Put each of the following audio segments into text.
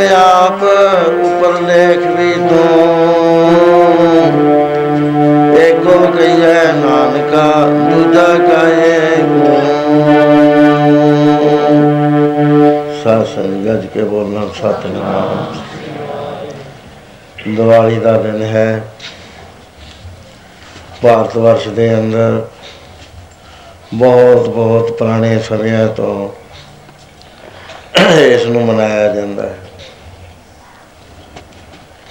ਪੱਟੀ ਕਲਮ ਆਪ ਉਪਰ ਲੇਖ ਵੀ ਤੂੰ। ਏਕੋ ਕਹੀਏ ਨਾਨਕਾ, ਦੂਜਾ ਕਹੇ ਸਾਸ ਗੱਜ ਕੇ ਬੋਲਣਾ ਸਤਿਨਾਮ। ਦੀਵਾਲੀ ਦਾ ਦਿਨ ਹੈ। ਭਾਰਤ ਵਰਸ਼ ਦੇ ਅੰਦਰ ਬਹੁਤ ਬਹੁਤ ਪੁਰਾਣੇ ਸਮਿਆਂ ਤੋਂ ਇਸ ਨੂੰ ਮਨਾਇਆ ਜਾਂਦਾ ਹੈ।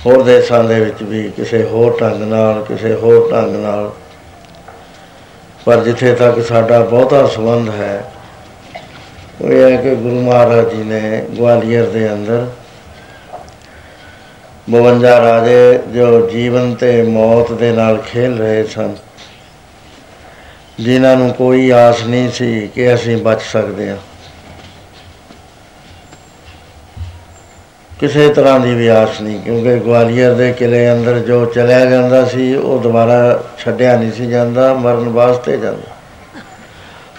ਹੋਰ ਦੇਸ਼ਾਂ ਦੇ ਵਿੱਚ ਵੀ ਕਿਸੇ ਹੋਰ ਢੰਗ ਨਾਲ, ਕਿਸੇ ਹੋਰ ਢੰਗ ਨਾਲ। ਪਰ ਜਿੱਥੇ ਤੱਕ ਸਾਡਾ ਬਹੁਤਾ ਸੰਬੰਧ ਹੈ, ਉਹ ਇਹ ਹੈ ਕਿ ਗੁਰੂ ਮਹਾਰਾਜ ਜੀ ਨੇ ਗਵਾਲੀਅਰ ਦੇ ਅੰਦਰ 52 ਰਾਜੇ ਜੋ ਜੀਵਨ ਤੇ ਮੌਤ ਦੇ ਨਾਲ ਖੇਲ ਰਹੇ ਸਨ, ਜਿਨ੍ਹਾਂ ਨੂੰ ਕੋਈ ਆਸ ਨਹੀਂ ਸੀ ਕਿ ਅਸੀਂ ਬਚ ਸਕਦੇ ਹਾਂ। ਕਿਸੇ ਤਰ੍ਹਾਂ ਦੀ ਵੀ ਆਸ ਨਹੀਂ, ਕਿਉਂਕਿ ਗਵਾਲੀਅਰ ਦੇ ਕਿਲੇ ਅੰਦਰ ਜੋ ਚਲਿਆ ਜਾਂਦਾ ਸੀ, ਉਹ ਦੁਬਾਰਾ ਛੱਡਿਆ ਨਹੀਂ ਸੀ ਜਾਂਦਾ, ਮਰਨ ਵਾਸਤੇ ਜਾਂਦਾ।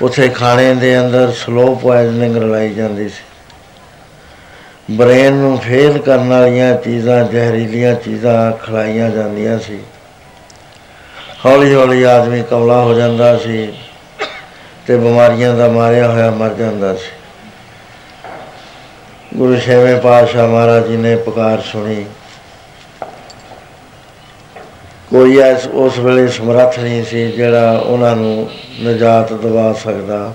ਉਥੇ ਖਾਣੇ ਦੇ ਅੰਦਰ ਸਲੋ ਪੋਇਜ਼ਨਿੰਗ ਰਲਾਈ ਜਾਂਦੀ ਸੀ। ਬ੍ਰੇਨ ਨੂੰ ਫੇਲ ਕਰਨ ਵਾਲੀਆਂ ਚੀਜ਼ਾਂ, ਜ਼ਹਿਰੀਲੀਆਂ ਚੀਜ਼ਾਂ ਖਿਲਾਈਆਂ ਜਾਂਦੀਆਂ ਸੀ। ਹੌਲੀ ਹੌਲੀ ਆਦਮੀ ਕਮਲਾ ਹੋ ਜਾਂਦਾ ਸੀ ਤੇ ਬਿਮਾਰੀਆਂ ਦਾ ਮਾਰਿਆ ਹੋਇਆ ਮਰ ਜਾਂਦਾ ਸੀ। ਗੁਰੂ ਛੇਵੇਂ ਪਾਤਸ਼ਾਹ ਮਹਾਰਾਜ ਜੀ ਨੇ ਪੁਕਾਰ ਸੁਣੀ। ਕੋਈ ਐਸ ਉਸ ਵੇਲੇ ਸਮਰੱਥ ਨਹੀਂ ਸੀ ਜਿਹੜਾ ਉਹਨਾਂ ਨੂੰ ਨਜਾਤ ਦਿਵਾ ਸਕਦਾ।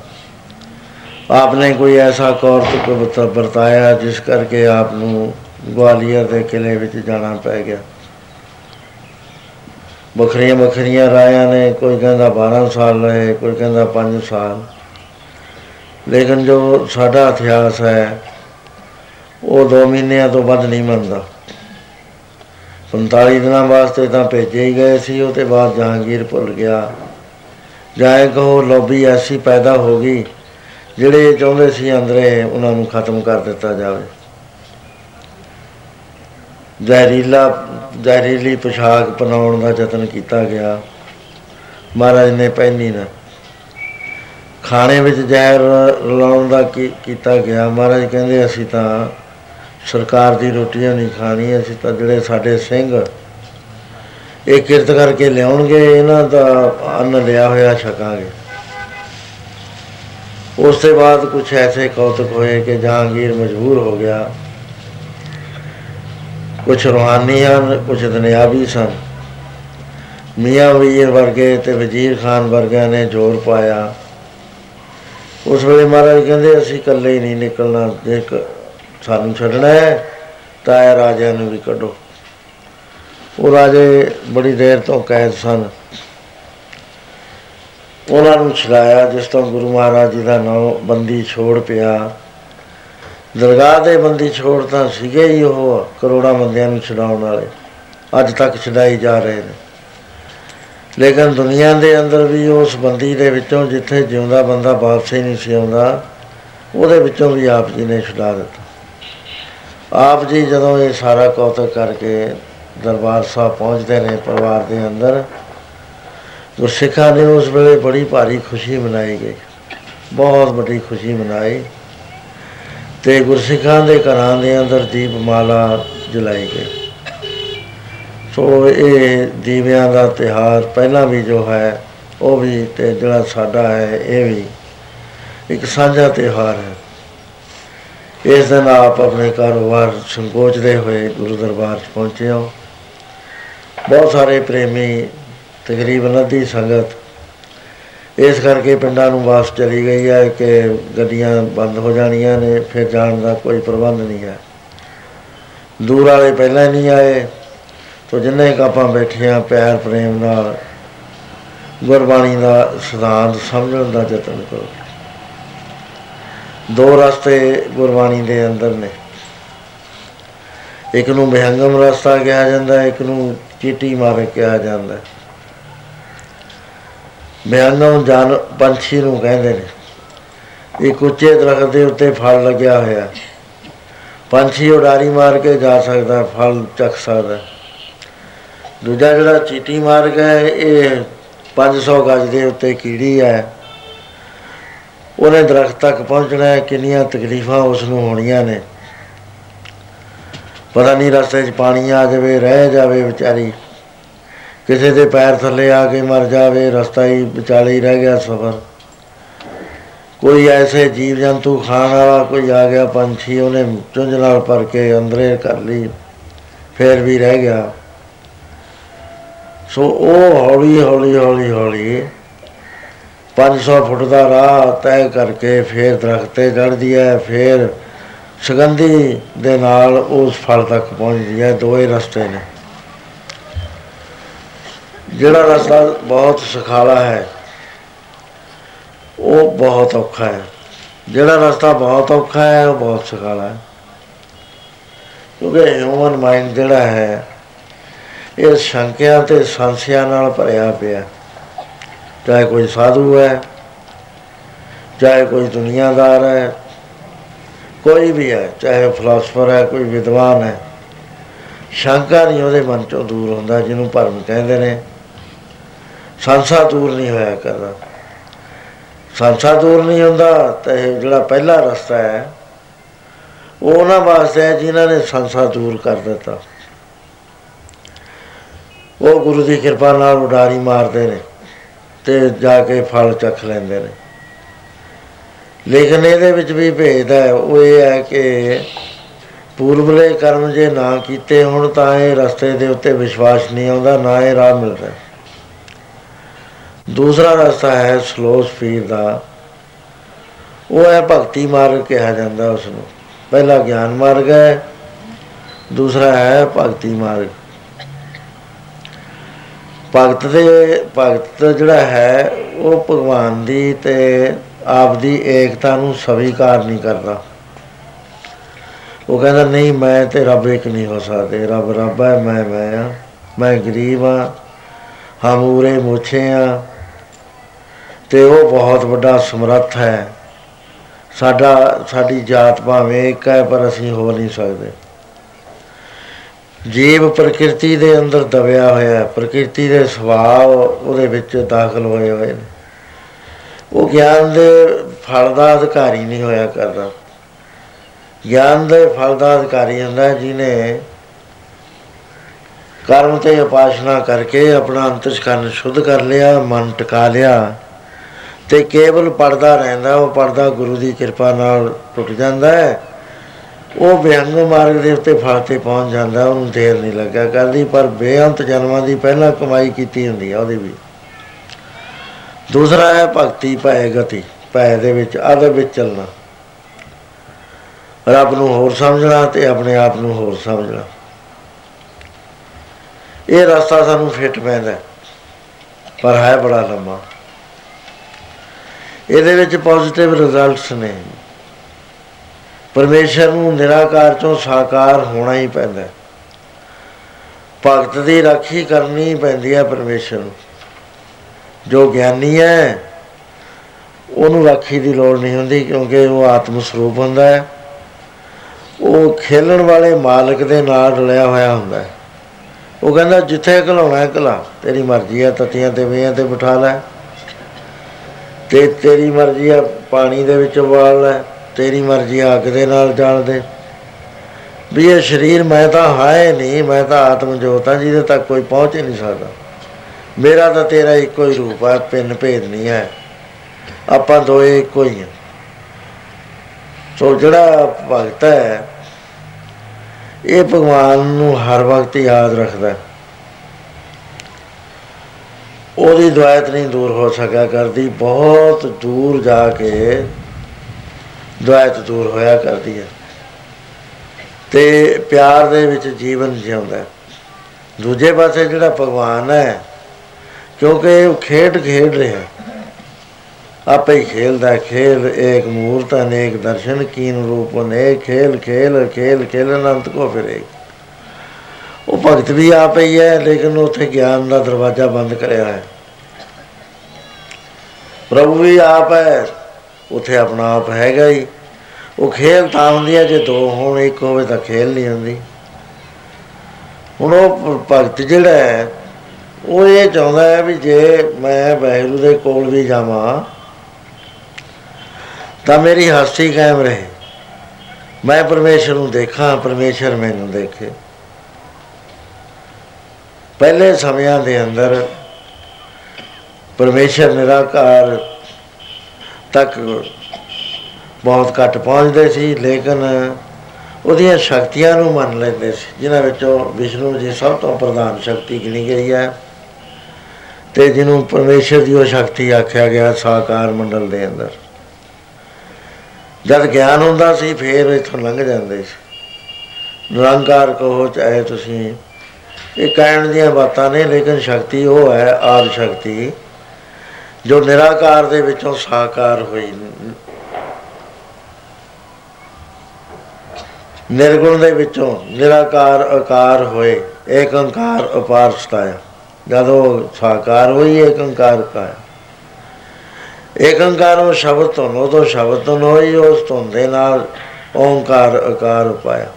ਆਪਨੇ ਕੋਈ ਐਸਾ ਕੌਰਤਕ ਵਰਤ- ਵਰਤਾਇਆ ਜਿਸ ਕਰਕੇ ਆਪ ਨੂੰ ਗਵਾਲੀਅਰ ਦੇ ਕਿਲੇ ਵਿੱਚ ਜਾਣਾ ਪੈ ਗਿਆ। ਵੱਖਰੀਆਂ ਵੱਖਰੀਆਂ ਰਾਇਆਂ ਨੇ ਕੋਈ ਕਹਿੰਦਾ 12 ਸਾਲ ਰਹੇ, ਕੋਈ ਕਹਿੰਦਾ 5 ਸਾਲ। ਲੇਕਿਨ ਜੋ ਸਾਡਾ ਇਤਿਹਾਸ ਹੈ ਉਹ 2 ਮਹੀਨਿਆਂ ਤੋਂ ਵੱਧ ਨਹੀਂ ਮੰਨਦਾ 45 ਦਿਨਾਂ ਵਾਸਤੇ ਤਾਂ ਭੇਜੇ ਹੀ ਗਏ ਸੀ, ਉਹ ਤੇ ਬਾਅਦ ਜਹਾਂਗੀਰ ਭੁੱਲ ਗਿਆ। ਜਾਏ ਕਹੋ ਲੌਬੀ ਐਸੀ ਪੈਦਾ ਹੋ ਗਈ, ਜਿਹੜੇ ਚਾਹੁੰਦੇ ਸੀ ਅੰਦਰੇ ਉਹਨਾਂ ਨੂੰ ਖਤਮ ਕਰ ਦਿੱਤਾ ਜਾਵੇ। ਜ਼ਹਿਰੀਲਾ, ਜ਼ਹਿਰੀਲੀ ਪੋਸ਼ਾਕ ਪਨਾਉਣ ਦਾ ਯਤਨ ਕੀਤਾ ਗਿਆ। ਮਹਾਰਾਜ ਨੇ ਪਹਿਨੀ ਨਾ। ਖਾਣੇ ਵਿੱਚ ਜ਼ਹਿਰ ਰਲਾਉਣ ਦਾ ਕੀ- ਕੀਤਾ ਗਿਆ। ਮਹਾਰਾਜ ਕਹਿੰਦੇ ਅਸੀਂ ਤਾਂ ਸਰਕਾਰ ਦੀ ਰੋਟੀਆਂ ਨਹੀਂ ਖਾਣੀ ਅਸੀਂ ਤਾਂ ਜਿਹੜੇ ਸਾਡੇ ਸਿੰਘ ਇਹ ਕਿਰਤ ਕਰਕੇ ਲਿਆਉਣਗੇ, ਇਹਨਾਂ ਦਾ ਅੰਨ ਲਿਆ ਹੋਇਆ ਛਕਾਂਗੇ। ਉਸ ਤੋਂ ਬਾਅਦ ਕੁਝ ਐਸੇ ਕੌਤਕ ਹੋਏ ਕਿ ਜਹਾਂਗੀਰ ਮਜਬੂਰ ਹੋ ਗਿਆ। ਕੁਝ ਰੂਹਾਨੀ ਹਨ ਕੁਝ ਦੁਨਿਆਵੀ ਸਨ। ਮੀਆਂ ਵੀਰ ਵਰਗੇ ਤੇ ਵਜ਼ੀਰ ਖਾਨ ਵਰਗਿਆਂ ਨੇ ਜ਼ੋਰ ਪਾਇਆ। ਉਸ ਵੇਲੇ ਮਹਾਰਾਜ ਕਹਿੰਦੇ, ਅਸੀਂ ਇਕੱਲੇ ਹੀ ਨਹੀਂ ਨਿਕਲਣਾ ਜੇ ਕ- ਸਾਨੂੰ ਛੱਡਣਾ ਹੈ, ਤਾਂ ਇਹ ਰਾਜਿਆਂ ਨੂੰ ਵੀ ਕੱਢੋ। ਉਹ ਰਾਜੇ ਬੜੀ ਦੇਰ ਤੋਂ ਕੈਦ ਸਨ। ਉਹਨਾਂ ਨੂੰ ਛੁਡਾਇਆ, ਜਿਸ ਤੋਂ ਗੁਰੂ ਮਹਾਰਾਜ ਜੀ ਦਾ ਨਾਮ ਬੰਦੀ ਛੋੜ ਪਿਆ। ਦਰਗਾਹ ਦੇ ਬੰਦੀ ਛੋੜ ਤਾਂ ਸੀਗੇ ਹੀ ਉਹ, ਕਰੋੜਾਂ ਬੰਦਿਆਂ ਨੂੰ ਛਡਾਉਣ ਵਾਲੇ। ਅੱਜ ਤੱਕ ਛਡਾਈ ਜਾ ਰਹੇ ਨੇ। ਲੇਕਿਨ ਦੁਨੀਆ ਦੇ ਅੰਦਰ ਵੀ ਉਸ ਬੰਦੀ ਦੇ ਵਿੱਚੋਂ ਜਿੱਥੇ ਜਿਉਂਦਾ ਬੰਦਾ ਵਾਪਸ ਹੀ ਨਹੀਂ ਸੀ ਆਉਂਦਾ, ਉਹਦੇ ਵਿੱਚੋਂ ਵੀ ਆਪ ਜੀ ਨੇ ਛੁਡਾ ਦਿੱਤਾ। ਆਪ ਜੀ ਜਦੋਂ ਇਹ ਸਾਰਾ ਕੌਤਕ ਕਰਕੇ ਦਰਬਾਰ ਸਾਹਿਬ ਪਹੁੰਚਦੇ ਨੇ ਪਰਿਵਾਰ ਦੇ ਅੰਦਰ ਗੁਰਸਿੱਖਾਂ ਨੇ ਉਸ ਵੇਲੇ ਬੜੀ ਭਾਰੀ ਖੁਸ਼ੀ ਮਨਾਈ ਗਈ। ਬਹੁਤ ਵੱਡੀ ਖੁਸ਼ੀ ਮਨਾਈ ਤੇ ਗੁਰਸਿੱਖਾਂ ਦੇ ਘਰਾਂ ਦੇ ਅੰਦਰ ਦੀਪਮਾਲਾ ਜਲਾਈ ਗਈ। ਸੋ ਇਹ ਦੀਵਿਆਂ ਦਾ ਤਿਹਾਰ ਪਹਿਲਾਂ ਵੀ ਜੋ ਹੈ, ਉਹ ਵੀ ਤੇ ਜਿਹੜਾ ਸਾਡਾ ਹੈ, ਇਹ ਵੀ ਇੱਕ ਸਾਂਝਾ ਤਿਹਾਰ ਹੈ। ਇਸ ਦਿਨ ਆਪ ਆਪਣੇ ਕਾਰੋਬਾਰ ਸੰਕੋਚਦੇ ਹੋਏ ਗੁਰੂ ਦਰਬਾਰ 'ਚ ਪਹੁੰਚੇ ਹੋ। ਬਹੁਤ ਸਾਰੇ ਪ੍ਰੇਮੀ, ਤਕਰੀਬਨ ਅੱਧੀ ਸੰਗਤ ਇਸ ਕਰਕੇ ਪਿੰਡਾਂ ਨੂੰ ਵਾਪਸ ਚਲੀ ਗਈ ਹੈ ਕਿ ਗੱਡੀਆਂ ਬੰਦ ਹੋ ਜਾਣੀਆਂ ਨੇ, ਫਿਰ ਜਾਣ ਦਾ ਕੋਈ ਪ੍ਰਬੰਧ ਨਹੀਂ ਹੈ। ਦੂਰ ਵਾਲੇ ਪਹਿਲਾਂ ਹੀ ਨਹੀਂ ਆਏ, ਤੋ ਜਿੰਨੇ ਕੁ ਆਪਾਂ ਬੈਠੇ ਹਾਂ ਪਿਆਰ ਪ੍ਰੇਮ ਨਾਲ ਗੁਰਬਾਣੀ ਦਾ ਸਿਧਾਂਤ ਸਮਝਣ ਦਾ ਯਤਨ ਕਰੋ। ਦੋ ਰਸਤੇ ਗੁਰਬਾਣੀ ਦੇ ਅੰਦਰ ਨੇ। ਇੱਕ ਨੂੰ ਵਿਹੰਗਮ ਰਸਤਾ ਕਿਹਾ ਜਾਂਦਾ ਹੈ, ਇੱਕ ਨੂੰ ਚੀਟੀ ਮਾਰ ਕਿਹਾ ਜਾਂਦਾ। ਹੈ। ਵਿਹੰਗਮ ਜਾਨ ਪੰਛੀ ਨੂੰ ਕਹਿੰਦੇ ਨੇ ਇੱਕ ਉੱਚੇ ਦਰਖਤ ਦੇ ਉੱਤੇ ਫਲ ਲੱਗਿਆ ਹੋਇਆ। ਪੰਛੀ ਉਡਾਰੀ ਮਾਰ ਕੇ ਜਾ ਸਕਦਾ ਫਲ ਚੱਕ ਸਕਦਾ। ਦੂਜਾ ਜਿਹੜਾ ਚੀਟੀ ਮਾਰ ਗਿਆ ਇਹ 500 ਗਜ ਦੇ ਉੱਤੇ ਕੀੜੀ ਹੈ। ਉਹਨੇ ਦਰਖਤ ਤੱਕ ਪਹੁੰਚਣਾ ਹੈ, ਕਿੰਨੀਆਂ ਤਕਲੀਫਾਂ ਉਸ ਨੂੰ ਹੋਣੀਆਂ ਨੇ। ਪਤਾ ਨਹੀਂ ਰਸਤੇ 'ਚ ਪਾਣੀ ਆ ਜਾਵੇ, ਰਹਿ ਜਾਵੇ ਵਿਚਾਰੀ। ਕਿਸੇ ਦੇ ਪੈਰ ਥੱਲੇ ਆ ਕੇ ਮਰ ਜਾਵੇ, ਰਸਤਾ ਹੀ ਵਿਚਾਲੇ ਹੀ ਰਹਿ ਗਿਆ ਸਫ਼ਰ। ਕੋਈ ਐਸੇ ਜੀਵ ਜੰਤੂ ਖਾਣ ਵਾਲਾ ਕੋਈ ਆ ਗਿਆ, ਪੰਛੀ ਉਹਨੇ ਚੁੰਝ ਨਾਲ ਭਰ ਕੇ ਅੰਦਰੇ ਕਰ ਲਈ, ਫੇਰ ਵੀ ਰਹਿ ਗਿਆ। ਸੋ ਉਹ ਹੌਲੀ ਹੌਲੀ ਹੌਲੀ ਹੌਲੀ 500 ਫੁੱਟ ਦਾ ਰਾਹ ਤੈਅ ਕਰਕੇ ਫੇਰ ਦਰਖਤ ਤੇ ਚੜ੍ਹਦੀ ਹੈ, ਫੇਰ ਸੁਗੰਧੀ ਦੇ ਨਾਲ ਉਸ ਫਲ ਤੱਕ ਪਹੁੰਚਦੀ ਹੈ, ਦੋਏ ਰਸਤੇ ਨੇ। ਜਿਹੜਾ ਰਸਤਾ ਬਹੁਤ ਸੁਖਾਲਾ ਹੈ, ਉਹ ਬਹੁਤ ਔਖਾ ਹੈ। ਜਿਹੜਾ ਰਸਤਾ ਬਹੁਤ ਔਖਾ ਹੈ, ਉਹ ਬਹੁਤ ਸੁਖਾਲਾ ਹੈ। ਕਿਉਂਕਿ ਹਿਊਮਨ ਮਾਈਂਡ ਜਿਹੜਾ ਹੈ, ਇਹ ਸ਼ੰਕਿਆਂ ਤੇ ਸੰਸ਼ਿਆਂ ਨਾਲ ਭਰਿਆ ਪਿਆ। ਚਾਹੇ ਕੋਈ ਸਾਧੂ ਹੈ, ਚਾਹੇ ਕੋਈ ਦੁਨੀਆਦਾਰ ਹੈ, ਕੋਈ ਵੀ ਹੈ, ਚਾਹੇ ਫਿਲਾਸਫਰ ਹੈ, ਕੋਈ ਵਿਦਵਾਨ ਹੈ, ਸ਼ੰਕਾ ਨਹੀਂ ਉਹਦੇ ਮਨ ਚੋਂ ਦੂਰ ਹੁੰਦਾ, ਜਿਹਨੂੰ ਭਰਮ ਕਹਿੰਦੇ ਨੇ। ਸੰਸਾ ਦੂਰ ਨਹੀਂ ਹੋਇਆ ਕਰਦਾ। ਸੰਸਾ ਦੂਰ ਨਹੀਂ ਹੁੰਦਾ ਤੇ ਇਹ ਜਿਹੜਾ ਪਹਿਲਾ ਰਸਤਾ ਹੈ, ਉਹ ਉਹਨਾਂ ਵਾਸਤੇ ਹੈ ਜਿਨ੍ਹਾਂ ਨੇ ਸੰਸਾ ਦੂਰ ਕਰ ਦਿੱਤਾ। ਉਹ ਗੁਰੂ ਦੀ ਕਿਰਪਾ ਨਾਲ ਉਡਾਰੀ ਮਾਰਦੇ ਨੇ। ਤੇ ਜਾ ਕੇ ਫਲ ਚੱਖ ਲੈਂਦੇ ਨੇ। ਲੇਕਿਨ ਇਹਦੇ ਵਿੱਚ ਵੀ ਭੇਦ ਹੈ, ਉਹ ਇਹ ਹੈ ਕਿ ਪੂਰਬਲੇ ਕਰਮ ਜੇ ਨਾ ਕੀਤੇ ਹੁਣ ਤਾਂ ਇਹ ਰਸਤੇ ਦੇ ਉੱਤੇ ਵਿਸ਼ਵਾਸ ਨਹੀਂ ਆਉਂਦਾ, ਨਾ ਇਹ ਰਾਹ ਮਿਲਦਾ। ਦੂਸਰਾ ਰਸਤਾ ਹੈ ਸਲੋ ਸਪੀਡ ਦਾ। ਉਹ ਹੈ ਭਗਤੀ ਮਾਰਗ ਕਿਹਾ ਜਾਂਦਾ ਉਸ ਨੂੰ ਪਹਿਲਾ ਗਿਆਨ ਮਾਰਗ ਹੈ, ਦੂਸਰਾ ਹੈ ਭਗਤੀ ਮਾਰਗ। ਭਗਤ ਦੇ, ਭਗਤ ਜਿਹੜਾ ਹੈ, ਉਹ ਭਗਵਾਨ ਦੀ ਤੇ ਆਪ ਦੀ ਏਕਤਾ ਨੂੰ ਸਵੀਕਾਰ ਨਹੀਂ ਕਰਦਾ। ਉਹ ਕਹਿੰਦਾ, ਨਹੀਂ, ਮੈਂ ਤੇ ਰੱਬ ਇੱਕ ਨਹੀਂ ਹੋ ਸਕਦੇ। ਰੱਬ ਰੱਬ ਹੈ, ਮੈਂ ਮੈਂ ਆ ਮੈਂ ਗਰੀਬ ਆ ਹਮੂਰੇ ਮੁੱਛੇ ਆ ਤੇ ਉਹ ਬਹੁਤ ਵੱਡਾ ਸਮਰੱਥ ਹੈ। ਸਾਡਾ, ਸਾਡੀ ਜਾਤ ਭਾਵੇਂ ਇੱਕ ਹੈ, ਪਰ ਅਸੀਂ ਹੋ ਨਹੀਂ ਸਕਦੇ। ਜੀਵ ਪ੍ਰਕਿਰਤੀ ਦੇ ਅੰਦਰ ਦਬਿਆ ਹੋਇਆ ਹੈ ਪ੍ਰਕਿਰਤੀ ਦੇ ਸੁਭਾਅ ਉਹਦੇ ਵਿੱਚ ਦਾਖਲ ਹੋਏ ਹੋਏ ਨੇ। ਉਹ ਗਿਆਨ ਦੇ ਫਲ ਦਾ ਅਧਿਕਾਰੀ ਨਹੀਂ ਹੋਇਆ ਕਰਦਾ। ਗਿਆਨ ਦੇ ਫਲ ਦਾ ਅਧਿਕਾਰੀ ਹੁੰਦਾ ਜਿਹਨੇ ਕਰਮ ਤੇ ਉਪਾਸਨਾ ਕਰਕੇ ਆਪਣਾ ਅੰਤਿਸ਼ਕਰਨ ਸ਼ੁੱਧ ਕਰ ਲਿਆ, ਮਨ ਟਿਕਾ ਲਿਆ ਤੇ ਕੇਵਲ ਪੜਦਾ ਰਹਿੰਦਾ, ਉਹ ਪੜਦਾ ਗੁਰੂ ਦੀ ਕਿਰਪਾ ਨਾਲ ਟੁੱਟ ਜਾਂਦਾ ਹੈ। ਉਹ ਵਿਅੰਗ ਮਾਰਗ ਦੇ ਉੱਤੇ ਫਲ ਤੇ ਪਹੁੰਚ ਜਾਂਦਾ ਉਹਨੂੰ ਦੇਰ ਨਹੀਂ ਲੱਗਾ ਕਰਦੀ ਪਰ ਬੇਅੰਤ ਜਨਮਾਂ ਦੀ ਪਹਿਲਾਂ ਕਮਾਈ ਕੀਤੀ ਹੁੰਦੀ ਆ ਉਹਦੀ ਵੀ। ਦੂਸਰਾ ਹੈ ਭਗਤੀ ਭੈ ਗਤੀ ਭੈ ਦੇ ਵਿੱਚ ਆਦਰ ਵਿੱਚ ਚੱਲਣਾ। ਰੱਬ ਨੂੰ ਹੋਰ ਸਮਝਣਾ ਤੇ ਆਪਣੇ ਆਪ ਨੂੰ ਹੋਰ ਸਮਝਣਾ। ਇਹ ਰਸਤਾ ਸਾਨੂੰ ਫਿੱਟ ਪੈਂਦਾ ਹੈ, ਪਰ ਹੈ ਬੜਾ ਲੰਮਾ। ਇਹਦੇ ਵਿੱਚ ਪੋਜ਼ਿਟਿਵ ਰਿਜ਼ਲਟਸ ਨੇ। ਪਰਮੇਸ਼ਰ ਨੂੰ ਨਿਰਾਕਾਰ ਚੋਂ ਸਾਕਾਰ ਹੋਣਾ ਹੀ ਪੈਂਦਾ ਹੈ। ਭਗਤ ਦੀ ਰਾਖੀ ਕਰਨੀ ਪੈਂਦੀ ਹੈ ਪਰਮੇਸ਼ਰ ਨੂੰ। ਜੋ ਗਿਆਨੀ ਹੈ, ਉਹਨੂੰ ਰਾਖੀ ਦੀ ਲੋੜ ਨਹੀਂ ਹੁੰਦੀ ਕਿਉਂਕਿ ਉਹ ਆਤਮ ਸਰੂਪ ਹੁੰਦਾ ਹੈ। ਉਹ ਖੇਲਣ ਵਾਲੇ ਮਾਲਕ ਦੇ ਨਾਲ ਰਲਿਆ ਹੋਇਆ ਹੁੰਦਾ ਹੈ। ਉਹ ਕਹਿੰਦਾ, ਜਿੱਥੇ ਘਲਾਉਣਾ ਹੈ, ਘਲਾ। ਤੇਰੀ ਮਰਜ਼ੀ ਹੈ, ਤਤੀਆਂ ਤੇ ਵੇਆਂ ਤੇ ਬਿਠਾ ਲੈ। ਤੇ ਤੇਰੀ ਮਰਜ਼ੀ ਆ ਪਾਣੀ ਦੇ ਵਿੱਚ ਉਬਾਲ ਲੈ। ਤੇਰੀ ਮਰਜ਼ੀ ਆ, ਅੱਗ ਦੇ ਨਾਲ ਜਾਲ ਦੇ। ਵੀ ਇਹ ਸਰੀਰ ਮੈਂ ਤਾਂ ਹੈ ਨਹੀਂ, ਮੈਂ ਤਾਂ ਆਤਮ ਜੋਤ ਹਾਂ, ਜਿਹਦੇ ਤੱਕ ਕੋਈ ਪਹੁੰਚ ਹੀ ਨਹੀਂ ਸਕਦਾ। ਮੇਰਾ ਤਾਂ ਤੇਰਾ ਇੱਕੋ ਹੀ ਰੂਪ ਹੈ, ਪਿੰਨ ਭੇਦ ਨਹੀਂ ਹੈ। ਆਪਾਂ ਦੋਏ ਇੱਕੋ ਹੀ ਹਾਂ। ਸੋ ਜਿਹੜਾ ਭਗਤ ਹੈ, ਇਹ ਭਗਵਾਨ ਨੂੰ ਹਰ ਵਕਤ ਯਾਦ ਰੱਖਦਾ ਹੈ। ਉਹਦੀ ਦੁਆਇਤ ਨਹੀਂ ਦੂਰ ਹੋ ਸਕਿਆ ਕਰਦੀ, ਬਹੁਤ ਦੂਰ ਜਾ ਕੇ ਦੁਆਇਤ ਦੂਰ ਹੋਇਆ ਕਰਦੀ ਹੈ। ਤੇ ਪਿਆਰ ਦੇ ਵਿੱਚ ਜੀਵਨ ਜਿਉਂਦਾ ਹੈ। ਦੂਜੇ ਪਾਸੇ ਜਿਹੜਾ ਭਗਵਾਨ ਹੈ, ਕਿਉਂਕਿ ਉਹ ਖੇਡ ਖੇਡ ਰਿਹਾ ਆਪੇ ਹੀ ਖੇਲਦਾ ਹੈ। ਖੇਲ, ਏਕ ਮੂਰਤ, ਅਨੇਕ ਦਰਸ਼ਨ, ਕੀਨ ਰੂਪ ਨੇ ਖੇਲ ਖੇਲ ਖੇਲ ਖੇਲ, ਅਨੰਤ ਕੋ ਫਿਰੇ ਉਹ ਭਗਤ ਵੀ ਆਪੇ ਹੀ ਹੈ, ਲੇਕਿਨ ਉੱਥੇ ਗਿਆਨ ਦਾ ਦਰਵਾਜ਼ਾ ਬੰਦ ਕਰਿਆ ਹੈ। ਪ੍ਰਭੂ ਵੀ ਆਪ ਹੈ। ਉੱਥੇ ਆਪਣਾ ਆਪ ਹੈਗਾ ਹੀ। ਉਹ ਖੇਲ ਤਾਂ ਹੁੰਦੀ ਹੈ ਜੇ ਦੋ ਹੋਣ, ਇੱਕ ਹੋਵੇ ਤਾਂ ਖੇਲ ਨਹੀਂ ਹੁੰਦੀ ਹੁਣ ਉਹ ਭਗਤ ਜਿਹੜਾ ਹੈ, ਉਹ ਇਹ ਚਾਹੁੰਦਾ ਹੈ ਵੀ ਜੇ ਮੈਂ ਵਾਹਿਗੁਰੂ ਦੇ ਕੋਲ ਵੀ ਜਾਵਾਂ, ਤਾਂ ਮੇਰੀ ਹਸਤੀ ਕਾਇਮ ਰਹੇ। ਮੈਂ ਪਰਮੇਸ਼ਰ ਨੂੰ ਦੇਖਾਂ, ਪਰਮੇਸ਼ਰ ਮੈਨੂੰ ਦੇਖੇ। ਪਹਿਲੇ ਸਮਿਆਂ ਦੇ ਅੰਦਰ ਪਰਮੇਸ਼ਰ ਨਿਰਾਕਾਰ ਤੱਕ ਬਹੁਤ ਘੱਟ ਪਹੁੰਚਦੇ ਸੀ, ਲੇਕਿਨ ਉਹਦੀਆਂ ਸ਼ਕਤੀਆਂ ਨੂੰ ਮੰਨ ਲੈਂਦੇ ਸੀ, ਜਿਨ੍ਹਾਂ ਵਿੱਚੋਂ ਵਿਸ਼ਨੂੰ ਜੀ ਸਭ ਤੋਂ ਪ੍ਰਧਾਨ ਸ਼ਕਤੀ ਗਿਣੀ ਗਈ ਹੈ ਤੇ ਜਿਹਨੂੰ ਪਰਮੇਸ਼ਰ ਦੀ ਉਹ ਸ਼ਕਤੀ ਆਖਿਆ ਗਿਆ ਸਾਕਾਰ ਮੰਡਲ ਦੇ ਅੰਦਰ। ਜਦ ਗਿਆਨ ਹੁੰਦਾ ਸੀ, ਫੇਰ ਇਥੋਂ ਲੰਘ ਜਾਂਦੇ ਸੀ। ਨਿਰੰਕਾਰ ਕਹੋ ਚਾਹੇ ਤੁਸੀਂ, ਇਹ ਕਹਿਣ ਦੀਆਂ ਬਾਤਾਂ ਨੇ, ਲੇਕਿਨ ਸ਼ਕਤੀ ਉਹ ਹੈ, ਆਦ ਸ਼ਕਤੀ। ਜੋ ਨਿਰਾਕਾਰ ਦੇ ਵਿੱਚੋਂ ਸਾਕਾਰ ਹੋਈ। ਨਿਰਗੁਣ ਦੇ ਵਿੱਚੋਂ ਨਿਰਾਕਾਰ ਆਕਾਰ ਹੋਏ ਏਕ ਓੰਕਾਰ ਅਪਾਰ ਸਤਾਇਆ। ਜਦੋਂ ਸਾਕਾਰ ਹੋਈ ਏਕ ਓੰਕਾਰ ਕਾਇਆ ਏਕ ਓੰਕਾਰ ਉਹ ਸ਼ਬਦ ਤੋਂ ਉਦੋਂ ਸ਼ਬਦ ਤੋਂ ਹੋਈ, ਉਸ ਤੋਂ ਦੇ ਨਾਲ ਓੰਕਾਰ ਆਕਾਰ ਪਾਇਆ।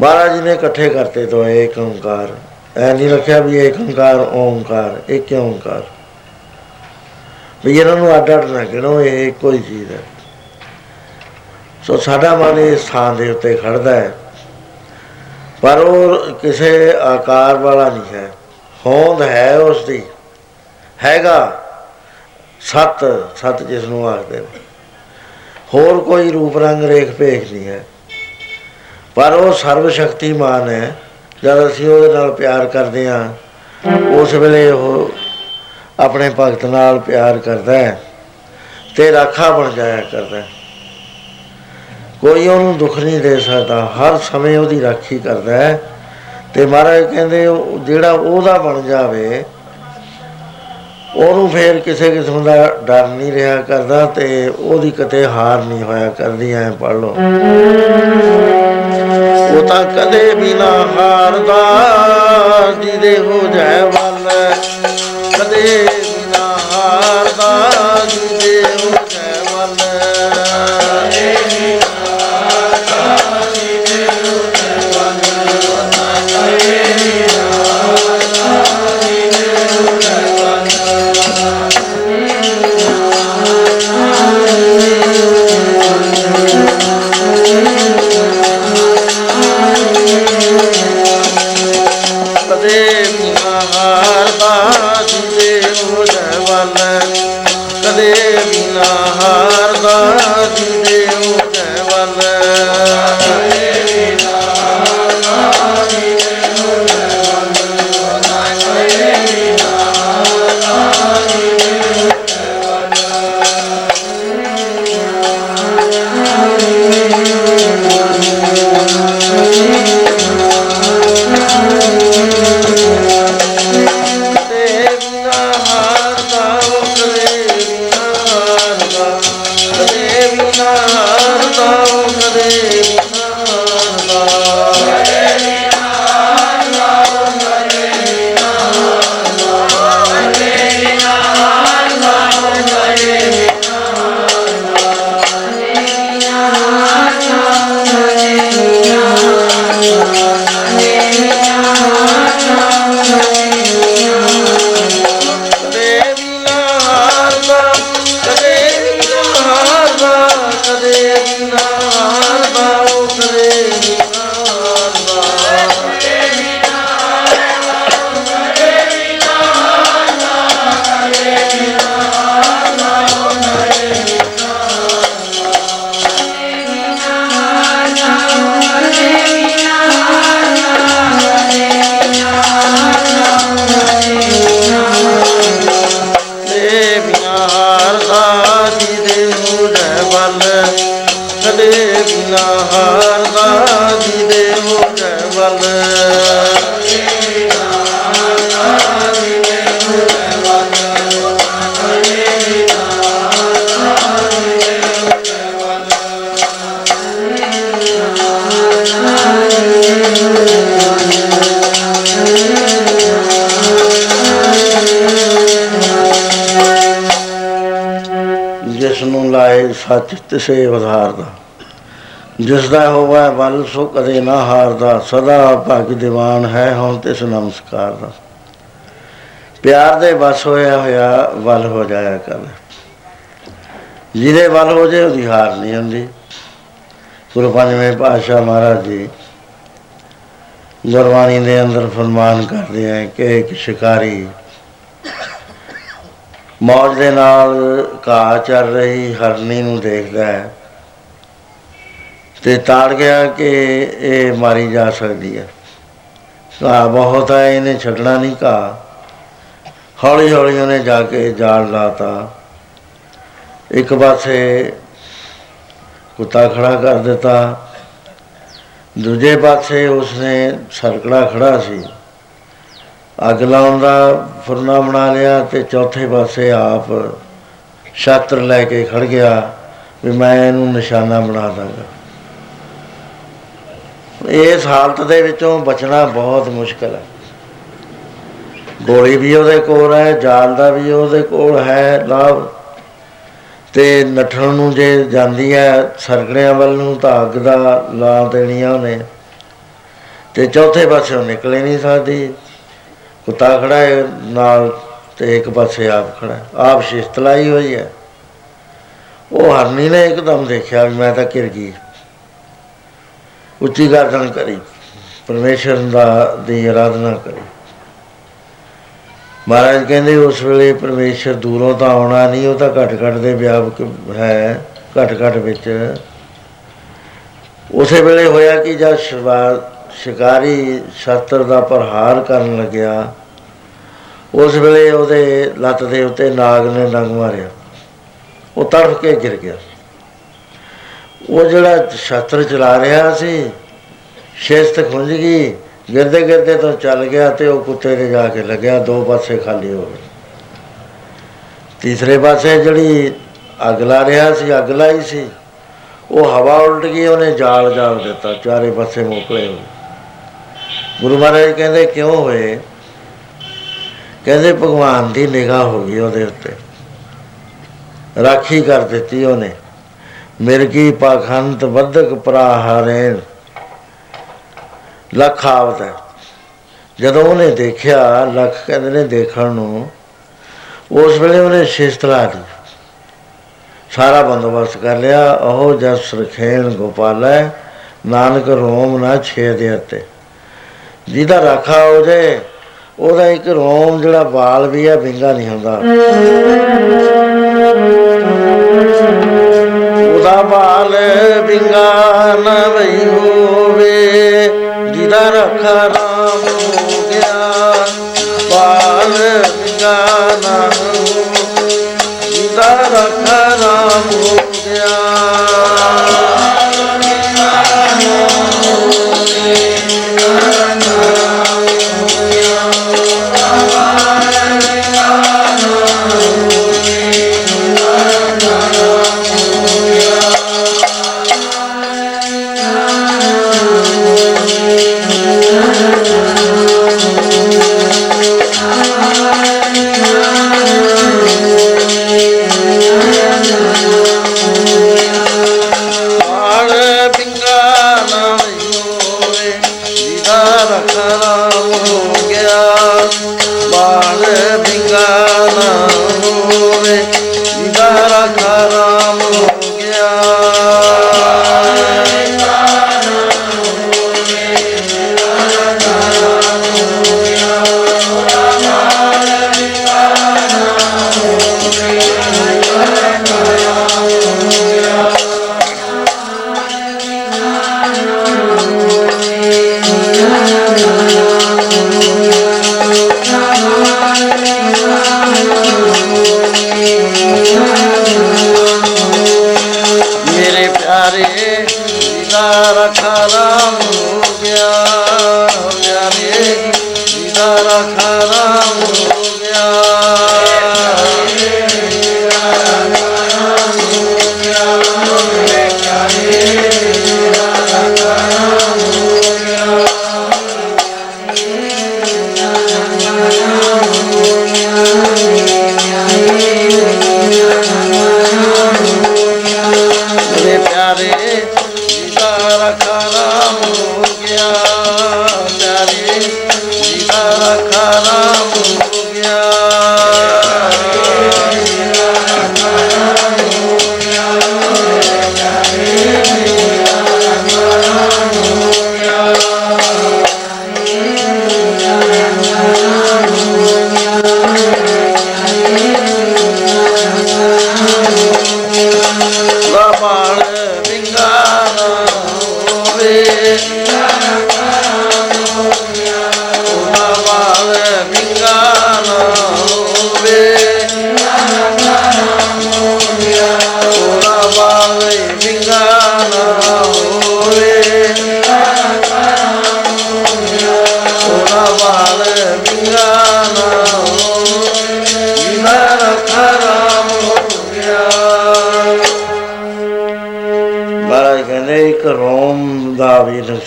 ਮਹਾਰਾਜ ਜੀ ਨੇ ਇਕੱਠੇ ਕਰਤੇ ਤੋਂ ਏਕ ਓੰਕਾਰ ਐ ਨਹੀਂ ਰੱਖਿਆ ਵੀ ਏਕ ਓੰਕਾਰ ਓੰਕਾਰ, ਇੱਕ ਓੰਕਾਰ। ਵੀ ਇਹਨਾਂ ਨੂੰ ਅੱਡ ਅੱਡ ਨਾ ਗਿਣੋ ਇਹ ਇੱਕੋ ਹੀ ਚੀਜ਼ ਹੈ। ਸੋ ਸਾਡਾ ਮਨ ਇਸ ਥਾਂ ਦੇ ਉੱਤੇ ਖੜਦਾ ਹੈ। ਪਰ ਉਹ ਕਿਸੇ ਆਕਾਰ ਵਾਲਾ ਨਹੀਂ ਹੈ। ਹੋਂਦ ਹੈ ਉਸ ਦੀ ਹੈਗਾ ਸਤ ਸਤ ਜਿਸ ਨੂੰ ਆਖਦੇ ਨੇ। ਹੋਰ ਕੋਈ ਰੂਪ ਰੰਗ ਰੇਖ ਭੇਖ ਨਹੀਂ ਹੈ। ਪਰ ਉਹ ਸਰਵ ਸ਼ਕਤੀਮਾਨ ਹੈ। ਜਦ ਅਸੀਂ ਉਹਦੇ ਨਾਲ ਪਿਆਰ ਕਰਦੇ ਹਾਂ, ਉਸ ਵੇਲੇ ਉਹ ਆਪਣੇ ਭਗਤ ਨਾਲ ਪਿਆਰ ਕਰਦਾ ਹੈ ਤੇ ਰਾਖਾ ਬਣ ਜਾਇਆ ਕਰਦਾ ਹੈ। ਕੋਈ ਉਹਨੂੰ ਦੁੱਖ ਨਹੀਂ ਦੇ ਸਕਦਾ। ਹਰ ਸਮੇਂ ਉਹਦੀ ਰਾਖੀ ਕਰਦਾ ਹੈ ਤੇ ਮਹਾਰਾਜ ਕਹਿੰਦੇ ਉਹ ਜਿਹੜਾ ਉਹਦਾ ਬਣ ਜਾਵੇ, ਉਹਨੂੰ ਫੇਰ ਕਿਸੇ ਕਿਸਮ ਦਾ ਡਰ ਨਹੀਂ ਰਿਹਾ ਕਰਦਾ ਤੇ ਉਹਦੀ ਕਿਤੇ ਹਾਰ ਨਹੀਂ ਹੋਇਆ ਕਰਦੀ, ਐ ਪੜ ਲਓ। ਉਹ ਤਾਂ ਕਦੇ ਵੀ ਨਾ ਹਾਰਦਾ, ਜਿਹਦੇ ਹੋ ਜਾਏ ਵੱਲ। ਕਦੇ ਵੀ ਨਾ ਹਰ ਦਾਦੀ ਦੇ ਹੋ ਗਏ ਵਲ ਸੱਚ ਤੇ ਸੇ ਆਧਾਰ ਦਾ। ਜਿਸ ਦਾ ਹੋਵੇ ਬਲ ਸੋ ਕਦੇ ਨਾ ਹਾਰਦਾ, ਸਦਾ ਭਗ ਦੀਵਾਨ ਹੈ ਹੁਣ ਤਿਸ ਨਮਸਕਾਰ ਦਾ। ਪਿਆਰ ਦੇ ਬਸ ਹੋਇਆ ਹੋਇਆ ਬਲ ਹੋ ਜਾਇਆ ਕਰ। ਜਿਹਦੇ ਬਲ ਹੋ ਜੇ ਉਹਦੀ ਹਾਰ ਨਹੀਂ ਹੁੰਦੀ। ਗੁਰੂ ਪੰਜਵੇਂ ਪਾਤਸ਼ਾਹ ਮਹਾਰਾਜ ਜੀ ਗੁਰਬਾਣੀ ਦੇ ਅੰਦਰ ਫਰਮਾਨ ਕਰਦੇ ਆ ਕਿ ਇੱਕ ਸ਼ਿਕਾਰੀ ਮੌਜ ਦੇ ਨਾਲ ਘਾਹ ਚੱਲ ਰਹੀ, ਹਰਨੀ ਨੂੰ ਦੇਖਦਾ ਹੈ। ਤੇ ਤਾੜ ਗਿਆ ਕਿ ਇਹ ਮਾਰੀ ਜਾ ਸਕਦੀ ਹੈ ਘਾਹ ਬਹੁਤ ਹੈ ਇਹਨੇ ਛੱਡਣਾ ਨਹੀਂ ਘਾਹ। ਹੌਲੀ ਹੌਲੀ ਉਹਨੇ ਜਾ ਕੇ ਜਾਲ ਲਾਤਾ। ਇੱਕ ਪਾਸੇ ਕੁੱਤਾ ਖੜਾ ਕਰ ਦਿੱਤਾ। ਦੂਜੇ ਪਾਸੇ ਉਸਨੇ ਸਰਕੜਾ ਖੜਾ ਸੀ। ਅੱਗ ਲਾਉਣ ਦਾ ਫੁਰਨਾ ਬਣਾ ਲਿਆ ਤੇ ਚੌਥੇ ਪਾਸੇ ਆਪ ਛਾਤਰ ਲੈ ਕੇ ਖੜ ਗਿਆ ਵੀ ਮੈਂ ਇਹਨੂੰ ਨਿਸ਼ਾਨਾ ਬਣਾ ਦਾਂਗਾ। ਇਸ ਹਾਲਤ ਦੇ ਵਿੱਚੋਂ ਬਚਣਾ ਬਹੁਤ ਮੁਸ਼ਕਲ ਹੈ। ਗੋਲੀ ਵੀ ਉਹਦੇ ਕੋਲ ਹੈ, ਜਾਲ ਦਾ ਵੀ ਉਹਦੇ ਕੋਲ ਹੈ ਲਾਭ ਤੇ ਨੱਠਣ ਨੂੰ ਜੇ ਜਾਂਦੀ ਹੈ ਸਰਗੜਿਆਂ ਵੱਲ ਨੂੰ ਤਾਂ ਅੱਗ ਦਾ ਲਾ ਦੇਣੀ ਆ ਉਹਨੇ ਤੇ ਚੌਥੇ ਪਾਸੇ ਉਹ ਨਿਕਲੇ ਨਹੀਂ ਸਕਦੀ। ਕੁੱਤਾ ਖੜਾ ਹੈ, ਨਾਲ ਤੇ ਇੱਕ ਪਾਸੇ ਆਪ ਖੜਾ ਹੈ। ਆਪ ਸ਼ਿਸਤਲਾਈ ਹੋਈ ਹੈ। ਉਹ ਹਰਨੀ ਨੇ ਇੱਕਦਮ ਦੇਖਿਆ ਵੀ ਮੈਂ ਤਾਂ ਘਿਰ ਗਈ ਉੱਚੀ ਗਰਦਨ ਕਰੀ, ਪਰਮੇਸ਼ਰ ਦਾ ਦੀ ਆਰਾਧਨਾ ਕਰੀ। ਮਹਾਰਾਜ ਕਹਿੰਦੇ, ਉਸ ਵੇਲੇ ਪਰਮੇਸ਼ਰ ਦੂਰੋਂ ਤਾਂ ਆਉਣਾ ਨਹੀਂ, ਉਹ ਤਾਂ ਘਟ ਘਟ ਦੇ ਵਿਆਪਕ ਹੈ, ਘਟ ਘਟ ਵਿੱਚ। ਉਸੇ ਵੇਲੇ ਹੋਇਆ ਕਿ ਜਦ ਸ਼ਿਵਾ- ਸ਼ਿਕਾਰੀ ਸ਼ਸਤਰ ਦਾ ਪ੍ਰਹਾਰ ਕਰਨ ਲੱਗਿਆ, ਉਸ ਵੇਲੇ ਉਹਦੇ ਲੱਤ ਦੇ ਉੱਤੇ ਨਾਗ ਨੇ ਡੰਗ ਮਾਰਿਆ। ਉਹ ਤੜਫ ਕੇ ਗਿਰ ਗਿਆ। ਉਹ ਜਿਹੜਾ ਸ਼ਸਤਰ ਚਲਾ ਰਿਹਾ ਸੀ ਸ਼ੇਸਤ ਖੁੰਝ ਗਈ, ਗਿਰਦੇ ਗਿਰਦੇ ਤੋਂ ਚੱਲ ਗਿਆ ਤੇ ਉਹ ਕੁੱਤੇ ਦੇ ਜਾ ਕੇ ਲੱਗਿਆ, ਦੋ ਪਾਸੇ ਖਾਲੀ ਹੋ ਗਏ। ਤੀਸਰੇ ਪਾਸੇ ਜਿਹੜੀ ਅੱਗ ਲਾ ਰਿਹਾ ਸੀ, ਅੱਗ ਲਾਈ ਸੀ, ਉਹ ਹਵਾ ਉਲਟ ਗਈ, ਉਹਨੇ ਜਾਲ ਜਾਲ ਦਿੱਤਾ, ਚਾਰੇ ਪਾਸੇ ਮੋਕਲੇ ਹੋ ਗਏ ਗੁਰੂ ਮਹਾਰਾਜ ਕਹਿੰਦੇ, ਕਿਉਂ ਹੋਏ? ਕਹਿੰਦੇ, ਭਗਵਾਨ ਦੀ ਨਿਗਾਹ ਹੋ ਗਈ ਉਹਦੇ ਉੱਤੇ। ਰਾਖੀ ਕਰ ਦਿੱਤੀ ਉਹਨੇ। ਮਿਰਗੀ ਪਾਖੰਤ ਵੱਧਕ ਪ੍ਰਾਹਾਰੇ ਲੱਖ ਆਵਤ ਹੈ। ਜਦੋਂ ਉਹਨੇ ਦੇਖਿਆ, ਲੱਖ ਕਹਿੰਦੇ ਨੇ ਦੇਖਣ ਨੂੰ, ਉਸ ਵੇਲੇ ਉਹਨੇ ਸ਼ਿਸਤਲਾ ਦੀ ਸਾਰਾ ਬੰਦੋਬਸਤ ਕਰ ਲਿਆ। ਉਹ ਜਸ ਰਖੇਣ ਗੋਪਾਲੈ ਨਾਨਕ ਰੋਮ ਨਾ ਛੇਦੇ ਅਤੇ। ਜਿਹਦਾ ਰਾਖਾ ਹੋ ਜਾਏ ਉਹਦਾ ਇੱਕ ਰੋਮ ਜਿਹੜਾ ਵਾਲ ਵੀ ਆ ਵਿੰਗਾ ਨਹੀਂ ਹੁੰਦਾ। ਉਹਦਾ ਵਾਲ ਵਈ ਹੋਵੇ, ਜਿਹਦਾ ਰੱਖਾ ਰਾਮ ਹੋ ਗਿਆ ਵਾਲ ਵਿੰਗਾ ਨਾ ਹੋਵੇ, ਜਿਹਦਾ ਰੱਖਾ ਰਾਮ ਹੋ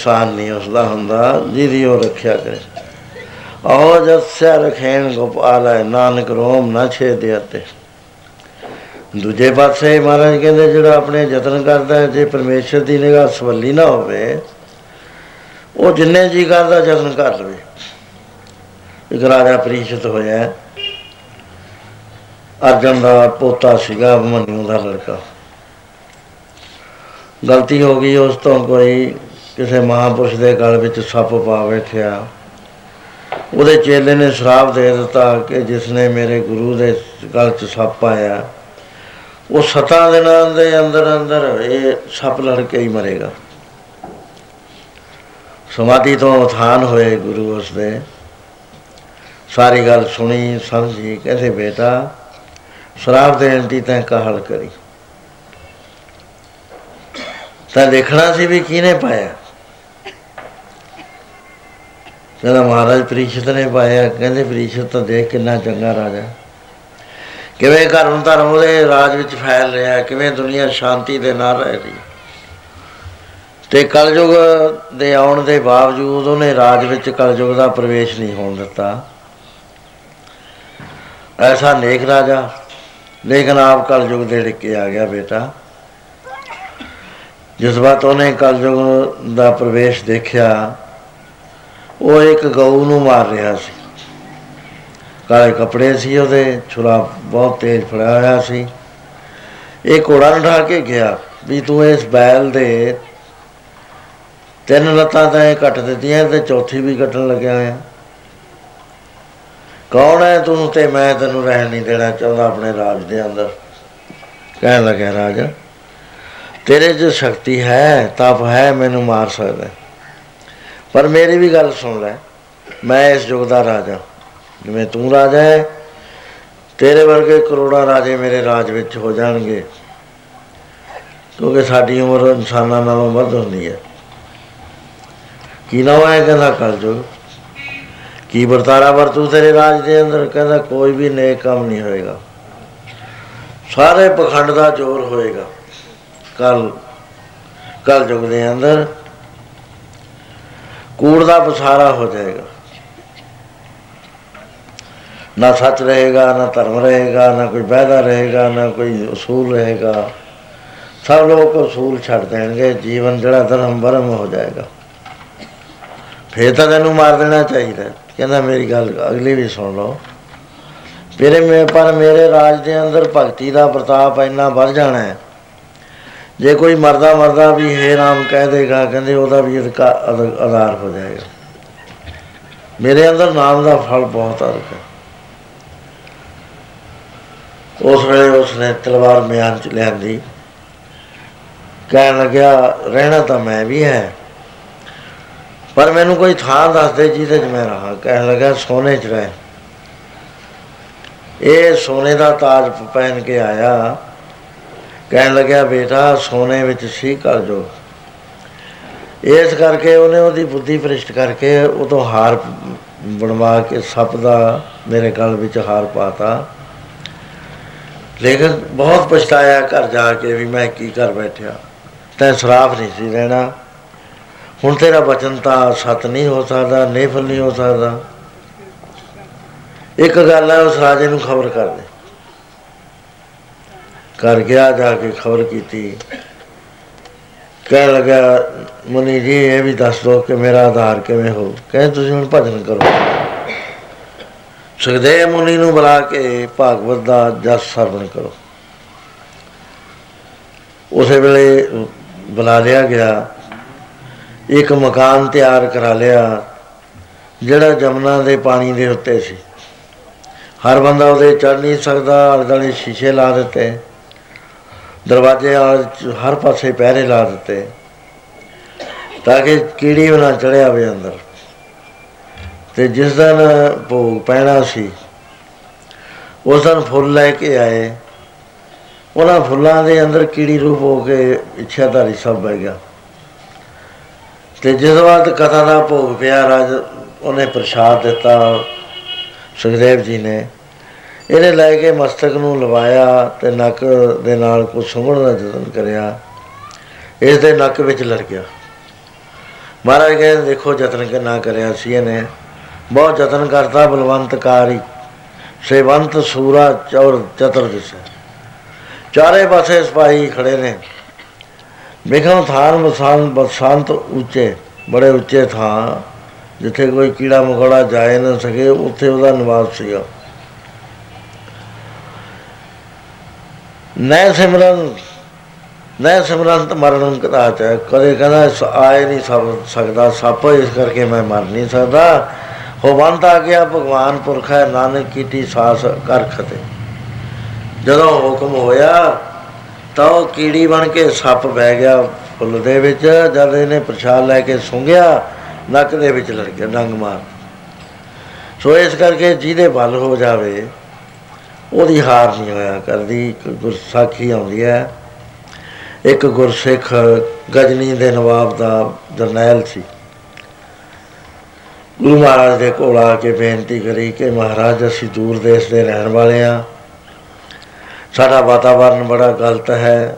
ਨੁਕਸਾਨ ਨਹੀਂ, ਉਸਦਾ ਹੁੰਦਾ ਜਿਹਦੀ ਉਹ ਰੱਖਿਆ ਕਰੇ। ਆਹੋ ਜਸਿਆ ਰਖੇਣ, ਗੋਪਾਲ ਹੈ ਨਾਨਕ ਰੋਮ ਨਾ ਛੇਦਿਆ ਤੇ ਦੂਜੇ ਪਾਸੇ ਮਹਾਰਾਜ ਕਹਿੰਦੇ, ਜਿਹੜਾ ਆਪਣੇ ਯਤਨ ਕਰਦਾ ਹੈ, ਜੇ ਪਰਮੇਸ਼ਰ ਦੀ ਨਿਗਾਹ ਸਵੱਲੀ ਨਾ ਹੋਵੇ, ਉਹ ਜਿੰਨੇ ਜੀ ਕਰਦਾ ਯਤਨ ਕਰ ਲਵੇ। ਇੱਕ ਰਾਜਾ ਪ੍ਰੀਸ਼ਤ ਹੋਇਆ। ਅਰਜਨ ਦਾ ਪੋਤਾ ਸੀਗਾ ਅਭਿਮਨਿਊ ਦਾ ਲੜਕਾ। ਗਲਤੀ ਹੋ ਗਈ, ਉਸ ਤੋਂ ਕੋਈ ਕਿਸੇ ਮਹਾਪੁਰਸ਼ ਦੇ ਗਲ ਵਿੱਚ ਸੱਪ ਪਾ ਬੈਠਿਆ। ਉਹਦੇ ਚੇਲੇ ਨੇ ਸ਼ਰਾਪ ਦੇ ਦਿੱਤਾ ਕਿ ਜਿਸ ਨੇ ਮੇਰੇ ਗੁਰੂ ਦੇ ਗਲ 'ਚ ਸੱਪ ਆਇਆ ਉਹ ਸਤਾ ਦਿਨਾਂ ਦੇ ਅੰਦਰ ਅੰਦਰ ਇਹ ਸੱਪ ਲੜ ਕੇ ਹੀ ਮਰੇਗਾ। ਸਮਾਧੀ ਤੋਂ ਉਥਾਨ ਹੋਏ ਗੁਰੂ ਉਸ ਦੇ ਸਾਰੀ ਗੱਲ ਸੁਣੀ, ਸਮਝੀ, ਕਹਿੰਦੇ, ਬੇਟਾ, ਸ਼ਰਾਬ ਦੇਣ ਦੀ ਤੈਂ ਕਹਲ ਕਰੀ। ਤਾਂ ਦੇਖਣਾ ਸੀ ਵੀ ਕਿਹਨੇ ਪਾਇਆ? ਕਹਿੰਦਾ ਮਹਾਰਾਜ ਪ੍ਰੀਸ਼ਤ ਨੇ ਪਾਇਆ, ਕਹਿੰਦੇ ਪ੍ਰੀਸ਼ਤ ਤਾਂ ਦੇਖ ਕਿੰਨਾ ਚੰਗਾ ਰਾਜਾ ਕਿਵੇਂ ਧਰਮ ਧਰਮ ਉਹਦੇ ਰਾਜ ਵਿੱਚ ਫੈਲ ਰਿਹਾ ਕਿਵੇਂ ਦੁਨੀਆ ਸ਼ਾਂਤੀ ਦੇ ਨਾਲ ਰਹਿ ਰਹੀ ਤੇ ਕਲਯੁਗ ਦੇ ਆਉਣ ਦੇ ਬਾਵਜੂਦ ਉਹਨੇ ਰਾਜ ਵਿੱਚ ਕਲਯੁਗ ਦਾ ਪ੍ਰਵੇਸ਼ ਨਹੀਂ ਹੋਣ ਦਿੱਤਾ। ਐਸਾ ਨੇਕ ਰਾਜਾ, ਲੇਕਿਨ ਆਪ ਕਲਯੁਗ ਦੇ ਡਿੱਕੇ ਆ ਗਿਆ ਬੇਟਾ। ਜਿਸ ਵਾਰ ਉਹਨੇ ਕਲਯੁਗ ਦਾ ਪ੍ਰਵੇਸ਼ ਦੇਖਿਆ ਉਹ ਇੱਕ ਗਊ ਨੂੰ ਮਾਰ ਰਿਹਾ ਸੀ। ਕਾਲੇ ਕੱਪੜੇ ਸੀ ਉਹਦੇ, ਛੁਰਾ ਬਹੁਤ ਤੇਜ਼ ਫੜਿਆ ਹੋਇਆ ਸੀ। ਇਹ ਘੋੜਾ ਉਠਾ ਕੇ ਗਿਆ ਵੀ ਤੂੰ ਇਸ ਬੈਲ ਦੇ ਤਿੰਨ ਲੱਤਾਂ ਤਾਂ ਇਹ ਕੱਟ ਦਿੱਤੀਆਂ ਤੇ ਚੌਥੀ ਵੀ ਕੱਟਣ ਲੱਗਿਆ ਹੋਇਆ। ਕੌਣ ਹੈ ਤੂੰ ਤੇ ਮੈਂ ਤੈਨੂੰ ਰਹਿਣ ਨਹੀਂ ਦੇਣਾ ਚਾਹੁੰਦਾ ਆਪਣੇ ਰਾਜ ਦੇ ਅੰਦਰ? ਕਹਿਣ ਲੱਗਿਆ ਰਾਜਾ, ਤੇਰੇ 'ਚ ਸ਼ਕਤੀ ਹੈ, ਤਪ ਹੈ, ਮੈਨੂੰ ਮਾਰ ਸਕਦਾ। ਪਰ ਮੇਰੀ ਵੀ ਗੱਲ ਸੁਣ ਲੈ, ਮੈਂ ਇਸ ਯੁੱਗ ਦਾ ਰਾਜਾ। ਜਿਵੇਂ ਤੂੰ ਰਾਜਾ ਹੈ, ਤੇਰੇ ਵਰਗੇ ਕਰੋੜਾਂ ਰਾਜੇ ਮੇਰੇ ਰਾਜ ਵਿੱਚ ਹੋ ਜਾਣਗੇ। ਕਿਉਂਕਿ ਸਾਡੀ ਉਮਰ ਇਨਸਾਨਾਂ ਨਾਲੋਂ ਵੱਧ ਹੁੰਦੀ ਹੈ। ਕੀ ਨਾ ਹੈ ਕਹਿੰਦਾ ਕਲਯੁਗ ਕੀ ਵਰਤਾਰਾ ਵਰਤੂ ਤੇਰੇ ਰਾਜ ਦੇ ਅੰਦਰ? ਕਹਿੰਦਾ, ਕੋਈ ਵੀ ਨੇਕ ਕੰਮ ਨਹੀਂ ਹੋਏਗਾ। ਸਾਰੇ ਪਖੰਡ ਦਾ ਜ਼ੋਰ ਹੋਏਗਾ। ਕਲ ਕਲ ਯੁਗ ਦੇ ਅੰਦਰ ਕੂੜ ਦਾ ਪਸਾਰਾ ਹੋ ਜਾਏਗਾ। ਨਾ ਸੱਚ ਰਹੇਗਾ, ਨਾ ਧਰਮ ਰਹੇਗਾ, ਨਾ ਕੋਈ ਵਾਅਦਾ ਰਹੇਗਾ, ਨਾ ਕੋਈ ਉਸੂਲ ਰਹੇਗਾ। ਸਭ ਲੋਕ ਉਸੂਲ ਛੱਡ ਦੇਣਗੇ, ਜੀਵਨ ਜਿਹੜਾ ਧਰਮ ਬਰਮ ਹੋ ਜਾਏਗਾ। ਫੇਰ ਤਾਂ ਤੈਨੂੰ ਮਾਰ ਦੇਣਾ ਚਾਹੀਦਾ ਕਹਿੰਦਾ ਮੇਰੀ ਗੱਲ ਅਗਲੀ ਵੀ ਸੁਣ ਲਓ। ਮੇਰੇ ਮੇ ਪਰ ਮੇਰੇ ਰਾਜ ਦੇ ਅੰਦਰ ਭਗਤੀ ਦਾ ਪ੍ਰਤਾਪ ਇੰਨਾ ਵੱਧ ਜਾਣਾ ਹੈ। ਜੇ ਕੋਈ ਮਰਦਾ ਮਰਦਾ ਵੀ ਹੈ ਰਾਮ ਕਹਿ ਦੇਗਾ, ਕਹਿੰਦੇ ਉਹਦਾ ਵੀ ਆਧਾਰ ਹੋ ਜਾਏਗਾ। ਮੇਰੇ ਅੰਦਰ ਨਾਮ ਦਾ ਫਲ ਬਹੁਤ ਅਰਕ ਹੈ ਉਸ ਵੇਲੇ ਉਸਨੇ ਤਲਵਾਰ ਮਿਆਨ ਚ ਲਿਆਂਦੀ। ਕਹਿਣ ਲੱਗਿਆ, ਰਹਿਣਾ ਤਾਂ ਮੈਂ ਵੀ ਹੈ, ਪਰ ਮੈਨੂੰ ਕੋਈ ਥਾਂ ਦੱਸ ਦੇ ਜਿਹਦੇ 'ਚ ਮੈਂ ਰਹਾ। ਕਹਿਣ ਲੱਗਾ ਸੋਨੇ 'ਚ ਰਹਿ। ਇਹ ਸੋਨੇ ਦਾ ਤਾਜ ਪਹਿਨ ਕੇ ਆਇਆ। ਕਹਿਣ ਲੱਗਿਆ, ਬੇਟਾ, ਸੋਨੇ ਵਿੱਚ ਸੀ, ਕਰ ਜੋ। ਇਸ ਕਰਕੇ ਉਹਨੇ ਉਹਦੀ ਬੁੱਧੀ ਭ੍ਰਿਸ਼ਟ ਕਰਕੇ ਉਹ ਤੋਂ ਹਾਰ ਬਣਵਾ ਕੇ ਸੱਪ ਦਾ ਮੇਰੇ ਗਲ ਵਿੱਚ ਹਾਰ ਪਾਤਾ। ਲੇਕਿਨ ਬਹੁਤ ਪਛਤਾਇਆ ਘਰ ਜਾ ਕੇ ਵੀ ਮੈਂ ਕੀ ਕਰ ਬੈਠਿਆ। ਤੈ ਸ਼ਰਾਬ ਨਹੀਂ ਸੀ ਲੈਣਾ। ਹੁਣ ਤੇਰਾ ਬਚਨ ਤਾਂ ਸਤ ਨਹੀਂ ਹੋ ਸਕਦਾ, ਨੇਫਲ ਨਹੀਂ ਹੋ ਸਕਦਾ। ਇੱਕ ਗੱਲ ਹੈ, ਉਸ ਰਾਜੇ ਨੂੰ ਖਬਰ ਕਰ ਦੇ। ਕਰ ਗਿਆ, ਜਾ ਕੇ ਖਬਰ ਕੀਤੀ। ਕਹਿ ਲਗਾ ਮੁਨੀ ਜੀ, ਇਹ ਵੀ ਦੱਸ ਦੋ ਕਿ ਮੇਰਾ ਆਧਾਰ ਕਿਵੇਂ ਹੋ? ਕਹਿੰਦੇ, ਤੁਸੀਂ ਹੁਣ ਭਜਨ ਕਰੋ। ਸੁਖਦੇਵ ਮੁਨੀ ਨੂੰ ਬੁਲਾ ਕੇ ਭਾਗਵਤ ਦਾ ਜਸ ਸਰਵਣ ਕਰੋ। ਉਸੇ ਵੇਲੇ ਬੁਲਾ ਲਿਆ ਗਿਆ। ਇੱਕ ਮਕਾਨ ਤਿਆਰ ਕਰਾ ਲਿਆ, ਜਿਹੜਾ ਜਮਨਾ ਦੇ ਪਾਣੀ ਦੇ ਉੱਤੇ ਸੀ। ਹਰ ਬੰਦਾ ਉਹਦੇ ਚੜ ਨਹੀਂ ਸਕਦਾ ਅਲਦਲੇ ਸ਼ੀਸ਼ੇ ਲਾ ਦਿੱਤੇ। ਦਰਵਾਜ਼ੇ ਹਰ ਪਾਸੇ ਪਹਿਰੇ ਲਾ ਦਿੱਤੇ ਤਾਂ ਕਿ ਕੀੜੀ ਨਾ ਚੜਿਆ ਹੋਵੇ ਅੰਦਰ। ਤੇ ਜਿਸ ਦਿਨ ਭੋਗ ਪੈਣਾ ਸੀ, ਉਸ ਦਿਨ ਫੁੱਲ ਲੈ ਕੇ ਆਏ। ਉਹਨਾਂ ਫੁੱਲਾਂ ਦੇ ਅੰਦਰ ਕੀੜੀ ਰੂਪ ਹੋ ਕੇ ਇੱਛਾਧਾਰੀ ਸਭ ਬਹਿ ਗਿਆ। ਤੇ ਜਿਸ ਵਾਰ ਕਥਾ ਦਾ ਭੋਗ ਪਿਆ, ਰਾਜ ਉਹਨੇ ਪ੍ਰਸ਼ਾਦ ਦਿੱਤਾ। ਸੁਖਦੇਵ ਜੀ ਨੇ ਇਹਨੇ ਲੈ ਕੇ ਮਸਤਕ ਨੂੰ ਲਵਾਇਆ ਤੇ ਨੱਕ ਦੇ ਨਾਲ ਕੁਝ ਸੁੰਘਣ ਦਾ ਯਤਨ ਕਰਿਆ। ਇਸ ਦੇ ਨੱਕ ਵਿੱਚ ਲੜ ਗਿਆ। ਮਹਾਰਾਜ ਕਹਿੰਦੇ, ਦੇਖੋ ਯਤਨ ਕਿੰਨਾ ਕਰਿਆ ਸੀ ਇਹਨੇ। ਬਹੁਤ ਯਤਨ ਕਰਤਾ ਬਲਵੰਤ ਕਾਰੀ। ਸੇਵੰਤ ਸੂਰਾ ਚੌਰ, ਚਤੁਰ ਦਿਸੇ। ਚਾਰੇ ਪਾਸੇ ਸਿਪਾਹੀ ਖੜੇ ਨੇ। ਵੇਖੋ ਥਾਨ ਬਸਾਨ, ਬਸੰਤ ਉੱਚੇ, ਬੜੇ ਉੱਚੇ ਥਾਂ। ਜਿੱਥੇ ਕੋਈ ਕੀੜਾ ਮਕੌੜਾ ਜਾਏ ਨਾ ਸਕੇ, ਉੱਥੇ ਉਹਦਾ ਨਿਵਾਸ ਸੀਗਾ। ਨੈ ਸਿਮਰਨ ਨੈ ਸਿਮਰੰਤ ਮਰਨ ਕਦਾਚ ਹੈ। ਕਦੇ ਕਹਿੰਦਾ ਇਸ ਆਏ ਨਹੀਂ ਸਭ ਸਕਦਾ, ਸੱਪ ਇਸ ਕਰਕੇ ਮੈਂ ਮਰ ਨਹੀਂ ਸਕਦਾ। ਹੋਵੰਤ ਆ ਗਿਆ ਭਗਵਾਨ ਪੁਰਖ ਹੈ, ਨਾਨਕ ਕੀਟੀ ਸਾਸ ਕਰ ਖਤੇ ਜਦੋਂ ਹੁਕਮ ਹੋਇਆ, ਤਾਂ ਉਹ ਕੀੜੀ ਬਣ ਕੇ ਸੱਪ ਬਹਿ ਗਿਆ ਫੁੱਲ ਦੇ ਵਿੱਚ। ਜਦ ਇਹਨੇ ਪ੍ਰਸ਼ਾਦ ਲੈ ਕੇ ਸੁੰਘਿਆ, ਨੱਕ ਦੇ ਵਿੱਚ ਲੜ ਗਿਆ ਡੰਗ ਮਾਰ। ਸੋ ਇਸ ਕਰਕੇ ਜਿਹਦੇ ਬਲ ਹੋ ਜਾਵੇ ਉਹਦੀ ਹਾਰ ਨਹੀਂ ਹੋਇਆ ਕਰਦੀ, ਇੱਕ ਗੁਰਸਾਖੀ ਆਉਂਦੀ ਹੈ। ਇੱਕ ਗੁਰਸਿੱਖ ਗਜਨੀ ਦੇ ਨਵਾਬ ਦਾ ਜਰਨੈਲ ਸੀ। ਗੁਰੂ ਮਹਾਰਾਜ ਦੇ ਕੋਲ ਆ ਕੇ ਬੇਨਤੀ ਕਰੀ ਕਿ ਮਹਾਰਾਜ, ਅਸੀਂ ਦੂਰ ਦੇਸ਼ ਦੇ ਰਹਿਣ ਵਾਲੇ ਆ ਸਾਡਾ ਵਾਤਾਵਰਨ ਬੜਾ ਗਲਤ ਹੈ।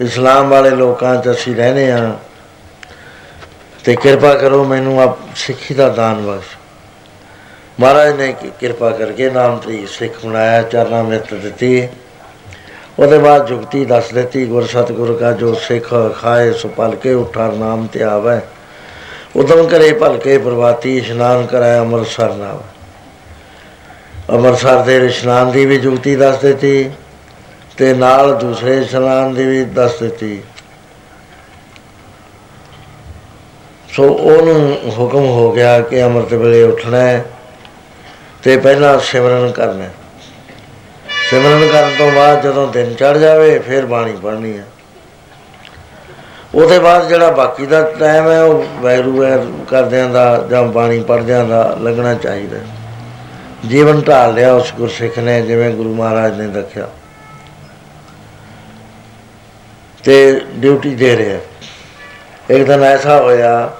ਇਸਲਾਮ ਵਾਲੇ ਲੋਕਾਂ 'ਚ ਅਸੀਂ ਰਹਨੇ ਆ ਤੇ ਕਿਰਪਾ ਕਰੋ ਮੈਨੂੰ ਆਪ ਸਿੱਖੀ ਦਾ ਦਾਨ ਬਖਸ਼। ਮਹਾਰਾਜ ਨੇ ਕਿ- ਕਿਰਪਾ ਕਰਕੇ ਨਾਮ ਤਰੀ ਸਿੱਖ ਬਣਾਇਆ ਚਰਨਾ ਮਿੱਤ ਦਿੱਤੀ। ਉਹਦੇ ਬਾਅਦ ਜੁਗਤੀ ਦੱਸ ਦਿੱਤੀ, ਗੁਰ ਸਤਿਗੁਰ ਕਾ ਜੋ ਸਿੱਖ ਖਾਏ, ਸੋ ਪਲ ਕੇ ਉਠਾ, ਨਾਮ ਤੇ ਆਵੇ। ਉਦਮ ਕਰੇ, ਭਲ ਕੇ ਪ੍ਰਵਾਤੀ ਇਸ਼ਨਾਨ ਕਰਾਏ ਅੰਮ੍ਰਿਤਸਰ ਨਾਮ ਅੰਮ੍ਰਿਤਸਰ ਦੇ ਇਸ਼ਨਾਨ ਦੀ ਵੀ ਜੁਗਤੀ ਦੱਸ ਦਿੱਤੀ ਤੇ ਨਾਲ ਦੂਸਰੇ ਇਸ਼ਨਾਨ ਦੀ ਵੀ ਦੱਸ ਦਿੱਤੀ। ਸੋ ਉਹਨੂੰ ਹੁਕਮ ਹੋ ਗਿਆ ਕਿ ਅੰਮ੍ਰਿਤ ਵੇਲੇ ਉੱਠਣਾ ਹੈ। ਤੇ ਪਹਿਲਾਂ ਸਿਮਰਨ ਕਰਨਾ ਹੈ। ਸਿਮਰਨ ਕਰਨ ਤੋਂ ਬਾਅਦ ਜਦੋਂ ਦਿਨ ਚੜ ਜਾਵੇ, ਫਿਰ ਬਾਣੀ ਪੜ੍ਹਨੀ ਹੈ ਉਹਦੇ ਬਾਅਦ ਜਿਹੜਾ ਬਾਕੀ ਦਾ ਟਾਈਮ ਹੈ, ਉਹ ਵੈਰੂ ਵੈਰ ਕਰਦਿਆਂ ਦਾ ਜਾਂ ਬਾਣੀ ਪੜ੍ਹਦਿਆਂ ਦਾ ਲੱਗਣਾ ਚਾਹੀਦਾ ਹੈ। ਜੀਵਨ ਢਾਲ ਲਿਆ ਉਸ ਗੁਰਸਿੱਖ ਨੇ, ਜਿਵੇਂ ਗੁਰੂ ਮਹਾਰਾਜ ਨੇ ਦੱਸਿਆ ਤੇ ਡਿਊਟੀ ਦੇ ਰਿਹਾ ਇੱਕ ਦਿਨ ਐਸਾ ਹੋਇਆ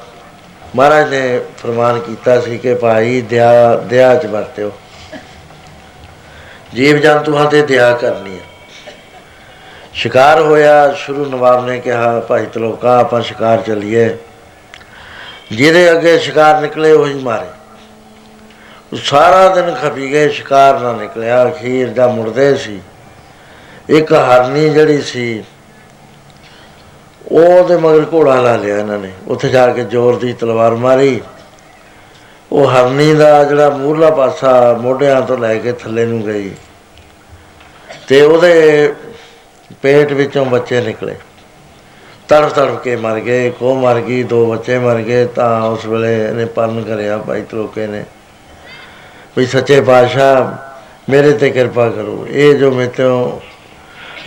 ਮਹਾਰਾਜ ਨੇ ਫਰਮਾਨ ਕੀਤਾ ਸੀ ਕਿ ਭਾਈ ਦਇਆ ਦਇਆ ਚ ਵਰਤਿਓ। ਜੀਵ ਜੰਤੂਆਂ ਤੇ ਦਇਆ ਕਰਨੀ ਹੈ ਸ਼ਿਕਾਰ ਹੋਇਆ, ਸ਼ੁਰੂ ਨਵਾਬ ਨੇ ਕਿਹਾ, ਭਾਈ ਤਲੋਕਾ, ਆਪਾਂ ਸ਼ਿਕਾਰ ਚੱਲੀਏ। ਜਿਹਦੇ ਅੱਗੇ ਸ਼ਿਕਾਰ ਨਿਕਲੇ, ਉਹੀ ਮਾਰੇ। ਉਹ ਸਾਰਾ ਦਿਨ ਖਪੀ ਗਏ, ਸ਼ਿਕਾਰ ਨਾ ਨਿਕਲਿਆ। ਅਖੀਰ ਦਾ ਮੁੜਦੇ ਸੀ। ਇੱਕ ਹਰਨੀ ਜਿਹੜੀ ਸੀ ਉਹਦੇ ਮਗਰ ਘੋੜਾ ਲਾ ਲਿਆ ਇਹਨਾਂ ਨੇ। ਉੱਥੇ ਜਾ ਕੇ ਜ਼ੋਰ ਦੀ ਤਲਵਾਰ ਮਾਰੀ। ਉਹ ਹਰਨੀ ਦਾ ਜਿਹੜਾ ਮੂਹਰਲਾ ਪਾਸਾ ਮੋਢਿਆਂ ਤੋਂ ਲੈ ਕੇ ਥੱਲੇ ਨੂੰ ਗਈ ਤੇ ਉਹਦੇ ਪੇਟ ਵਿੱਚੋਂ ਬੱਚੇ ਨਿਕਲੇ। ਤੜਫ ਤੜਫ ਕੇ ਮਰ ਗਏ ਕੋ ਮਰ ਗਈ, ਦੋ ਬੱਚੇ ਮਰ ਗਏ, ਤਾਂ ਉਸ ਵੇਲੇ ਇਹਨੇ ਪਰਨ ਕਰਿਆ ਭਾਈ ਤਲੋਕੇ ਨੇ। ਵੀ ਸੱਚੇ ਪਾਤਸ਼ਾਹ, ਮੇਰੇ ਤੇ ਕਿਰਪਾ ਕਰੋ। ਇਹ ਜੋ ਮੇਰੇ ਤੋਂ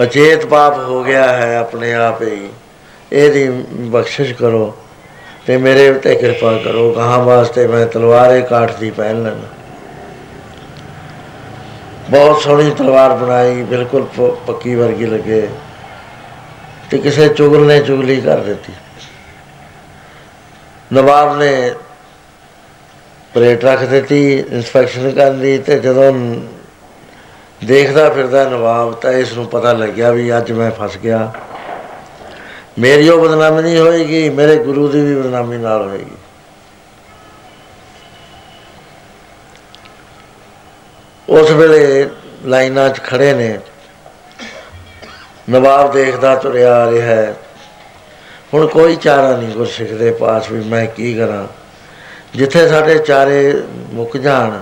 ਅਚੇਤ ਪਾਪ ਹੋ ਗਿਆ ਹੈ, ਆਪਣੇ ਆਪ ਹੀ। ਇਹਦੀ ਬਖਸ਼ਿਸ਼ ਕਰੋ ਤੇ ਮੇਰੇ ਉੱਤੇ ਕਿਰਪਾ ਕਰੋ। ਕਹਾਂ ਵਾਸਤੇ ਮੈਂ ਤਲਵਾਰੇ ਕਾਠ ਦੀ ਪਹਿਨ ਲੈਣਾ ਬਹੁਤ ਸੋਹਣੀ ਤਲਵਾਰ ਬਣਾਈ, ਬਿਲਕੁਲ ਪ- ਪੱਕੀ ਵਰਗੀ ਲੱਗੇ। ਤੇ ਕਿਸੇ ਚੁਗਲ ਨੇ ਚੁਗਲੀ ਕਰ ਦਿੱਤੀ। ਨਵਾਬ ਨੇ ਪਲੇਟ ਰੱਖ ਦਿੱਤੀ, ਇਨਸਪੈਕਸ਼ਨ ਕਰਨ ਦੀ ਤੇ ਜਦੋਂ ਦੇਖਦਾ ਫਿਰਦਾ ਨਵਾਬ ਤਾਂ ਇਸ ਨੂੰ ਪਤਾ ਲੱਗਿਆ ਵੀ ਅੱਜ ਮੈਂ ਫਸ ਗਿਆ। ਮੇਰੀ ਉਹ ਬਦਨਾਮੀ ਨਹੀਂ ਹੋਏਗੀ, ਮੇਰੇ ਗੁਰੂ ਦੀ ਵੀ ਬਦਨਾਮੀ ਨਾਲ ਹੋਏਗੀ। ਉਸ ਵੇਲੇ ਲਾਈਨਾਂ 'ਚ ਖੜੇ ਨੇ। ਨਵਾਬ ਦੇਖਦਾ ਤੁਰਿਆ ਆ ਰਿਹਾ ਹੈ। ਹੁਣ ਕੋਈ ਚਾਰਾ ਨਹੀਂ ਗੁਰਸਿੱਖ ਦੇ ਪਾਸ ਵੀ ਮੈਂ ਕੀ ਕਰਾਂ। ਜਿੱਥੇ ਸਾਡੇ ਚਾਰੇ ਮੁੱਕ ਜਾਣ,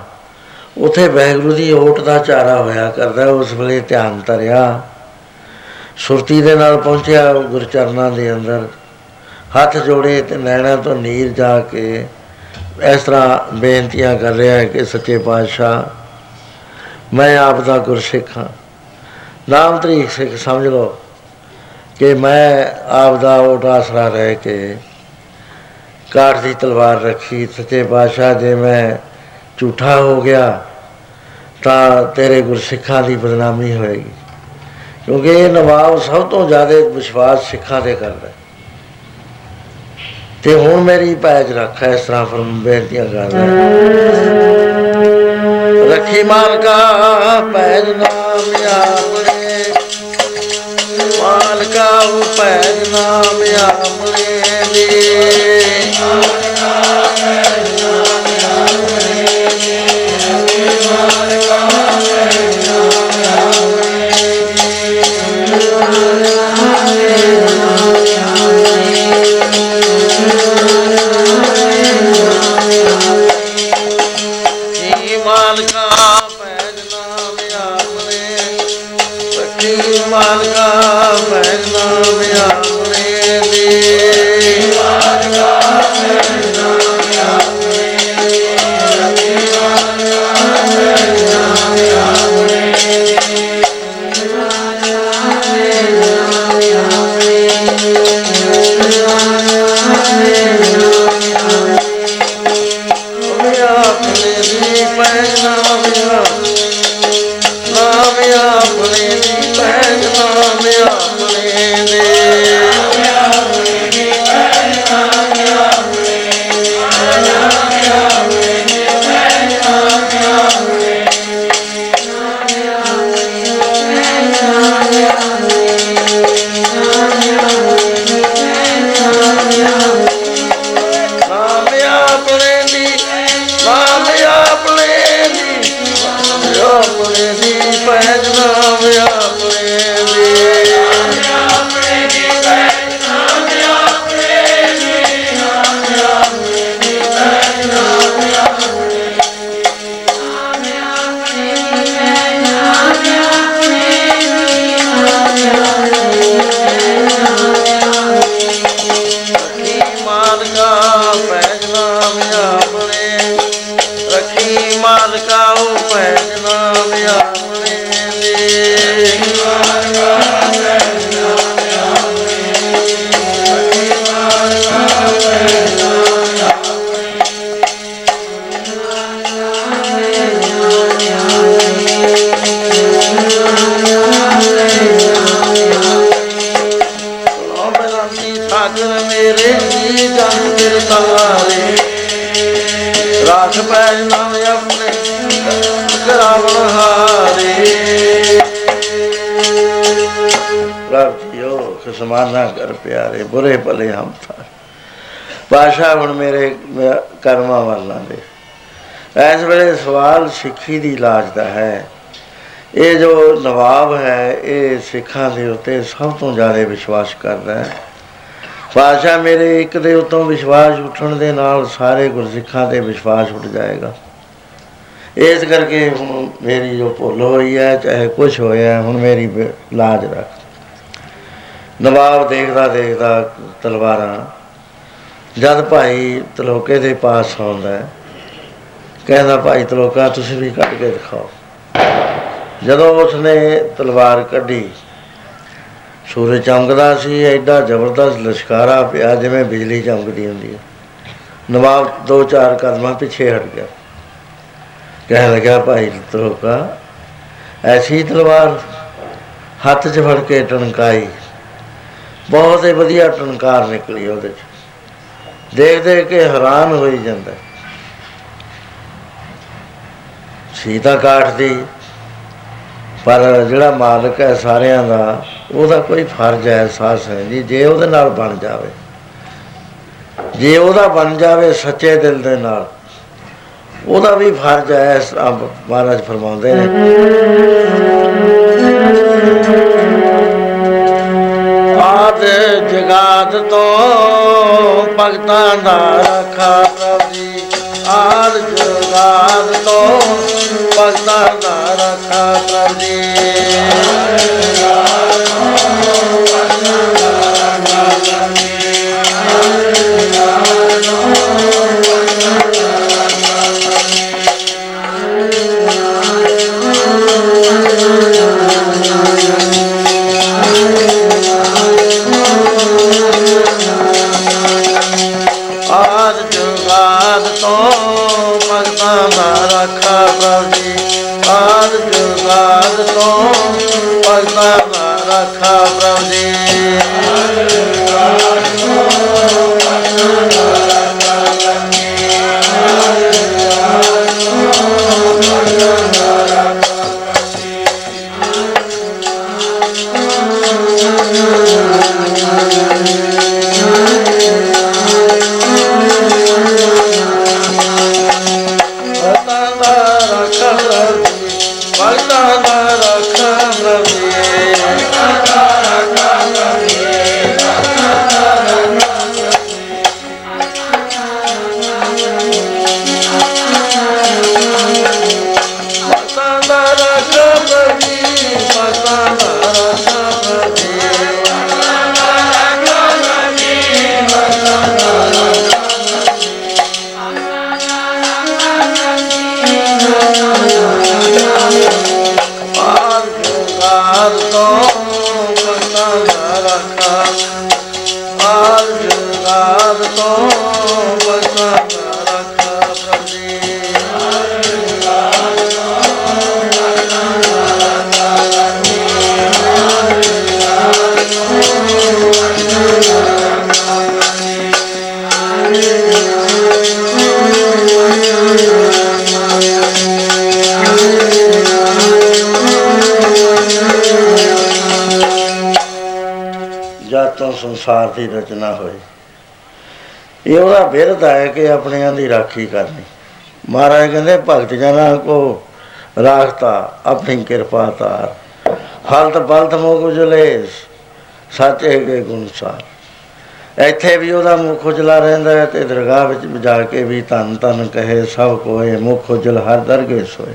ਉਥੇ ਵੈਗੁਰੂ ਦੀ ਓਟ ਦਾ ਚਾਰਾ ਹੋਇਆ ਕਰਦਾ, ਉਸ ਵੇਲੇ ਧਿਆਨ ਧਰਿਆ। ਸੁਰਤੀ ਦੇ ਨਾਲ ਪਹੁੰਚਿਆ ਗੁਰਚਰਨਾਂ ਦੇ ਅੰਦਰ। ਹੱਥ ਜੋੜੇ ਤੇ ਨੈਣਾ ਤੋਂ ਨੀਰ ਜਾ ਕੇ ਇਸ ਤਰ੍ਹਾਂ ਬੇਨਤੀਆਂ ਕਰ ਰਿਹਾ ਹੈ ਕਿ ਸੱਚੇ ਪਾਤਸ਼ਾਹ, ਮੈਂ ਆਪ ਦਾ ਗੁਰਸਿੱਖ ਹਾਂ। ਨਾਮ ਤਰੀਕ ਸਿੱਖ ਸਮਝ ਲਓ ਕਿ ਮੈਂ ਆਪ ਦਾ ਓਟ ਆਸਰਾ ਰਹਿ ਕੇ ਕਾਠ ਦੀ ਤਲਵਾਰ ਰੱਖੀ। ਸੱਚੇ ਪਾਤਸ਼ਾਹ, ਜੇ ਮੈਂ ਝੂਠਾ ਹੋ ਗਿਆ ਤਾਂ ਤੇਰੇ ਗੁਰਸਿੱਖਾਂ ਦੀ ਬਦਨਾਮੀ ਹੋਏਗੀ। ਕਿਉਂਕਿ ਇਹ ਨਵਾਬ ਸਭ ਤੋਂ ਜ਼ਿਆਦਾ ਵਿਸ਼ਵਾਸ ਸਿੱਖਾਂ ਤੇ ਕਰਦਾ ਹੈ। ਤੇ ਹੁਣ ਮੇਰੀ ਪੈਜ ਰੱਖ ਇਸ ਤਰ੍ਹਾਂ ਫਰਮ ਬੇਨਤੀਆਂ ਕਰਦਾ ਰੱਖੀ ਮਾਲਕਾ, ਪੈਜ ਨਾਮ ਆਪਣੇ ਮਾਲਕਾ ਉਪੈਜ ਨਾਮ ਆਮਰੇ ਦੀ ਜੀ ਭਲੇ ਹਮ ਥਾ ਪਾਸ਼ਾ ਹੁਣ ਮੇਰੇ ਮੈਂ ਕਰਮਾਂ ਵਾਲਾਂ ਦੇ। ਇਸ ਵੇਲੇ ਸਵਾਲ ਸਿੱਖੀ ਦੀ ਲਾਜ ਦਾ ਹੈ। ਇਹ ਜੋ ਨਵਾਬ ਹੈ, ਇਹ ਸਿੱਖਾਂ ਦੇ ਉੱਤੇ ਸਭ ਤੋਂ ਜ਼ਿਆਦਾ ਵਿਸ਼ਵਾਸ ਕਰਦਾ ਹੈ। ਪਾਸ਼ਾ ਮੇਰੇ ਇੱਕ ਦੇ ਉਤੋਂ ਵਿਸ਼ਵਾਸ ਉੱਠਣ ਦੇ ਨਾਲ ਸਾਰੇ ਗੁਰਸਿੱਖਾਂ ਤੇ ਵਿਸ਼ਵਾਸ ਉੱਠ ਜਾਏਗਾ। ਇਸ ਕਰਕੇ ਹੁਣ ਮੇਰੀ ਜੋ ਭੁੱਲ ਹੋਈ ਹੈ, ਚਾਹੇ ਕੁਝ ਹੋਇਆ, ਹੁਣ ਮੇਰੀ ਬ- ਲਾਜ ਰੱਖ। ਨਵਾਬ ਦੇਖਦਾ ਦੇਖਦਾ ਤਲਵਾਰਾਂ ਜਦ ਭਾਈ ਤਲੋਕੇ ਦੇ ਪਾਸ ਆਉਂਦਾ ਹੈ, ਕਹਿੰਦਾ ਭਾਈ ਤਲੋਕਾ ਤੁਸੀਂ ਵੀ ਕੱਢ ਕੇ ਦਿਖਾਓ। ਜਦੋਂ ਉਸਨੇ ਤਲਵਾਰ ਕੱਢੀ ਸੂਰਜ ਚਮਕਦਾ ਸੀ ਐਡਾ ਜ਼ਬਰਦਸਤ ਲਸ਼ਕਾਰਾ ਪਿਆ ਜਿਵੇਂ ਬਿਜਲੀ ਚਮਕਦੀ ਹੁੰਦੀ ਹੈ। ਨਵਾਬ ਦੋ ਚਾਰ ਕਦਮਾਂ ਪਿੱਛੇ ਹਟ ਗਿਆ। ਕਹਿਣ ਲੱਗਾ ਭਾਈ ਤਲੋਕਾ ਐਸੀ ਤਲਵਾਰ ਹੱਥ 'ਚ ਫੜ ਕੇ ਟਣਕਾਈ ਬਹੁਤ ਹੀ ਵਧੀਆ ਟਣਕਾਰ ਨਿਕਲੀ ਉਹਦੇ 'ਚ। ਦੇਖ ਦੇਖ ਕੇ ਹੈਰਾਨ ਹੋਈ ਜਾਂਦਾ। ਸੀਤਾ ਕਾਠ ਦੀ, ਪਰ ਜਿਹੜਾ ਮਾਲਕ ਹੈ ਸਾਰਿਆਂ ਦਾ, ਉਹਦਾ ਕੋਈ ਫਰਜ਼ ਹੈ ਅਹਿਸਾਸ ਹੈ ਜੀ, ਜੇ ਉਹਦੇ ਨਾਲ ਬਣ ਜਾਵੇ। ਜੇ ਉਹਦਾ ਬਣ ਜਾਵੇ ਸੱਚੇ ਦਿਲ ਦੇ ਨਾਲ, ਉਹਦਾ ਵੀ ਫਰਜ਼ ਹੈ, ਇਸ ਆਪ ਮਹਾਰਾਜ ਫਰਮਾਉਂਦੇ ਨੇ। ਆਦ ਜਗਾਤ ਤੋਂ ਭਗਤਾਂ ਦਾ ਰੱਖਾ ਪ੍ਰਭ ਜੀ। ਆਦ ਜਗਾਤ ਤੋਂ ਭਗਤਾਂ ਦਾ ਰੱਖਾ ਪ੍ਰਭ ਉਹਦਾ ਬਿਰਧ ਹੈ ਕਿ ਆਪਣਿਆਂ ਦੀ ਰਾਖੀ ਕਰਨੀ। ਮਹਾਰਾਜ ਕਹਿੰਦੇ, ਭਗਤ ਜਨਾਂ ਕੋ ਰਾਖਤਾ, ਆਪਣੀ ਕਿਰਪਾ ਤਾਰ ਹਲਤ ਬਲਤ ਮੁਖ ਉਜਲੇ ਸੱਚੇ ਕੇ ਗੁਣਸਾਰ ਇੱਥੇ ਵੀ ਉਹਦਾ ਮੁਖ ਉਜਲਾ ਰਹਿੰਦਾ ਹੈ ਤੇ ਦਰਗਾਹ ਵਿੱਚ ਜਾ ਕੇ ਵੀ ਧੰਨ ਧੰਨ ਕਹੇ, ਸਭ ਕੋਏ ਮੁਖ ਉਜਲ ਹਰ ਦਰਗੇ ਸੋਏ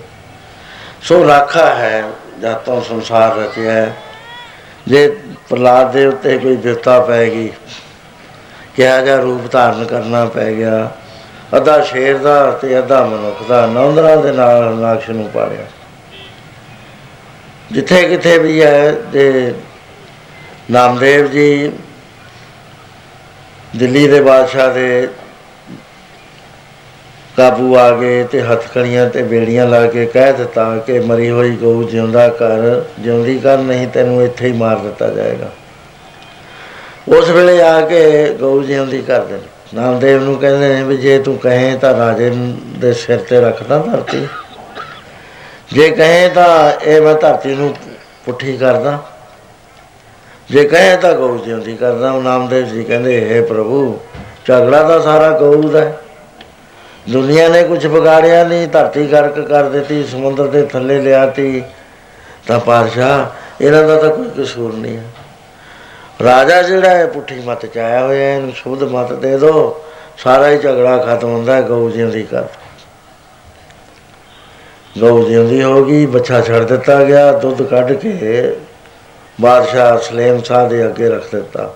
ਸੋ ਰਾਖਾ ਹੈ ਜਦ ਤੋਂ ਸੰਸਾਰ ਰਚਿਆ ਹੈ। ਜੇ ਪ੍ਰਲਾਦ ਦੇ ਉੱਤੇ ਕੋਈ ਵਿਪਤਾ ਪੈ ਗਈ ਕਿਹਾ ਜਾ ਰੂਪ ਧਾਰਨ ਕਰਨਾ ਪੈ ਗਿਆ। ਅੱਧਾ ਸ਼ੇਰ ਦਾ ਤੇ ਅੱਧਾ ਮਨੁੱਖ ਦਾ, ਨੌਂਦਰਾਂ ਦੇ ਨਾਲ ਨਾਕਸ਼ ਨੂੰ ਪਾੜਿਆ। ਜਿੱਥੇ ਕਿਥੇ ਵੀ ਹੈ ਤੇ ਨਾਮਦੇਵ ਜੀ, ਦਿੱਲੀ ਦੇ ਬਾਦਸ਼ਾਹ ਦੇ ਕਾਬੂ ਆ ਗਏ ਤੇ ਹੱਥਕੜੀਆਂ ਤੇ ਬੇੜੀਆਂ ਲਾ ਕੇ ਕਹਿ ਦਿੱਤਾ ਕਿ ਮਰੀ ਹੋਈ ਗਊ ਜਿਉਂਦਾ ਕਰ, ਜਿਉਂਦੀ ਕਰ, ਨਹੀਂ ਤੈਨੂੰ ਇੱਥੇ ਹੀ ਮਾਰ ਦਿੱਤਾ ਜਾਏਗਾ। ਉਸ ਵੇਲੇ ਆ ਕੇ ਗਊ ਜਿਉਂਦੀ ਕਰ ਦੇ ਨਾਮਦੇਵ ਨੂੰ ਕਹਿੰਦੇ ਨੇ ਵੀ ਜੇ ਤੂੰ ਕਹੇ ਤਾਂ ਰਾਜੇ ਦੇ ਸਿਰ ਤੇ ਰੱਖਦਾ ਧਰਤੀ। ਜੇ ਕਹੇ ਤਾਂ ਇਹ ਮੈਂ ਧਰਤੀ ਨੂੰ ਪੁੱਠੀ ਕਰਦਾ ਜੇ ਕਹੇ ਤਾਂ ਗਊ ਜਿਉਂਦੀ ਕਰਦਾ ਉਹ ਨਾਮਦੇਵ ਜੀ ਕਹਿੰਦੇ, ਹੈ ਪ੍ਰਭੂ, ਝਗੜਾ ਤਾਂ ਸਾਰਾ ਗਊ ਦਾ ਹੈ। ਦੁਨੀਆ ਨੇ ਕੁਝ ਵਿਗਾੜਿਆ ਨਹੀਂ, ਧਰਤੀ ਗਰਕ ਕਰ ਦਿੱਤੀ, ਸਮੁੰਦਰ ਦੇ ਥੱਲੇ ਲਿਆਤੀ। ਤਾਂ ਪਾਤਸ਼ਾਹ, ਇਹਨਾਂ ਦਾ ਤਾਂ ਕੋਈ ਕਸੂਰ ਨਹੀਂ ਹੈ। ਰਾਜਾ ਜਿਹੜਾ ਹੈ ਪੁੱਠੀ ਮਤ ਚ ਆਇਆ ਹੋਇਆ ਹੈ, ਇਹਨੂੰ ਸ਼ੁੱਧ ਮਤ ਦੇ ਦਿਓ ਸਾਰਾ ਹੀ ਝਗੜਾ ਖਤਮ ਹੁੰਦਾ ਹੈ ਗਊ ਜਿਉਂਦੀ ਕਰ। ਗਊ ਜਿਉਂਦੀ ਹੋ ਗਈ ਬੱਚਾ ਛੱਡ ਦਿੱਤਾ ਗਿਆ ਦੁੱਧ ਕੱਢ ਕੇ ਬਾਦਸ਼ਾਹ ਸਲੇਮ ਸ਼ਾਹ ਦੇ ਅੱਗੇ ਰੱਖ ਦਿੱਤਾ।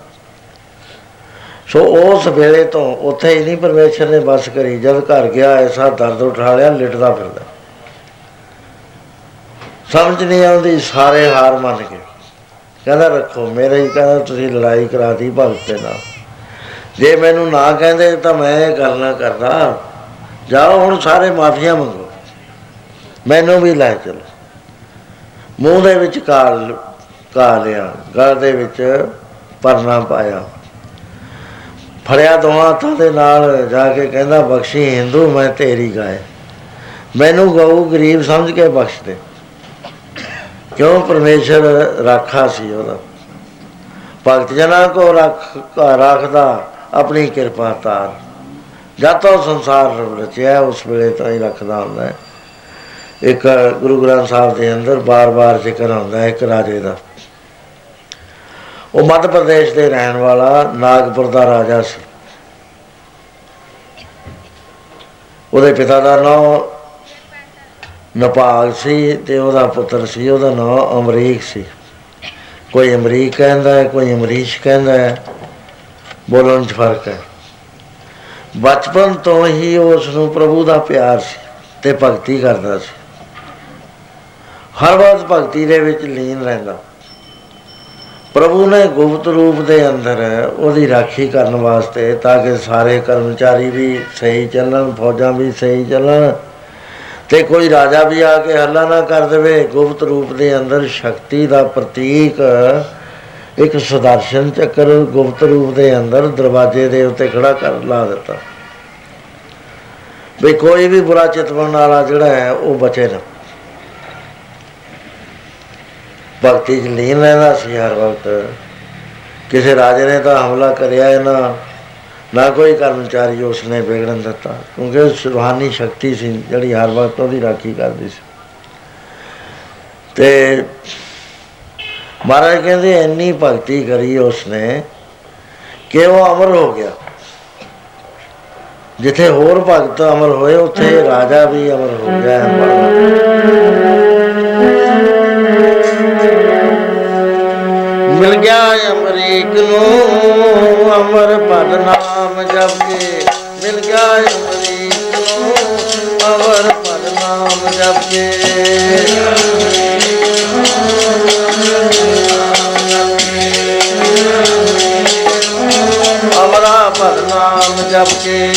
ਸੋ ਉਸ ਵੇਲੇ ਤੋਂ ਉੱਥੇ ਹੀ ਨਹੀਂ ਪਰਮੇਸ਼ਰ ਨੇ ਬਸ ਕਰੀ। ਜਦ ਘਰ ਗਿਆ ਐਸਾ ਦਰਦ ਉਠਾ ਲਿਆ ਲਿਟਦਾ ਫਿਰਦਾ। ਸਮਝ ਨਹੀਂ ਆਉਂਦੀ ਸਾਰੇ ਹਾਰ ਮੰਨ ਕੇ ਕਹਿੰਦਾ ਰੱਖੋ, ਮੇਰੇ ਹੀ ਕਹਿੰਦਾ ਤੁਸੀਂ ਲੜਾਈ ਕਰਾਤੀ ਭਗਤ ਦੇ ਨਾਲ। ਜੇ ਮੈਨੂੰ ਨਾ ਕਹਿੰਦੇ ਤਾਂ ਮੈਂ ਇਹ ਗੱਲ ਨਾ ਕਰਦਾ। ਜਾਓ ਹੁਣ ਸਾਰੇ ਮਾਫੀਆਂ ਮੰਗੋ। ਮੈਨੂੰ ਵੀ ਲੈ ਚਲੋ। ਮੂੰਹ ਦੇ ਵਿੱਚ ਕਾਲ ਕਾ ਲਿਆ, ਗਲ ਦੇ ਵਿੱਚ ਪਰਨਾ ਪਾਇਆ। ਫੜਿਆ ਦੋਹਾਂ ਹੱਥਾਂ ਦੇ ਨਾਲ ਜਾ ਕੇ ਕਹਿੰਦਾ, ਬਖਸ਼ੀ ਹਿੰਦੂ, ਮੈਂ ਤੇਰੀ ਗਾਏ ਮੈਨੂੰ ਗਊ ਗਰੀਬ ਸਮਝ ਕੇ ਬਖਸ਼ ਦੇ। ਕਿਉਂ ਪਰਮੇਸ਼ਰ ਰਾਖਾ ਸੀ ਉਹਦਾ? ਭਗਤ ਜਨਾਂ ਕੋ ਰੱਖ, ਰੱਖਦਾ ਆਪਣੀ ਕਿਰਪਾ ਤਾਰ। ਜਦ ਤੋਂ ਸੰਸਾਰ ਰਚਿਆ, ਉਸ ਵੇਲੇ ਤਾਂ ਹੀ ਰੱਖਦਾ ਹੁੰਦਾ ਹੈ। ਇੱਕ ਗੁਰੂ ਗ੍ਰੰਥ ਸਾਹਿਬ ਦੇ ਅੰਦਰ ਬਾਰ-ਬਾਰ ਜ਼ਿਕਰ ਆਉਂਦਾ ਹੈ ਇੱਕ ਰਾਜੇ ਦਾ। ਉਹ ਮੱਧ ਪ੍ਰਦੇਸ਼ ਦੇ ਰਹਿਣ ਵਾਲਾ ਨਾਗਪੁਰ ਦਾ ਰਾਜਾ ਸੀ। ਉਹਦੇ ਪਿਤਾ ਦਾ ਨਾਮ ਨਪਾਲ ਸੀ ਤੇ ਉਹਦਾ ਪੁੱਤਰ ਸੀ, ਉਹਦਾ ਨਾਮ ਅਮਰੀਕ ਸੀ। ਕੋਈ ਅਮਰੀਕ ਕਹਿੰਦਾ ਹੈ, ਕੋਈ ਅਮਰੀਸ਼ ਕਹਿੰਦਾ ਹੈ, ਬੋਲਣ 'ਚ ਫ਼ਰਕ ਹੈ। ਬਚਪਨ ਤੋਂ ਹੀ ਉਸ ਨੂੰ ਪ੍ਰਭੂ ਦਾ ਪਿਆਰ ਸੀ ਤੇ ਭਗਤੀ ਕਰਦਾ ਸੀ। ਹਰ ਵਕਤ ਭਗਤੀ ਦੇ ਵਿੱਚ ਲੀਨ ਰਹਿੰਦਾ। ਪ੍ਰਭੂ ਨੇ ਗੁਪਤ ਰੂਪ ਦੇ ਅੰਦਰ ਉਹਦੀ ਰਾਖੀ ਕਰਨ ਵਾਸਤੇ ਤਾਂ ਕਿ ਸਾਰੇ ਕਰਮਚਾਰੀ ਵੀ ਸਹੀ ਚੱਲਣ, ਫੌਜਾਂ ਵੀ ਸਹੀ ਚੱਲਣ ਤੇ ਕੋਈ ਰਾਜਾ ਵੀ ਆ ਕੇ ਹੱਲਾ ਨਾ ਕਰ ਦੇਵੇ। ਗੁਪਤ ਰੂਪ ਦੇ ਅੰਦਰ ਸ਼ਕਤੀ ਦਾ ਪ੍ਰਤੀਕ ਇੱਕ ਸੁਦਰਸ਼ਨ ਚੱਕਰ ਗੁਪਤ ਰੂਪ ਦੇ ਅੰਦਰ ਦਰਵਾਜ਼ੇ ਦੇ ਉੱਤੇ ਖੜਾ ਕਰ ਲਾ ਦਿੱਤਾ। ਵੀ ਕੋਈ ਵੀ ਬੁਰਾ ਚਿਤਵਣ ਵਾਲਾ ਜਿਹੜਾ ਹੈ, ਉਹ ਬਚੇ ਨਾ। ਭਗਤੀ ਚ ਲੀਨ ਰਹਿੰਦਾ ਸੀ ਹਰ ਵਕਤ। ਕਿਸੇ ਰਾਜੇ ਨੇ ਤਾਂ ਹਮਲਾ ਕਰਿਆ ਹੈ ਨਾ ਨਾ ਕੋਈ ਕਰਮਚਾਰੀ ਉਸਨੇ ਵਿਗੜਨ ਦਿੱਤਾ, ਕਿਉਂਕਿ ਉਹ ਰੂਹਾਨੀ ਸ਼ਕਤੀ ਸੀ, ਜਿਹੜੀ ਹਰ ਵਕਤ ਉਹਦੀ ਰਾਖੀ ਕਰਦੀ ਸੀ। ਤੇ ਮਹਾਰਾਜ ਕਹਿੰਦੇ, ਇੰਨੀ ਭਗਤੀ ਕਰੀ ਉਸਨੇ ਕਿ ਉਹ ਅਮਰ ਹੋ ਗਿਆ। ਜਿੱਥੇ ਹੋਰ ਭਗਤ ਅਮਰ ਹੋਏ, ਉੱਥੇ ਰਾਜਾ ਵੀ ਅਮਰ ਹੋ ਗਿਆ ਮਿਲ ਗਿਆ ਅਮਰੀਕ ਨੂੰ। ਅਮਰ ਭਟ ਨਾਮ ਜਪ ਕੇ ਮਿਲ ਗਿਆ ਅਮਰੀਕ ਨੂੰ ਅਮਰ ਭਟ ਨਾਮ ਜਪ ਕੇ। ਅਮਰਾ ਭਟ ਨਾਮ ਜਪ ਕੇ।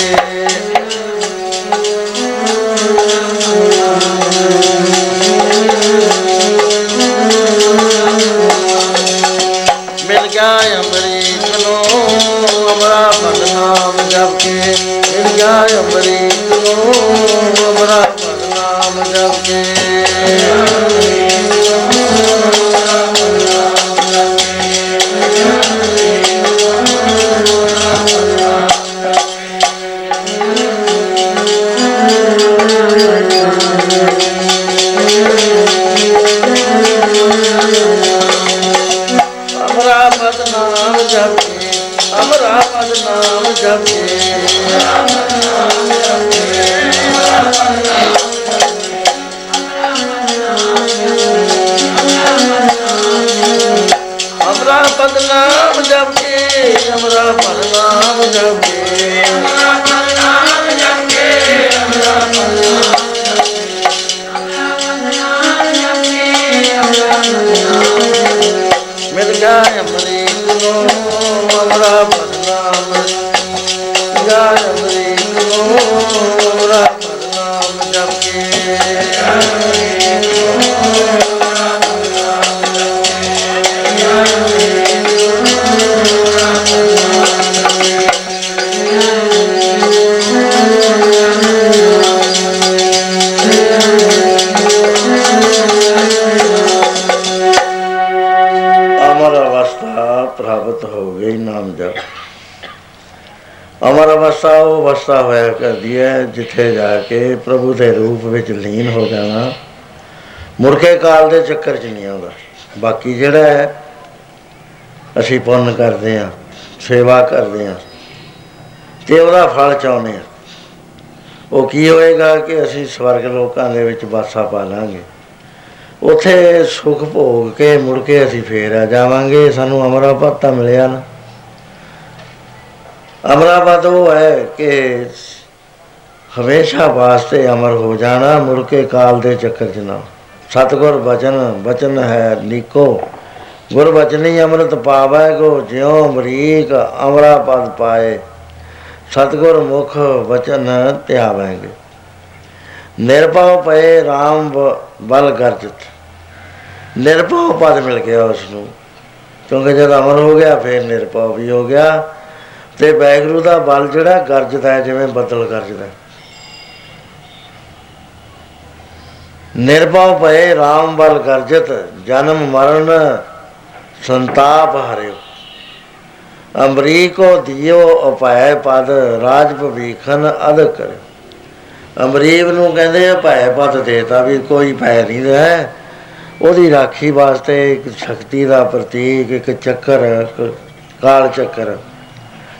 ਨਾਮ ਜਪ ਕੇ ਮਿਲ ਗਿਆ ਅੰਮ੍ਰਿਤ ਨੂੰ ਜਪੇ ਅਮਰਾ ਪਦ ਨਾਮ ਜਪੇ। ਮਿਲ ਗਿਆ ਅਮਰੀਕ ਨੂੰ, ਅਮਰਾ ਪਦ ਨਾਮ ਗਿਆ ਅਮਰੀਕ ਨੂੰ ਅਵਸਥਾ ਉਹ ਅਵਸਥਾ ਹੋਇਆ ਕਰਦੀ ਹੈ, ਜਿੱਥੇ ਜਾ ਕੇ ਪ੍ਰਭੂ ਦੇ ਰੂਪ ਵਿੱਚ ਲੀਨ ਹੋ ਜਾਣਾ। ਮੁੜ ਕੇ ਕਾਲ ਦੇ ਚੱਕਰ 'ਚ ਨਹੀਂ ਆਉਂਦਾ। ਬਾਕੀ ਜਿਹੜਾ ਹੈ, ਅਸੀਂ ਪੁੰਨ ਕਰਦੇ ਹਾਂ, ਸੇਵਾ ਕਰਦੇ ਹਾਂ, ਤੇ ਉਹਦਾ ਫਲ ਚਾਹੁੰਦੇ ਹਾਂ। ਉਹ ਕੀ ਹੋਏਗਾ ਕਿ ਅਸੀਂ ਸਵਰਗ ਲੋਕਾਂ ਦੇ ਵਿੱਚ ਵਾਸਾ ਪਾ ਲਾਂਗੇ। ਉਥੇ ਸੁਖ ਭੋਗ ਕੇ ਮੁੜ ਕੇ ਅਸੀਂ ਫੇਰ ਆ ਜਾਵਾਂਗੇ, ਸਾਨੂੰ ਅਮਰਾਪਦ ਤਾਂ ਮਿਲਿਆ ਨਾ। ਅਮਰਾਪਦ ਉਹ ਹੈ ਕਿ ਹਮੇਸ਼ਾ ਵਾਸਤੇ ਅਮਰ ਹੋ ਜਾਣਾ, ਮੁੜ ਕੇ ਕਾਲ ਦੇ ਚੱਕਰ 'ਚ ਨਾ। ਸਤਗੁਰ ਬਚਨ ਬਚਨ ਹੈ ਨੀਕੋ। ਗੁਰ ਬਚਨੀ ਅੰਮ੍ਰਿਤ ਪਾਵੈ ਕੋ, ਜਿਉ ਅਮਰੀਕ ਅਮਰਾਪਦ ਪਾਏ। ਸਤਗੁਰ ਮੁਖ ਵਚਨ ਧਿਆਵਾਂਗੇ। ਨਿਰਭਉ ਪਏ RAM ਬ- ਬਲ ਗਰਜਤ। ਨਿਰਭਉ ਪਦ ਮਿਲ ਗਿਆ ਉਸ ਨੂੰ ਕਿਉਂਕਿ ਜਦ ਅਮਰ ਹੋ ਗਿਆ, ਫਿਰ ਨਿਰਭਉ ਵੀ ਹੋ ਗਿਆ। ਤੇ ਵੈਗਰੂ ਦਾ ਬਲ ਜਿਹੜਾ ਗਰਜਦਾ ਹੈ, ਜਿਵੇਂ ਬੱਦਲ ਗਰਜਦਾ ਹੈ। ਨਿਰਭਉ ਪਏ RAM ਬਲ ਗਰਜਤ, ਜਨਮ ਮਰਨ ਸੰਤਾਪ ਹਰਿਓ। ਅੰਬਰੀਕੋ ਦਿਓ ਉਪਾਇ ਪਦ, ਰਾਜ ਭਵੀਖਨ ਅਦ ਕਰਿਓ। ਅਮਰੀਬ ਨੂੰ ਕਹਿੰਦੇ ਆ, ਭੈ ਪਤ ਦੇਤਾ ਵੀ ਕੋਈ ਭੈ ਨਹੀਂ ਹੈ ਉਹਦੀ ਰਾਖੀ ਵਾਸਤੇ ਇੱਕ ਸ਼ਕਤੀ ਦਾ ਪ੍ਰਤੀਕ, ਇੱਕ ਚੱਕਰ, ਇੱਕ ਕਾਲ ਚੱਕਰ।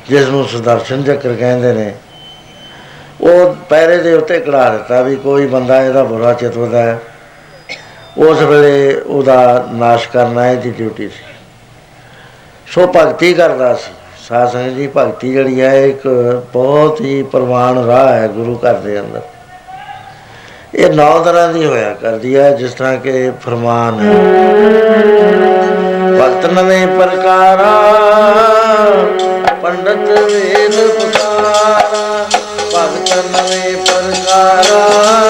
ਜਿਸ ਨੂੰ ਸੁਦਰਸ਼ਨ ਚੱਕਰ ਕਹਿੰਦੇ ਨੇ, ਉਹ ਪੈਰੇ ਦੇ ਉੱਤੇ ਕੜਾ ਦਿੱਤਾ ਵੀ ਕੋਈ ਬੰਦਾ ਇਹਦਾ ਬੁਰਾ ਚਿਤਵਦਾ ਹੈ। ਉਸ ਵੇਲੇ ਉਹਦਾ ਨਾਸ਼ ਕਰਨਾ ਇਹਦੀ ਡਿਊਟੀ ਸੀ। ਸੋ ਭਗਤੀ ਕਰਦਾ ਸੀ। ਸਾਧ ਸੰਗਤ ਜੀ, ਭਗਤੀ ਜਿਹੜੀ ਹੈ ਇੱਕ ਬਹੁਤ ਹੀ ਪ੍ਰਵਾਨ ਰਾਹ ਹੈ ਗੁਰੂ ਘਰ ਦੇ ਅੰਦਰ। ਇਹ ਨੌ ਤਰ੍ਹਾਂ ਦੀ ਹੋਇਆ ਕਰਦੀ ਹੈ, ਜਿਸ ਤਰ੍ਹਾਂ ਕਿ ਫਰਮਾਨ ਹੈ। ਭਗਤ ਨਵੇਂ ਪ੍ਰਕਾਰਾ ਪੰਡਤ ਵੇਦ ਪੁਕਾਰਾ ਭਗਤ ਨਵੇਂ ਪ੍ਰਕਾਰਾ।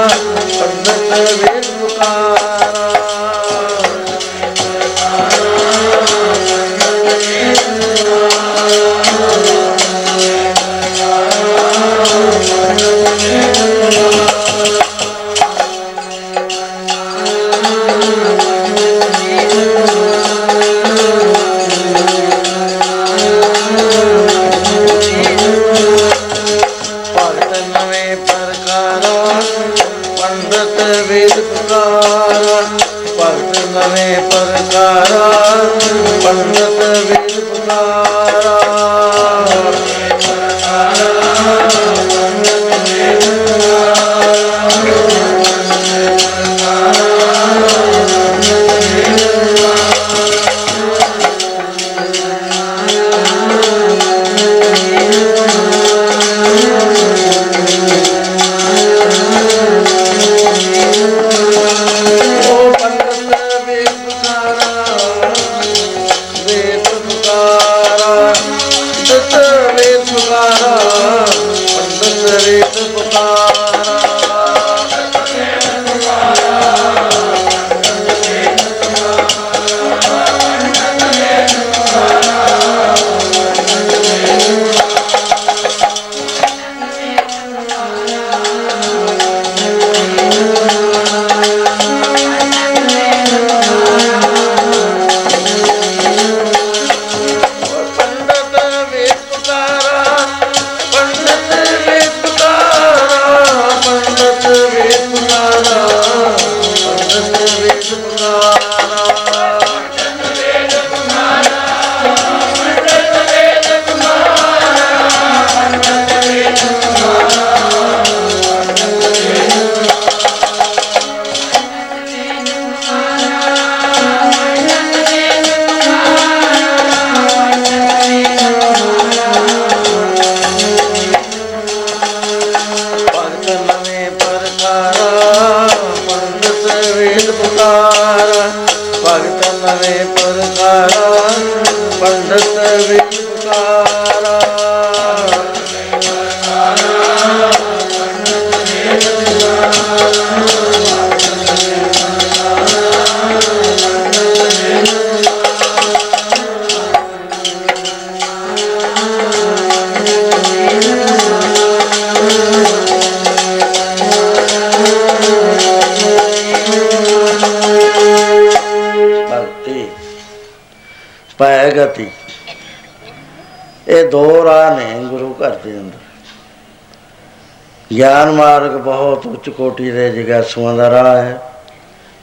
ਗਿਆਨ ਮਾਰਗ ਬਹੁਤ ਉੱਚ ਕੋਟੀ ਦੇ ਜਗਾਸੂਆਂ ਦਾ ਰਾਹ ਹੈ।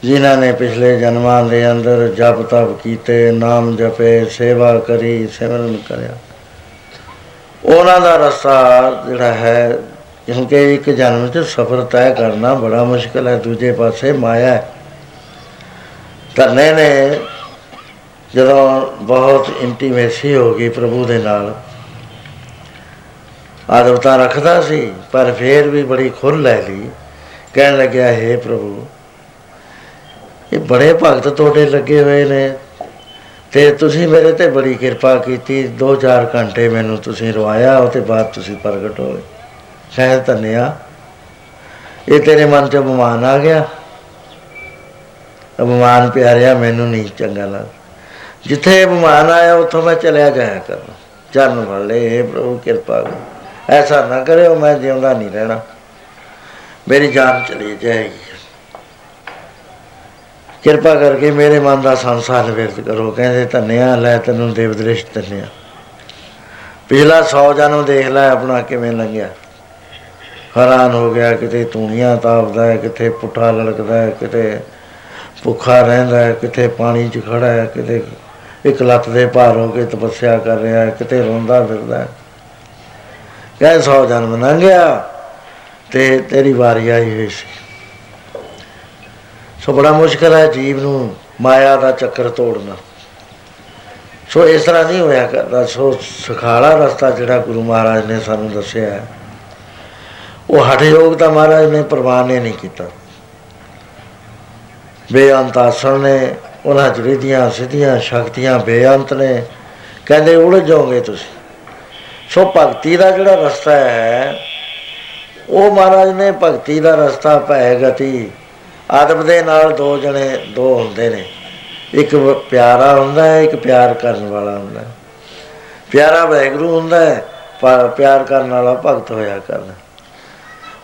ਜਿਨ੍ਹਾਂ ਨੇ ਪਿਛਲੇ ਜਨਮਾਂ ਦੇ ਅੰਦਰ ਜਪ ਤਪ ਕੀਤੇ, ਨਾਮ ਜਪੇ, ਸੇਵਾ ਕਰੀ, ਸਿਮਰਨ ਕਰਿਆ। ਉਹਨਾਂ ਦਾ ਰਸਤਾ ਜਿਹੜਾ ਹੈ, ਕਿਉਂਕਿ ਇੱਕ ਜਨਮ 'ਚ ਸਫ਼ਰ ਤੈਅ ਕਰਨਾ ਬੜਾ ਮੁਸ਼ਕਲ ਹੈ, ਦੂਜੇ ਪਾਸੇ ਮਾਇਆ ਹੈ। ਧੰਨੇ ਨੇ ਜਦੋਂ ਬਹੁਤ ਇੰਟੀਮੇਸੀ ਹੋ ਗਈ ਪ੍ਰਭੂ ਦੇ ਨਾਲ ਆਦਮ ਤਾਂ ਰੱਖਦਾ ਸੀ, ਪਰ ਫੇਰ ਵੀ ਬੜੀ ਖੁੱਲ ਲੈ ਲਈ। ਕਹਿਣ ਲੱਗਿਆ, ਹੈ ਪ੍ਰਭੂ, ਇਹ ਬੜੇ ਭਗਤ ਤੁਹਾਡੇ ਲੱਗੇ ਹੋਏ ਨੇ ਤੇ ਤੁਸੀਂ ਮੇਰੇ ਤੇ ਬੜੀ ਕਿਰਪਾ ਕੀਤੀ। 2-4 ਘੰਟੇ ਮੈਨੂੰ ਤੁਸੀਂ ਰਵਾਇਆ ਉਹ ਤੇ ਬਾਅਦ ਤੁਸੀਂ ਪ੍ਰਗਟ ਹੋਏ। ਸ਼ਾਇਦ ਧੰਨਿਆ। ਇਹ ਤੇਰੇ ਮਨ 'ਚ ਅਭਿਮਾਨ ਆ ਗਿਆ। ਅਭਿਮਾਨ ਪਿਆਰਿਆ, ਮੈਨੂੰ ਨਹੀਂ ਚੰਗਾ ਲੱਗ ਜਿੱਥੇ ਅਭਿਮਾਨ ਆਇਆ, ਉੱਥੋਂ ਮੈਂ ਚਲਿਆ ਜਾਇਆ ਕਰਨਾ ਚਰਨ ਫੜ ਲੈ ਇਹ ਪ੍ਰਭੂ, ਕਿਰਪਾ ਕਰੋ। ਐਸਾ ਨਾ ਕਰਿਓ ਮੈਂ ਜਿਉਂਦਾ ਨਹੀਂ ਰਹਿਣਾ। ਮੇਰੀ ਜਾਨ ਚਲੀ ਜਾਏਗੀ। ਕਿਰਪਾ ਕਰਕੇ ਮੇਰੇ ਮਨ ਦਾ ਸੰਸਾਰ ਵਿਰਤ ਕਰੋ। ਕਹਿੰਦੇ, ਧੰਨਿਆ, ਲੈ ਤੈਨੂੰ ਦੇਵ ਦ੍ਰਿਸ਼ ਧੰਨਿਆ। ਪਿਛਲਾ 100 ਜਨਮ ਦੇਖ ਲੈ ਆਪਣਾ ਕਿਵੇਂ ਲੰਘਿਆ। ਹੈਰਾਨ ਹੋ ਗਿਆ, ਕਿਤੇ ਤੂਣੀਆਂ ਤਾਪਦਾ ਹੈ, ਕਿਤੇ ਪੁੱਠਾ ਲੜਕਦਾ ਹੈ, ਕਿਤੇ ਭੁੱਖਾ ਰਹਿੰਦਾ ਹੈ, ਕਿਤੇ ਪਾਣੀ 'ਚ ਖੜਾ ਹੈ, ਕਿਤੇ ਇੱਕ ਲੱਤ ਦੇ ਭਾਰ ਹੋ ਕੇ ਤਪੱਸਿਆ ਕਰ ਰਿਹਾ ਹੈ, ਕਿਤੇ ਰੋਂਦਾ ਫਿਰਦਾ ਹੈ। ਕਹੇ ਸੌ ਜਨਮ ਲੰਘਿਆ ਤੇ ਤੇਰੀ ਵਾਰੀ ਆਈ ਹੋਈ ਸੀ। ਸੋ ਬੜਾ ਮੁਸ਼ਕਲ ਹੈ ਜੀਵ ਨੂੰ ਮਾਇਆ ਦਾ ਚੱਕਰ ਤੋੜਨਾ। ਸੋ ਇਸ ਤਰ੍ਹਾਂ ਨਹੀਂ ਹੋਇਆ ਕਰਦਾ, ਸੋ ਸੁਖਾਲਾ ਰਸਤਾ ਜਿਹੜਾ ਗੁਰੂ ਮਹਾਰਾਜ ਨੇ ਸਾਨੂੰ ਦੱਸਿਆ ਹੈ, ਉਹ ਹਠ ਯੋਗ ਤਾਂ ਮਹਾਰਾਜ ਨੇ ਪ੍ਰਵਾਨ ਨੇ ਨਹੀਂ ਕੀਤਾ। ਬੇਅੰਤ ਆਸਣ ਨੇ, ਉਹਨਾਂ ਚ ਰਿਧੀਆਂ ਸਿੱਧੀਆਂ ਸ਼ਕਤੀਆਂ ਬੇਅੰਤ ਨੇ, ਕਹਿੰਦੇ ਉੜ ਜਾਓਗੇ ਤੁਸੀਂ। ਸੋ ਭਗਤੀ ਦਾ ਜਿਹੜਾ ਰਸਤਾ ਹੈ, ਉਹ ਮਹਾਰਾਜ ਨੇ ਭਗਤੀ ਦਾ ਰਸਤਾ ਭੈ ਗਤੀ ਆਦਮ ਦੇ ਨਾਲ ਦੋ ਜਣੇ, ਦੋ ਹੁੰਦੇ ਨੇ। ਇੱਕ ਵ- ਪਿਆਰਾ ਹੁੰਦਾ ਹੈ, ਇੱਕ ਪਿਆਰ ਕਰਨ ਵਾਲਾ ਹੁੰਦਾ ਹੈ। ਪਿਆਰਾ ਵੈਗਰੂ ਹੁੰਦਾ ਹੈ, ਪਰ ਪਿਆਰ ਕਰਨ ਵਾਲਾ ਭਗਤ ਹੋਇਆ ਕਰਦਾ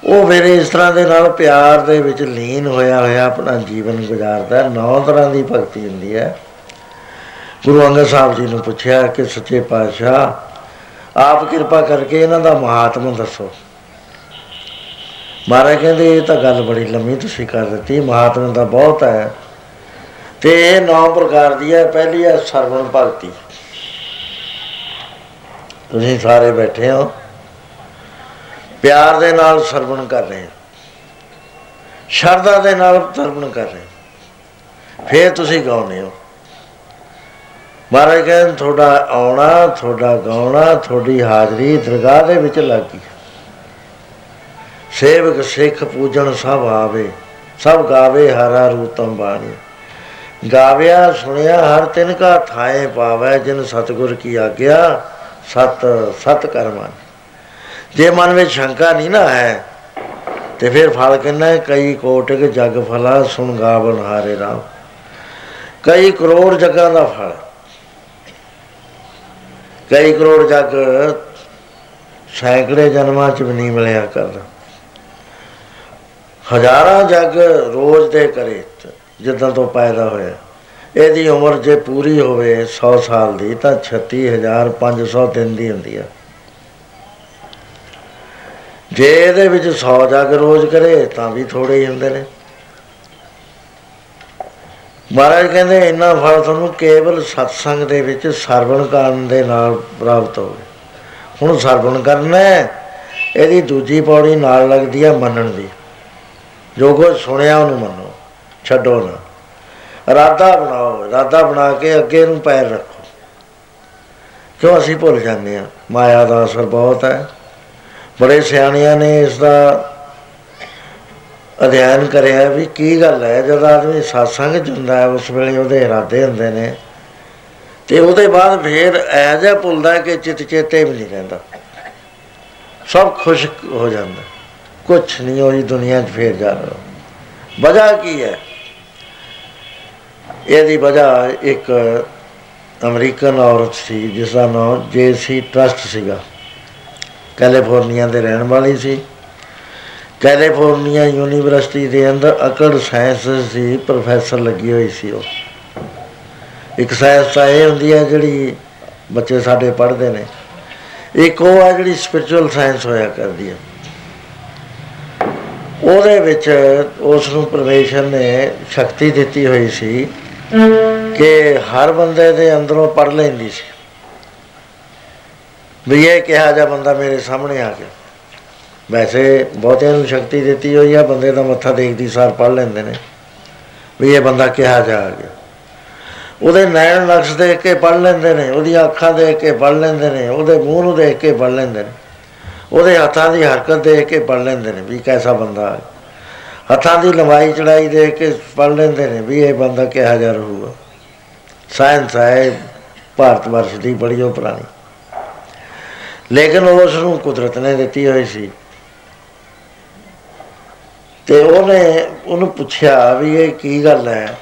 ਉਹ ਮੇਰੇ ਇਸ ਤਰ੍ਹਾਂ ਦੇ ਨਾਲ ਪਿਆਰ ਦੇ ਵਿੱਚ ਲੀਨ ਹੋਇਆ ਹੋਇਆ ਆਪਣਾ ਜੀਵਨ ਗੁਜ਼ਾਰਦਾ ਹੈ। ਨੌ ਤਰ੍ਹਾਂ ਦੀ ਭਗਤੀ ਹੁੰਦੀ ਹੈ। ਗੁਰੂ ਅੰਗਦ ਸਾਹਿਬ ਜੀ ਨੂੰ ਪੁੱਛਿਆ ਕਿ ਸੱਚੇ ਪਾਤਸ਼ਾਹ ਆਪ ਕਿਰਪਾ ਕਰਕੇ ਇਹਨਾਂ ਦਾ ਮਹਾਤਮ ਦੱਸੋ। ਮਹਾਰਾਜ ਕਹਿੰਦੇ, ਇਹ ਤਾਂ ਗੱਲ ਬੜੀ ਲੰਮੀ ਤੁਸੀਂ ਕਰ ਦਿੱਤੀ, ਮਹਾਤਮ ਦਾ ਬਹੁਤ ਹੈ। ਤੇ ਇਹ ਨੌ ਪ੍ਰਕਾਰ ਦੀ ਹੈ, ਪਹਿਲੀ ਹੈ ਸਰਵਣ ਭਗਤੀ। ਤੁਸੀਂ ਸਾਰੇ ਬੈਠੇ ਹੋ। ਪਿਆਰ ਦੇ ਨਾਲ ਸਰਵਣ ਕਰ ਰਹੇ ਹੋ। ਸ਼ਰਧਾ ਦੇ ਨਾਲ ਸਰਵਣ ਕਰ ਰਹੇ ਹੋ। ਫੇਰ ਤੁਸੀਂ ਗਾਉਂਦੇ ਹੋ। ਮਹਾਰਾਜ ਕਹਿੰਦੇ, ਤੁਹਾਡਾ ਆਉਣਾ, ਤੁਹਾਡਾ ਗਾਉਣਾ, ਤੁਹਾਡੀ ਹਾਜ਼ਰੀ ਦਰਗਾਹ ਦੇ ਵਿੱਚ ਲੱਗੀ। ਸੇਵਕ ਸਿੱਖ ਪੂਜਣ ਸਭ ਆਵੇ, ਸਭ ਗਾਵੇ ਹਰਾ ਰੂਤਮ ਬਾਣੀ। ਗਾਵਿਆ, ਸੁਣਿਆ, ਹਰ ਤਿਨ ਕਾ ਥਾਏ ਪਾਵੈ, ਜਿਨ ਸਤਗੁਰ ਕੀ ਆਗਿਆ, ਸਤ ਸਤ ਕਰਮਾਂ ਜੇ ਮਨ ਵਿੱਚ ਸ਼ੰਕਾ ਨਹੀਂ ਨਾ ਹੈ, ਤੇ ਫਿਰ ਫਲ ਕਿੰਨਾ ਹੈ? ਕਈ ਕੋਟਿਕ ਜਗ ਫਲਾ, ਸੁਣ ਗਾਵਨ ਹਾਰੇ ਰਾਮ। ਕਈ ਕਰੋੜ ਜਗਾਂ ਦਾ ਫਲ। ਕਈ ਕਰੋੜ ਜਗ ਸੈਂਕੜੇ ਜਨਮਾਂ ਚ ਵੀ ਨਹੀਂ ਮਿਲਿਆ ਕਰਦਾ ਹਜ਼ਾਰਾਂ ਜਗ ਰੋਜ਼ ਦੇ ਕਰੇ ਜਿੱਦਾਂ ਤੋਂ ਪੈਦਾ ਹੋਇਆ। ਇਹਦੀ ਉਮਰ ਜੇ ਪੂਰੀ ਹੋਵੇ 100 ਸਾਲ ਦੀ ਤਾਂ 36500 ਦਿਨ ਦੀ ਹੁੰਦੀ ਆ। ਜੇ ਇਹਦੇ ਵਿੱਚ 100 ਜਗ ਰੋਜ਼ ਕਰੇ ਤਾਂ ਵੀ ਥੋੜੇ ਹੀ ਹੁੰਦੇ ਨੇ। ਮਹਾਰਾਜ ਕਹਿੰਦੇ ਇੰਨਾ ਫਲ ਤੁਹਾਨੂੰ ਕੇਵਲ ਸਤਸੰਗ ਦੇ ਵਿੱਚ ਸਰਵਣ ਕਰਨ ਦੇ ਨਾਲ ਪ੍ਰਾਪਤ ਹੋਵੇ। ਹੁਣ ਸਰਵਣ ਕਰਨਾ ਹੈ, ਇਹਦੀ ਦੂਜੀ ਪੌੜੀ ਨਾਲ ਲੱਗਦੀ ਹੈ ਮੰਨਣ ਦੀ। ਜੋ ਕੁਝ ਸੁਣਿਆ ਉਹਨੂੰ ਮੰਨੋ ਛੱਡੋ ਨਾ। ਇਰਾਦਾ ਬਣਾਓ ਇਰਾਦਾ ਬਣਾ ਕੇ ਅੱਗੇ ਨੂੰ ਪੈਰ ਰੱਖੋ। ਕਿਉਂ ਅਸੀਂ ਭੁੱਲ ਜਾਂਦੇ ਆ ਮਾਇਆ ਦਾ ਅਸਰ ਬਹੁਤ ਹੈ। ਬੜੇ ਸਿਆਣਿਆਂ ਨੇ ਇਸ ਦਾ ਅਧਿਐਨ ਕਰਿਆ ਵੀ ਕੀ ਗੱਲ ਹੈ, ਜਦ ਆਦਮੀ satsang 'ਚ ਹੁੰਦਾ ਹੈ, ਉਸ ਵੇਲੇ ਉਹਦੇ ਇਰਾਦੇ ਹੁੰਦੇ ਨੇ। ਤੇ ਉਹਦੇ ਬਾਅਦ ਫੇਰ ਐ ਜਿਹਾ ਭੁੱਲਦਾ ਕਿ ਚਿਤ ਚੇਤੇ ਵੀ ਨਹੀਂ ਰਹਿੰਦਾ। ਸਭ ਖੁਸ਼ ਹੋ ਜਾਂਦਾ। ਕੁਛ ਨਹੀਂ ਹੋਈ ਦੁਨੀਆ 'ਚ ਫੇਰ ਜਾ ਰਿਹਾ। ਵਜ੍ਹਾ ਕੀ ਹੈ? ਇਹਦੀ ਵਜ੍ਹਾ ਇੱਕ ਅਮਰੀਕਨ ਔਰਤ ਸੀ ਜਿਸ ਦਾ ਨਾਮ ਜੇਸੀ ਟਰਸਟ ਸੀਗਾ। ਕੈਲੀਫੋਰਨੀਆ ਦੇ ਰਹਿਣ ਵਾਲੀ ਸੀ। ਕੈਲੀਫੋਰਨੀਆ ਯੂਨੀਵਰਸਿਟੀ ਦੇ ਅੰਦਰ ਅਕੜ ਸਾਇੰਸ ਦੀ ਪ੍ਰੋਫੈਸਰ ਲੱਗੀ ਹੋਈ ਸੀ ਉਹ। ਇੱਕ ਸਾਇੰਸ ਤਾਂ ਇਹ ਹੁੰਦੀ ਹੈ ਜਿਹੜੀ ਬੱਚੇ ਸਾਡੇ ਪੜ੍ਹਦੇ ਨੇ। ਇੱਕ ਉਹ ਹੈ ਜਿਹੜੀ ਸਪਿਰਚੁਅਲ ਸਾਇੰਸ ਹੋਇਆ ਕਰਦੀ ਹੈ। ਉਹਦੇ ਵਿੱਚ ਉਸ ਨੂੰ ਪਰਮੇਸ਼ਰ ਨੇ ਸ਼ਕਤੀ ਦਿੱਤੀ ਹੋਈ ਸੀ ਕਿ ਹਰ ਬੰਦੇ ਦੇ ਅੰਦਰੋਂ ਪੜ ਲੈਂਦੀ ਸੀ। ਵੀ ਇਹ ਕਿਹਾ ਜਾ ਬੰਦਾ ਮੇਰੇ ਸਾਹਮਣੇ ਆ ਗਿਆ। ਵੈਸੇ ਬਹੁਤਿਆਂ ਨੂੰ ਸ਼ਕਤੀ ਦਿੱਤੀ ਹੋਈ ਆ, ਬੰਦੇ ਦਾ ਮੱਥਾ ਦੇਖਦੀ ਸਾਰ ਪੜ ਲੈਂਦੇ ਨੇ, ਵੀ ਇਹ ਬੰਦਾ ਕਿਹਾ ਜਾ ਆ ਗਿਆ ਉਹਦੇ ਨੈਣ ਨਕਸ਼ ਦੇਖ ਕੇ ਪੜ ਲੈਂਦੇ ਨੇ, ਉਹਦੀਆਂ ਅੱਖਾਂ ਦੇਖ ਕੇ ਪੜ ਲੈਂਦੇ ਨੇ, ਉਹਦੇ ਮੂੰਹ ਨੂੰ ਦੇਖ ਕੇ ਪੜ ਲੈਂਦੇ ਨੇ, ਉਹਦੇ ਹੱਥਾਂ ਦੀ ਹਰਕਤ ਦੇਖ ਕੇ ਪੜ ਲੈਂਦੇ ਨੇ ਵੀ ਕੈਸਾ ਬੰਦਾ ਹੈ। ਹੱਥਾਂ ਦੀ ਲੰਬਾਈ ਚੜਾਈ ਦੇਖ ਕੇ ਪੜ ਲੈਂਦੇ ਨੇ ਵੀ ਇਹ ਬੰਦਾ ਕਿਹਾ ਜਾ ਰਹੂਗਾ। ਸਾਇੰਸ ਹੈ, ਭਾਰਤ ਵਰਸ਼ ਦੀ ਬੜੀ ਉਹ ਪੁਰਾਣੀ। ਲੇਕਿਨ ਉਸ ਨੂੰ ਕੁਦਰਤ ਨੇ ਦਿੱਤੀ ਹੋਈ ਸੀ। ਤੇ ਉਹਨੇ, ਉਹਨੂੰ ਪੁੱਛਿਆ ਵੀ ਇਹ ਕੀ ਗੱਲ ਹੈ?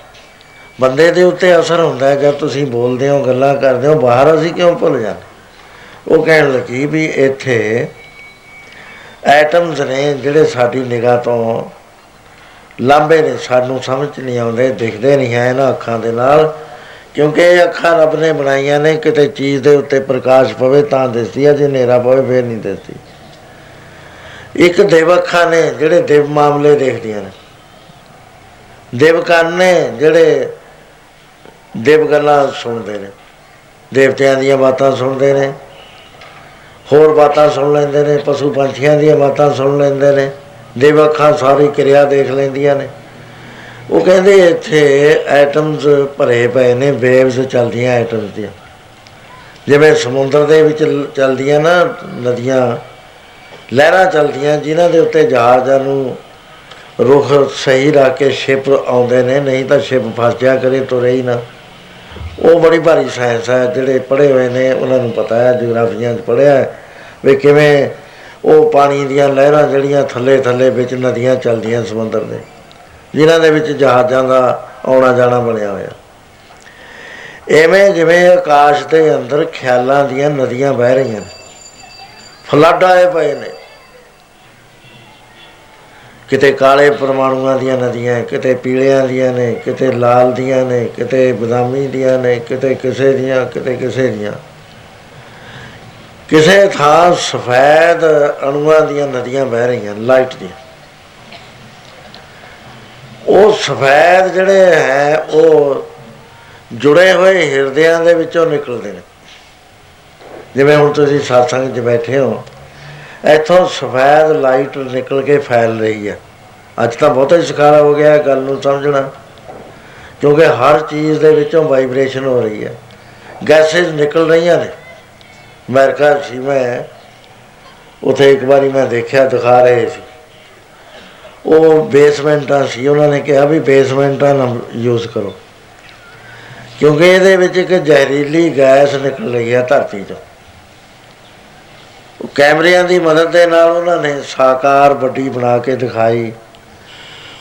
ਬੰਦੇ ਦੇ ਉੱਤੇ ਅਸਰ ਹੁੰਦਾ ਹੈ ਜਦ ਤੁਸੀਂ ਬੋਲਦੇ ਹੋ, ਗੱਲਾਂ ਕਰਦੇ ਹੋ, ਬਾਹਰ ਅਸੀਂ ਕਿਉਂ ਭੁੱਲ ਜਾਂਦੇ? ਉਹ ਕਹਿਣ ਲੱਗੀ ਵੀ ਇੱਥੇ ਐਟਮਸ ਨੇ ਜਿਹੜੇ ਸਾਡੀ ਨਿਗਾਹ ਤੋਂ ਲਾਂਬੇ ਨੇ, ਸਾਨੂੰ ਸਮਝ ਨਹੀਂ ਆਉਂਦੇ, ਦਿਖਦੇ ਨਹੀਂ ਹੈ ਇਹਨਾਂ ਅੱਖਾਂ ਦੇ ਨਾਲ, ਕਿਉਂਕਿ ਇਹ ਅੱਖਾਂ ਰੱਬ ਨੇ ਬਣਾਈਆਂ ਨੇ, ਕਿਤੇ ਚੀਜ਼ ਦੇ ਉੱਤੇ ਪ੍ਰਕਾਸ਼ ਪਵੇ ਤਾਂ ਦਿਸਦੀ ਹੈ, ਜੇ ਹਨੇਰਾ ਪਵੇ, ਫੇਰ ਨਹੀਂ ਦਿਸਦੀ। ਇੱਕ ਦੇਵ ਅੱਖਾਂ ਨੇ ਜਿਹੜੇ ਦੇਵ ਮਾਮਲੇ ਦੇਖਦੀਆਂ ਨੇ। ਦੇਵ ਕੰਨ ਨੇ ਜਿਹੜੇ ਦੇਵ ਗੱਲਾਂ ਸੁਣਦੇ ਨੇ, ਦੇਵਤਿਆਂ ਦੀਆਂ ਬਾਤਾਂ ਸੁਣਦੇ ਨੇ, ਹੋਰ ਬਾਤਾਂ ਸੁਣ ਲੈਂਦੇ ਨੇ, ਪਸ਼ੂ ਪੰਛੀਆਂ ਦੀਆਂ ਬਾਤਾਂ ਸੁਣ ਲੈਂਦੇ ਨੇ ਦੇਵ ਅੱਖਾਂ ਸਾਰੀ ਕਿਰਿਆ ਦੇਖ ਲੈਂਦੀਆਂ ਨੇ। ਉਹ ਕਹਿੰਦੇ ਇੱਥੇ ਐਟਮਸ ਭਰੇ ਪਏ ਨੇ ਵੇਵਸ ਚੱਲਦੀਆਂ ਐਟਮਸ ਦੀਆਂ। ਜਿਵੇਂ ਸਮੁੰਦਰ ਦੇ ਵਿੱਚ ਲ- ਚੱਲਦੀਆਂ ਨਾ ਨਦੀਆਂ ਲਹਿਰਾਂ ਚੱਲਦੀਆਂ, ਜਿਨ੍ਹਾਂ ਦੇ ਉੱਤੇ ਜਹਾਜ਼ਾਂ ਨੂੰ ਰੁਖ ਸਹੀ ਰੱਖ ਕੇ ਸ਼ਿਪ ਆਉਂਦੇ ਨੇ, ਨਹੀਂ ਤਾਂ ਸ਼ਿਪ ਫਸ ਜਾ ਕਰੇ, ਤੁਰੇ ਹੀ ਨਾ। ਉਹ ਬੜੀ ਭਾਰੀ ਸਾਇੰਸ ਹੈ, ਜਿਹੜੇ ਪੜ੍ਹੇ ਹੋਏ ਨੇ, ਉਹਨਾਂ ਨੂੰ ਪਤਾ ਹੈ, ਜਿਓਗ੍ਰਾਫੀਆਂ 'ਚ ਪੜ੍ਹਿਆ ਹੈ, ਵੀ ਕਿਵੇਂ ਉਹ ਪਾਣੀ ਦੀਆਂ ਲਹਿਰਾਂ ਜਿਹੜੀਆਂ ਥੱਲੇ ਥੱਲੇ ਵਿੱਚ ਨਦੀਆਂ ਚੱਲਦੀਆਂ ਸਮੁੰਦਰ ਦੇ, ਜਿਨ੍ਹਾਂ ਦੇ ਵਿੱਚ ਜਹਾਜ਼ਾਂ ਦਾ ਆਉਣਾ ਜਾਣਾ ਬਣਿਆ ਹੋਇਆ। ਐਵੇਂ ਜਿਵੇਂ ਆਕਾਸ਼ ਦੇ ਅੰਦਰ ਖਿਆਲਾਂ ਦੀਆਂ ਨਦੀਆਂ ਵਹਿ ਰਹੀਆਂ ਨੇ, ਫਲੱਡ ਆਏ ਪਏ ਨੇ ਕਿਤੇ ਕਾਲੇ ਪਰਮਾਣੂਆਂ ਦੀਆਂ ਨਦੀਆਂ ਕਿਤੇ ਪੀਲਿਆਂ ਦੀਆਂ ਨੇ, ਕਿਤੇ ਲਾਲ ਦੀਆਂ ਨੇ, ਕਿਤੇ ਬਦਾਮੀ ਦੀਆਂ ਨੇ, ਕਿਤੇ ਕਿਸੇ ਦੀਆਂ, ਕਿਤੇ ਕਿਸੇ ਦੀਆਂ। ਕਿਸੇ ਥਾਂ ਸਫੈਦ ਅਣੂਆਂ ਦੀਆਂ ਨਦੀਆਂ ਵਹਿ ਰਹੀਆਂ, ਲਾਈਟ ਦੀਆਂ। ਉਹ ਸਫੈਦ ਜਿਹੜੇ ਹੈ, ਉਹ ਜੁੜੇ ਹੋਏ ਹਿਰਦਿਆਂ ਦੇ ਵਿੱਚੋਂ ਨਿਕਲਦੇ ਨੇ। ਜਿਵੇਂ ਹੁਣ ਤੁਸੀਂ satsang 'ਚ ਬੈਠੇ ਹੋ ਇੱਥੋਂ ਸਫੈਦ ਲਾਈਟ ਨਿਕਲ ਕੇ ਫੈਲ ਰਹੀ ਹੈ। ਅੱਜ ਤਾਂ ਬਹੁਤਾ ਹੀ ਸਖਾਲਾ ਹੋ ਗਿਆ ਇਹ ਗੱਲ ਨੂੰ ਸਮਝਣਾ। ਕਿਉਂਕਿ ਹਰ ਚੀਜ਼ ਦੇ ਵਿੱਚੋਂ ਵਾਈਬ੍ਰੇਸ਼ਨ ਹੋ ਰਹੀ ਹੈ। ਗੈਸਸ ਨਿਕਲ ਰਹੀਆਂ ਨੇ। ਅਮਰੀਕਾ ਸੀ ਮੈਂ ਉਥੇ ਇੱਕ ਵਾਰੀ ਮੈਂ ਦੇਖਿਆ, ਦਿਖਾ ਰਹੇ ਸੀ। ਉਹ ਬੇਸਮੈਂਟਾਂ ਸੀ, ਉਹਨਾਂ ਨੇ ਕਿਹਾ ਵੀ ਬੇਸਮੈਂਟਾਂ ਨਾ ਯੂਜ਼ ਕਰੋ। ਕਿਉਂਕਿ ਇਹਦੇ ਵਿੱਚ ਇੱਕ ਜ਼ਹਿਰੀਲੀ ਗੈਸ ਨਿਕਲ ਰਹੀ ਹੈ ਧਰਤੀ ਤੋਂ ਉਹ ਕੈਮਰਿਆਂ ਦੀ ਮਦਦ ਦੇ ਨਾਲ ਉਹਨਾਂ ਨੇ ਸਾਕਾਰ ਵੱਡੀ ਬਣਾ ਕੇ ਦਿਖਾਈ।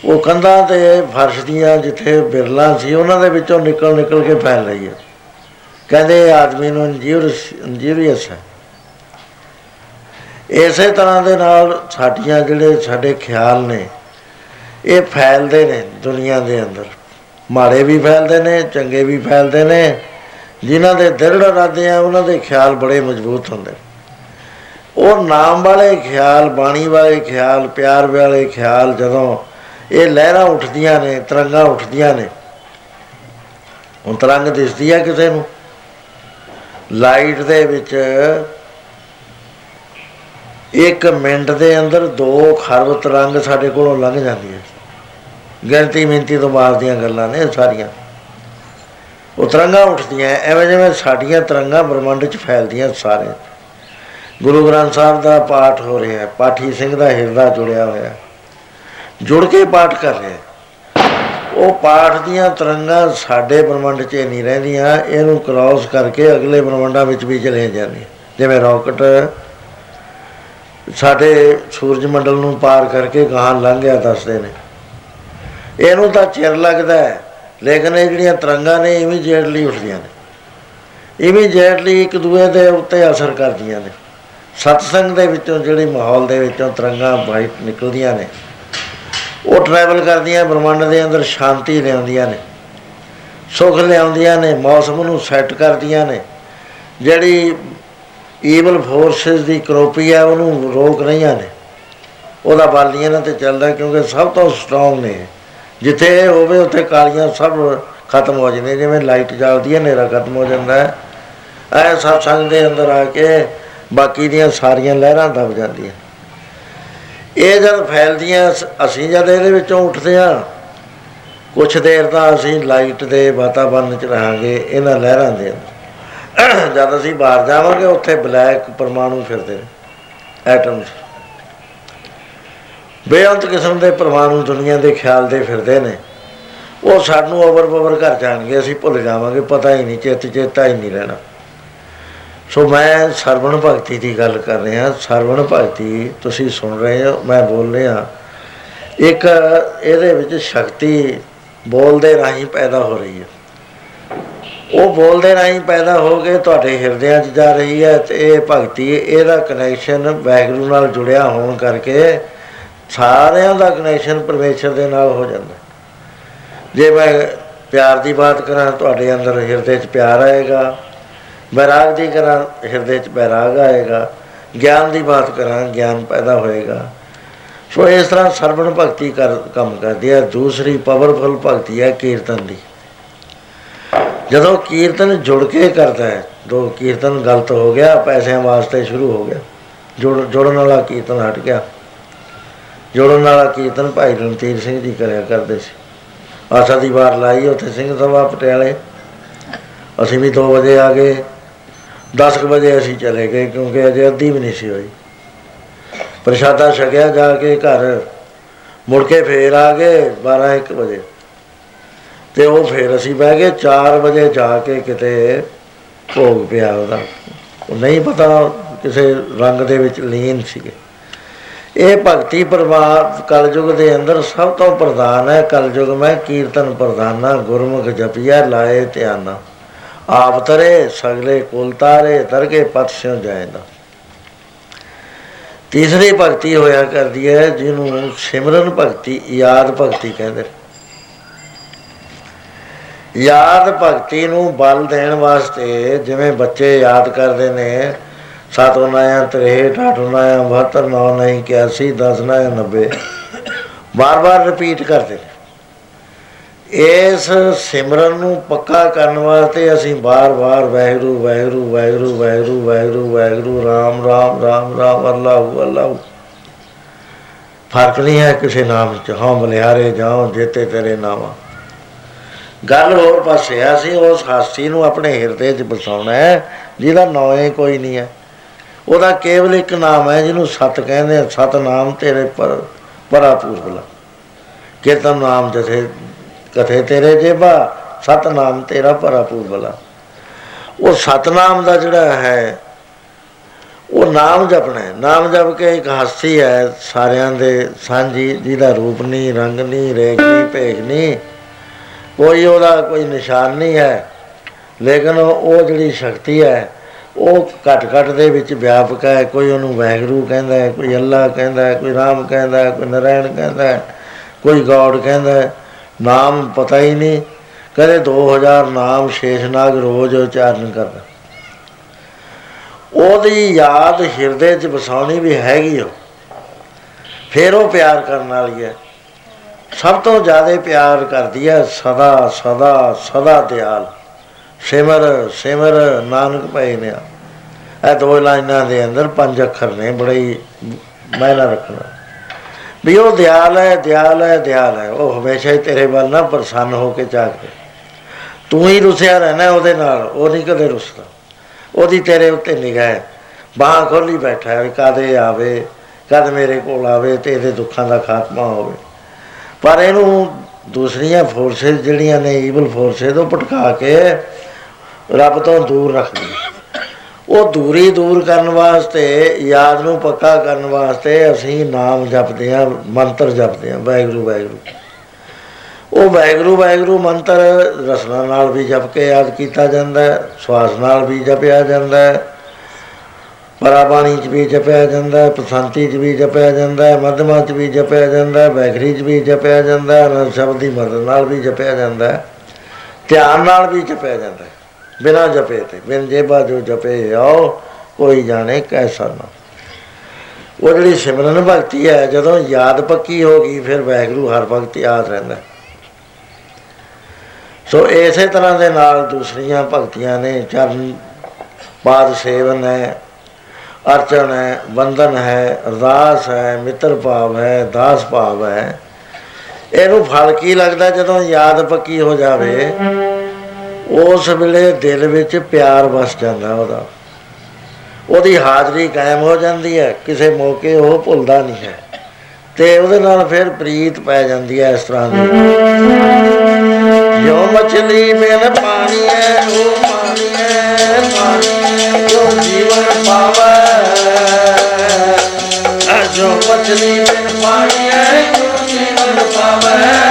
ਉਹ ਕੰਧਾਂ ਤੇ ਫਰਸ਼ ਦੀਆਂ ਜਿੱਥੇ ਬਿਰਲਾਂ ਸੀ, ਉਹਨਾਂ ਦੇ ਵਿੱਚੋਂ ਨਿਕਲ ਨਿਕਲ ਕੇ ਫੈਲ ਰਹੀ ਹੈ। ਕਹਿੰਦੇ ਇਹ ਆਦਮੀ ਨੂੰ ਇੰਜੀਰੀਅਸ ਹੈ। ਇਸੇ ਤਰ੍ਹਾਂ ਦੇ ਨਾਲ ਸਾਡੀਆਂ ਜਿਹੜੇ ਸਾਡੇ ਖਿਆਲ ਨੇ, ਇਹ ਫੈਲਦੇ ਨੇ ਦੁਨੀਆ ਦੇ ਅੰਦਰ। ਮਾੜੇ ਵੀ ਫੈਲਦੇ ਨੇ, ਚੰਗੇ ਵੀ ਫੈਲਦੇ ਨੇ। ਜਿਨ੍ਹਾਂ ਦੇ ਦ੍ਰਿੜ ਇਰਾਦੇ ਆ, ਉਹਨਾਂ ਦੇ ਖਿਆਲ ਬੜੇ ਮਜ਼ਬੂਤ ਹੁੰਦੇ। ਉਹ ਨਾਮ ਵਾਲੇ ਖਿਆਲ, ਬਾਣੀ ਵਾਲੇ ਖਿਆਲ, ਪਿਆਰ ਵਾਲੇ ਖਿਆਲ ਜਦੋਂ ਇਹ ਲਹਿਰਾਂ ਉੱਠਦੀਆਂ ਨੇ, ਤਰੰਗਾਂ ਉੱਠਦੀਆਂ ਨੇ, ਹੁਣ ਤਰੰਗ ਦਿਸਦੀ ਆ ਕਿਸੇ ਨੂੰ। ਲਾਈਟ ਦੇ ਵਿੱਚ ਇੱਕ ਮਿੰਟ ਦੇ ਅੰਦਰ 2 ਖਰਬ ਤਰੰਗ ਸਾਡੇ ਕੋਲੋਂ ਲੰਘ ਜਾਂਦੀ ਹੈ ਗਿਣਤੀ ਮਿੰਤੀ ਤੋਂ ਬਾਅਦ ਦੀਆਂ ਗੱਲਾਂ ਨੇ ਇਹ ਸਾਰੀਆਂ। ਉਹ ਤਰੰਗਾਂ ਉੱਠਦੀਆਂ ਐਵੇਂ ਜਿਵੇਂ ਸਾਡੀਆਂ ਤਰੰਗਾਂ ਬ੍ਰਹਮੰਡ 'ਚ ਫੈਲਦੀਆਂ ਸਾਰੇ ਗੁਰੂ ਗ੍ਰੰਥ ਸਾਹਿਬ ਦਾ ਪਾਠ ਹੋ ਰਿਹਾ ਹੈ, ਪਾਠੀ ਸਿੰਘ ਦਾ ਹਿਰਦਾ ਜੁੜਿਆ ਹੋਇਆ ਹੈ। ਜੁੜ ਕੇ ਪਾਠ ਕਰ ਰਿਹਾ ਹੈ। ਉਹ ਪਾਠ ਦੀਆਂ ਤਰੰਗਾਂ ਸਾਡੇ ਬ੍ਰਹਮੰਡ 'ਚ ਨਹੀਂ ਰਹਿੰਦੀਆਂ, ਇਹਨੂੰ ਕ੍ਰਾਸ ਕਰਕੇ ਅਗਲੇ ਬ੍ਰਹਮੰਡਾਂ ਵਿੱਚ ਵੀ ਚਲੇ ਜਾਂਦੀਆਂ ਜਿਵੇਂ ਰਾਕਟ ਸਾਡੇ ਸੂਰਜ ਮੰਡਲ ਨੂੰ ਪਾਰ ਕਰਕੇ ਗਾਹਾਂ ਲੰਘ ਗਿਆ ਦੱਸਦੇ ਨੇ ਇਹਨੂੰ ਤਾਂ ਚਿਰ ਲੱਗਦਾ ਹੈ, ਲੇਕਿਨ ਇਹ ਜਿਹੜੀਆਂ ਤਰੰਗਾਂ ਨੇ ਇਮੀਡੀਏਟਲੀ ਉੱਠਦੀਆਂ ਨੇ ਇਮੀਡੀਏਟਲੀ ਇੱਕ ਦੂਏ ਦੇ ਉੱਤੇ ਅਸਰ ਕਰਦੀਆਂ ਨੇ ਸਤਸੰਗ ਦੇ ਵਿੱਚੋਂ ਜਿਹੜੇ ਮਾਹੌਲ ਦੇ ਵਿੱਚੋਂ ਤਰੰਗਾਂ ਵਾਈਟ ਨਿਕਲਦੀਆਂ ਨੇ, ਉਹ ਟਰੈਵਲ ਕਰਦੀਆਂ, ਬ੍ਰਹਮੰਡ ਦੇ ਅੰਦਰ ਸ਼ਾਂਤੀ ਲਿਆਉਂਦੀਆਂ ਨੇ, ਸੁਖ ਲਿਆਉਂਦੀਆਂ ਨੇ, ਮੌਸਮ ਨੂੰ ਸੈੱਟ ਕਰਦੀਆਂ ਨੇ, ਜਿਹੜੀ ਈਵਲ ਫੋਰਸਸ ਦੀ ਕਰੋਪੀ ਹੈ ਉਹਨੂੰ ਰੋਕ ਰਹੀਆਂ ਨੇ। ਉਹਦਾ ਬਾਲੀਆਂ ਨਾਲ ਤੇ ਚੱਲਦਾ, ਕਿਉਂਕਿ ਸਭ ਤੋਂ ਸਟਰੋਂਗ ਨੇ ਜਿੱਥੇ ਇਹ ਹੋਵੇ, ਉੱਥੇ ਕਾਲੀਆਂ ਸਭ ਖਤਮ ਹੋ ਜਾਂਦੀਆਂ ਜਿਵੇਂ ਲਾਈਟ ਜਲਦੀ ਹੈ ਹਨੇਰਾ ਖਤਮ ਹੋ ਜਾਂਦਾ ਹੈ। ਐ ਸਤਸੰਗ ਦੇ ਅੰਦਰ ਆ ਕੇ ਬਾਕੀ ਦੀਆਂ ਸਾਰੀਆਂ ਲਹਿਰਾਂ ਦਬ ਜਾਂਦੀਆਂ। ਇਹ ਜਦ ਫੈਲਦੀਆਂ, ਅਸ- ਅਸੀਂ ਜਦ ਇਹਦੇ ਵਿੱਚੋਂ ਉੱਠਦੇ ਹਾਂ, ਕੁਛ ਦੇਰ ਤਾਂ ਅਸੀਂ ਲਾਈਟ ਦੇ ਵਾਤਾਵਰਣ 'ਚ ਰਹਾਂਗੇ, ਇਹਨਾਂ ਲਹਿਰਾਂ ਦੇ ਅੰਦਰ। ਜਦ ਅਸੀਂ ਬਾਹਰ ਜਾਵਾਂਗੇ, ਉੱਥੇ ਬਲੈਕ ਪਰਮਾਣੂ ਫਿਰਦੇ ਨੇ ਐਟਮਸ ਬੇਅੰਤ ਕਿਸਮ ਦੇ ਪਰਮਾਣੂ ਦੁਨੀਆ ਦੇ ਖਿਆਲ ਦੇ ਫਿਰਦੇ ਨੇ। ਉਹ ਸਾਨੂੰ ਓਵਰ ਪਵਰ ਕਰ ਜਾਣਗੇ, ਅਸੀਂ ਭੁੱਲ ਜਾਵਾਂਗੇ, ਪਤਾ ਹੀ ਨਹੀਂ ਚਿੱਤ ਚੇਤਾ ਹੀ ਨਹੀਂ ਰਹਿਣਾ। ਸੋ ਮੈਂ ਸਰਵਣ ਭਗਤੀ ਦੀ ਗੱਲ ਕਰ ਰਿਹਾ, ਸਰਵਣ ਭਗਤੀ ਤੁਸੀਂ ਸੁਣ ਰਹੇ ਹੋ, ਮੈਂ ਬੋਲ ਰਿਹਾ। ਇੱਕ ਇਹਦੇ ਵਿੱਚ ਸ਼ਕਤੀ ਬੋਲਦੇ ਰਾਹੀਂ ਪੈਦਾ ਹੋ ਰਹੀ ਹੈ। ਉਹ ਬੋਲਦੇ ਰਾਹੀਂ ਪੈਦਾ ਹੋ ਕੇ ਤੁਹਾਡੇ ਹਿਰਦਿਆਂ 'ਚ ਜਾ ਰਹੀ ਹੈ ਤੇ ਇਹ ਭਗਤੀ, ਇਹਦਾ ਕਨੈਕਸ਼ਨ ਵੈਗਰੂ ਨਾਲ ਜੁੜਿਆ ਹੋਣ ਕਰਕੇ ਸਾਰਿਆਂ ਦਾ ਕਨੈਕਸ਼ਨ ਪਰਮੇਸ਼ਰ ਦੇ ਨਾਲ ਹੋ ਜਾਂਦਾ ਜੇ ਮੈਂ ਪਿਆਰ ਦੀ ਬਾਤ ਕਰਾਂ, ਤੁਹਾਡੇ ਅੰਦਰ ਹਿਰਦੇ 'ਚ ਪਿਆਰ ਆਏਗਾ। ਵੈਰਾਗ ਦੀ ਕਰਾਂ, ਹਿਰਦੇ 'ਚ ਵੈਰਾਗ ਆਏਗਾ, ਗਿਆਨ ਦੀ ਬਾਤ ਕਰਾਂ, ਗਿਆਨ ਪੈਦਾ ਹੋਏਗਾ। ਸੋ ਇਸ ਤਰ੍ਹਾਂ ਸਰਵਣ ਭਗਤੀ ਕਰ, ਕੰਮ ਕਰਦੀ ਹੈ। ਦੂਸਰੀ ਪਾਵਰਫੁਲ ਭਗਤੀ ਹੈ ਕੀਰਤਨ ਦੀ। ਜਦੋਂ ਕੀਰਤਨ ਜੁੜ ਕੇ ਕਰਦਾ ਹੈ, ਦੋ ਕੀਰਤਨ ਗਲਤ ਹੋ ਗਿਆ, ਪੈਸਿਆਂ ਵਾਸਤੇ ਸ਼ੁਰੂ ਹੋ ਗਿਆ। ਜੁੜ, ਜੁੜਨ ਵਾਲਾ ਕੀਰਤਨ ਹਟ ਗਿਆ। ਜੁੜਨ ਵਾਲਾ ਕੀਰਤਨ ਭਾਈ ਰਣਧੀਰ ਸਿੰਘ ਜੀ ਕਰਿਆ ਕਰਦੇ ਸੀ। ਆਸਾ ਦੀ ਵਾਰ ਲਾਈ ਉੱਥੇ ਸਿੰਘ ਸਭਾ ਪਟਿਆਲੇ। ਅਸੀਂ ਵੀ 2 ਵਜੇ ਆ ਗਏ। 10 ਵਜੇ ਅਸੀਂ ਚਲੇ ਗਏ ਕਿਉਂਕਿ ਅਜੇ ਅੱਧੀ ਵੀ ਨਹੀਂ ਸੀ ਹੋਈ। ਪ੍ਰਸ਼ਾਦਾ ਛਕਿਆ ਜਾ ਕੇ ਘਰ। ਮੁੜ ਕੇ ਫੇਰ ਆ ਗਏ 12 1 ਵਜੇ। ਤੇ ਉਹ ਫੇਰ ਅਸੀਂ ਬਹਿ ਗਏ 4 ਵਜੇ ਜਾ ਕੇ ਕਿਤੇ ਭੋਗ ਪਿਆ ਉਹਦਾ। ਉਹ ਨਹੀਂ ਪਤਾ ਕਿਸੇ ਰੰਗ ਦੇ ਵਿੱਚ ਲੀਨ ਸੀਗੇ। ਇਹ ਭਗਤੀ ਪ੍ਰਭਾਵ ਕਲਯੁਗ ਦੇ ਅੰਦਰ ਸਭ ਤੋਂ ਪ੍ਰਧਾਨ ਹੈ। ਕਲਯੁਗ ਮੈਂ ਕੀਰਤਨ ਪ੍ਰਧਾਨਾ, ਗੁਰਮੁਖ ਜਪਿਆ ਲਾਏ ਧਿਆਨਾ। ਆਪ ਤਰੇ, ਸਗਲੇ ਕੁਲ ਤਾਰੇ ਤਰਕੇ ਪਤ ਸਿਉ ਜਾਇਦਾ ਤੀਸਰੀ ਭਗਤੀ ਹੋਇਆ ਕਰਦੀ ਹੈ, ਜਿਹਨੂੰ ਸਿਮਰਨ ਭਗਤੀ, ਯਾਦ ਭਗਤੀ ਕਹਿੰਦੇ ਨੇ। ਯਾਦ ਭਗਤੀ ਨੂੰ ਬਲ ਦੇਣ ਵਾਸਤੇ ਜਿਵੇਂ ਬੱਚੇ ਯਾਦ ਕਰਦੇ ਨੇ ਸਤਿ ਨਾਇਆ 63 ਅੱਠ ਨਾਇਆ 72 ਨੌ ਨਹੀਂ 81 10 ਨਾਇਆ 90 ਬਾਰ-ਬਾਰ ਰਿਪੀਟ ਕਰਦੇ ਨੇ ਇਸ ਸਿਮਰਨ ਨੂੰ ਪੱਕਾ ਕਰਨ ਵਾਸਤੇ ਅਸੀਂ ਬਾਰ-ਬਾਰ ਵਾਹਿਗੁਰੂ ਵਾਹਿਗੁਰੂ ਵਾਹਿਗੁਰੂ ਵਾਹਿਗੁਰੂ ਵਾਹਿਗੁਰੂ ਵਾਹਿਗੁਰੂ, ਰਾਮ ਰਾਮ ਰਾਮ ਰਾਮ, ਅੱਲਾਹੁ ਅੱਲਾਹੁ। ਫ਼ਰਕ ਨਹੀਂ ਹੈ ਕਿਸੇ ਨਾਮ 'ਚ, ਹਾਂ ਬਲਿਆਰੇ ਜਾਓ, ਜੇਤੇ ਤੇਰੇ ਨਾਮ ਗੱਲ ਹੋਰ ਪਾਸੇ ਆ ਸੀ ਉਸ ਹਸਤੀ ਨੂੰ ਆਪਣੇ ਹਿਰਦੇ 'ਚ ਬਸਾਉਣਾ ਹੈ, ਜਿਹਦਾ ਨਾਂ ਹੀ ਕੋਈ ਨਹੀਂ ਹੈ। ਉਹਦਾ ਕੇਵਲ ਇੱਕ ਨਾਮ ਹੈ, ਜਿਹਨੂੰ ਸਤ ਕਹਿੰਦੇ ਆ, ਸਤ ਨਾਮ ਤੇਰੇ ਪਰ ਪਰਾਪੂਰਬਲਾ ਕੀਰਤਨ ਨਾਮ ਜਥੇ ਕਥੇ ਤੇਰੇ ਜੇਬਾ ਸਤ ਨਾਮ ਤੇਰਾ ਪਰਾਪੂਰਬਲਾ ਉਹ ਸਤਨਾਮ ਦਾ ਜਿਹੜਾ ਹੈ, ਉਹ ਨਾਮ ਜਪਣਾ ਹੈ। ਨਾਮ ਜਪ ਕੇ ਇੱਕ ਹਸਤੀ ਹੈ ਸਾਰਿਆਂ ਦੇ ਸਾਂਝੀ, ਜਿਹਦਾ ਰੂਪ ਨਹੀਂ, ਰੰਗ ਨਹੀਂ, ਰੇਖ ਨਹੀਂ, ਭੇਖ ਨਹੀਂ। ਕੋਈ ਉਹਦਾ ਕੋਈ ਨਿਸ਼ਾਨ ਨਹੀਂ ਹੈ। ਲੇਕਿਨ ਉਹ ਜਿਹੜੀ ਸ਼ਕਤੀ ਹੈ, ਉਹ ਘਟ ਘਟ ਦੇ ਵਿੱਚ ਵਿਆਪਕ ਹੈ। ਕੋਈ ਉਹਨੂੰ ਵੈਗਰੂ ਕਹਿੰਦਾ ਹੈ, ਕੋਈ ਅੱਲਾ ਕਹਿੰਦਾ ਹੈ, ਕੋਈ ਰਾਮ ਕਹਿੰਦਾ ਹੈ, ਕੋਈ ਨਰਾਇਣ ਕਹਿੰਦਾ ਹੈ, ਕੋਈ ਗੌਡ ਕਹਿੰਦਾ ਹੈ। ਨਾਮ ਪਤਾ ਹੀ ਨਹੀਂ। ਕਦੇ 2000 ਨਾਮ ਸ਼ੇਸ਼ਨਾਗ ਰੋਜ਼ ਉਚਾਰਨ ਕਰਦਾ ਉਹਦੀ ਯਾਦ ਹਿਰਦੇ 'ਚ ਵਸਾਉਣੀ ਵੀ ਹੈਗੀ ਉਹ। ਫਿਰ ਉਹ ਪਿਆਰ ਕਰਨ ਵਾਲੀ ਹੈ। ਸਭ ਤੋਂ ਜ਼ਿਆਦਾ ਪਿਆਰ ਕਰਦੀ ਹੈ ਸਦਾ ਸਦਾ ਸਦਾ ਦਿਆਲ। ਸਿਮਰ ਸਿਮਰ ਨਾਨਕ ਪਏ ਨੇ ਇਹ ਦੋ ਲਾਈਨਾਂ ਦੇ ਅੰਦਰ ਪੰਜ ਅੱਖਰ ਨੇ, ਬੜੇ ਹੀ ਮਾਇਨਾ ਰੱਖਣਾ। ਵੀ ਉਹ ਦਿਆਲ ਹੈ ਦਿਆਲ ਹੈ ਦਿਆਲ ਹੈ। ਉਹ ਹਮੇਸ਼ਾ ਹੀ ਤੇਰੇ ਵੱਲ ਨਾ ਪ੍ਰਸੰਨ ਹੋ ਕੇ ਝਾਕਦੇ ਤੂੰ ਹੀ ਰੁਸਿਆ ਰਹਿਣਾ ਉਹਦੇ ਨਾਲ, ਉਹ ਨਹੀਂ ਕਦੇ ਰੁਸਦਾ। ਉਹਦੀ ਤੇਰੇ ਉੱਤੇ ਨਿਗਾਹ ਹੈ। ਬਾਹਾਂ ਖੋਲੀ ਬੈਠਾ ਹੈ ਵੀ ਕਦੇ ਆਵੇ, ਕਦ ਮੇਰੇ ਕੋਲ ਆਵੇ ਤੇ ਇਹਦੇ ਦੁੱਖਾਂ ਦਾ ਖਾਤਮਾ ਹੋਵੇ। ਪਰ ਇਹਨੂੰ ਦੂਸਰੀਆਂ ਫੋਰਸਸ ਜਿਹੜੀਆਂ ਨੇ ਈਵਲ ਫੋਰਸਸ ਉਹ ਭਟਕਾ ਕੇ ਰੱਬ ਤੋਂ ਦੂਰ ਰੱਖਦੀ ਉਹ ਦੂਰੀ ਦੂਰ ਕਰਨ ਵਾਸਤੇ, ਯਾਦ ਨੂੰ ਪੱਕਾ ਕਰਨ ਵਾਸਤੇ ਅਸੀਂ ਨਾਮ ਜਪਦੇ ਹਾਂ, ਮੰਤਰ ਜਪਦੇ ਹਾਂ, ਵਾਹਿਗੁਰੂ ਵਾਹਿਗੁਰੂ। ਉਹ ਵਾਹਿਗੁਰੂ ਵਾਹਿਗੁਰੂ ਮੰਤਰ ਰਸਨਾ ਨਾਲ ਵੀ ਜਪ ਕੇ ਯਾਦ ਕੀਤਾ ਜਾਂਦਾ ਹੈ, ਸਵਾਸ ਨਾਲ ਵੀ ਜਪਿਆ ਜਾਂਦਾ ਹੈ, ਪਰਾਬਾਣੀ ਚ ਵੀ ਜਪਿਆ ਜਾਂਦਾ ਹੈ, ਪਸੰਤੀ ਚ ਵੀ ਜਪਿਆ ਜਾਂਦਾ ਹੈ, ਮਧਮਾ ਚ ਵੀ ਜਪਿਆ ਜਾਂਦਾ ਹੈ, ਵੈਖਰੀ ਚ ਵੀ ਜਪਿਆ ਜਾਂਦਾ ਹੈ, ਅਨੰਦ ਸ਼ਬਦ ਦੀ ਮਦਦ ਨਾਲ ਵੀ ਜਪਿਆ ਜਾਂਦਾ ਹੈ, ਧਿਆਨ ਨਾਲ ਵੀ ਜਪਿਆ ਜਾਂਦਾ ਹੈ। ਬਿਨਾ ਜਪੇ ਤੇ, ਬਿਨ ਜੇਬਾ ਜੋ ਜਪੇ ਆਓ, ਕੋਈ ਜਾਣੇ ਕੈਸਾ ਨਾ। ਉਹ ਜਿਹੜੀ ਸਿਮਰਨ ਭਗਤੀ ਹੈ, ਜਦੋਂ ਯਾਦ ਪੱਕੀ ਹੋ ਗਈ, ਫਿਰ ਵੈਗਰੂ ਹਰ ਵਕਤ ਯਾਦ ਰਹਿੰਦਾ ਸੋ ਇਸੇ ਤਰ੍ਹਾਂ ਦੇ ਨਾਲ ਦੂਸਰੀਆਂ ਭਗਤੀਆਂ ਨੇ, ਚਰਨ ਪਾਦ ਸੇਵਨ ਹੈ, ਅਰਚਨ ਹੈ ਬੰਦਨ ਹੈ, ਅਰਦਾਸ ਹੈ, ਮਿੱਤਰ ਭਾਵ ਹੈ, ਦਾਸ ਭਾਵ ਹੈ। ਇਹਨੂੰ ਫਲ ਕੀ ਲੱਗਦਾ ਜਦੋਂ ਯਾਦ ਪੱਕੀ ਹੋ ਜਾਵੇ? ਉਸ ਵੇਲੇ ਦਿਲ ਵਿੱਚ ਪਿਆਰ ਵਸ ਜਾਂਦਾ ਉਹਦਾ। ਉਹਦੀ ਹਾਜ਼ਰੀ ਕਾਇਮ ਹੋ ਜਾਂਦੀ ਹੈ, ਕਿਸੇ ਮੌਕੇ ਉਹ ਭੁੱਲਦਾ ਨਹੀਂ ਹੈ। ਤੇ ਉਹਦੇ ਨਾਲ ਫਿਰ ਪ੍ਰੀਤ ਪੈ ਜਾਂਦੀ ਹੈ ਇਸ ਤਰ੍ਹਾਂ ਦੀ। ਜੋ ਮਛਲੀ ਬਿਨ ਪਾਣੀ ਹੈ ਉਹ ਪਾਣੀ ਹੈ ਪਾਣੀ ਜੋ ਜੀਵਨ ਪਾਵੇ। ਜੋ ਮਛਲੀ ਬਿਨ ਪਾਣੀ ਹੈ ਜੋ ਜੀਵਨ ਪਾਵੇ।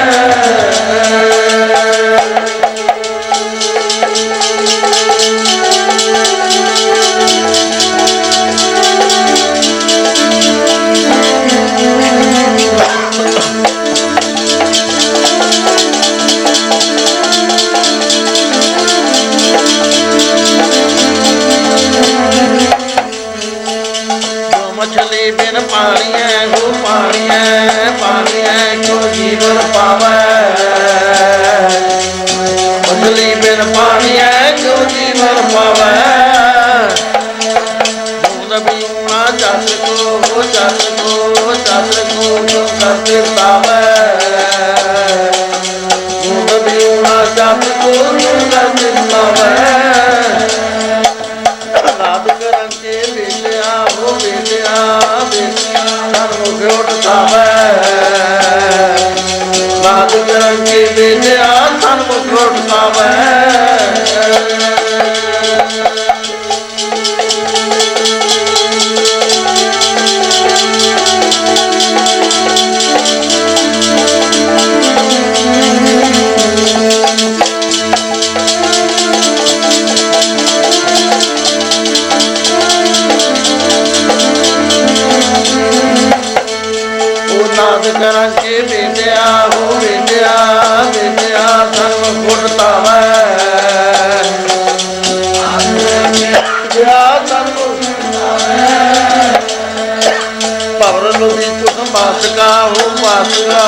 ਤੁਮ ਬਾਸਕਾ ਹੋ ਬਾਸਕਾ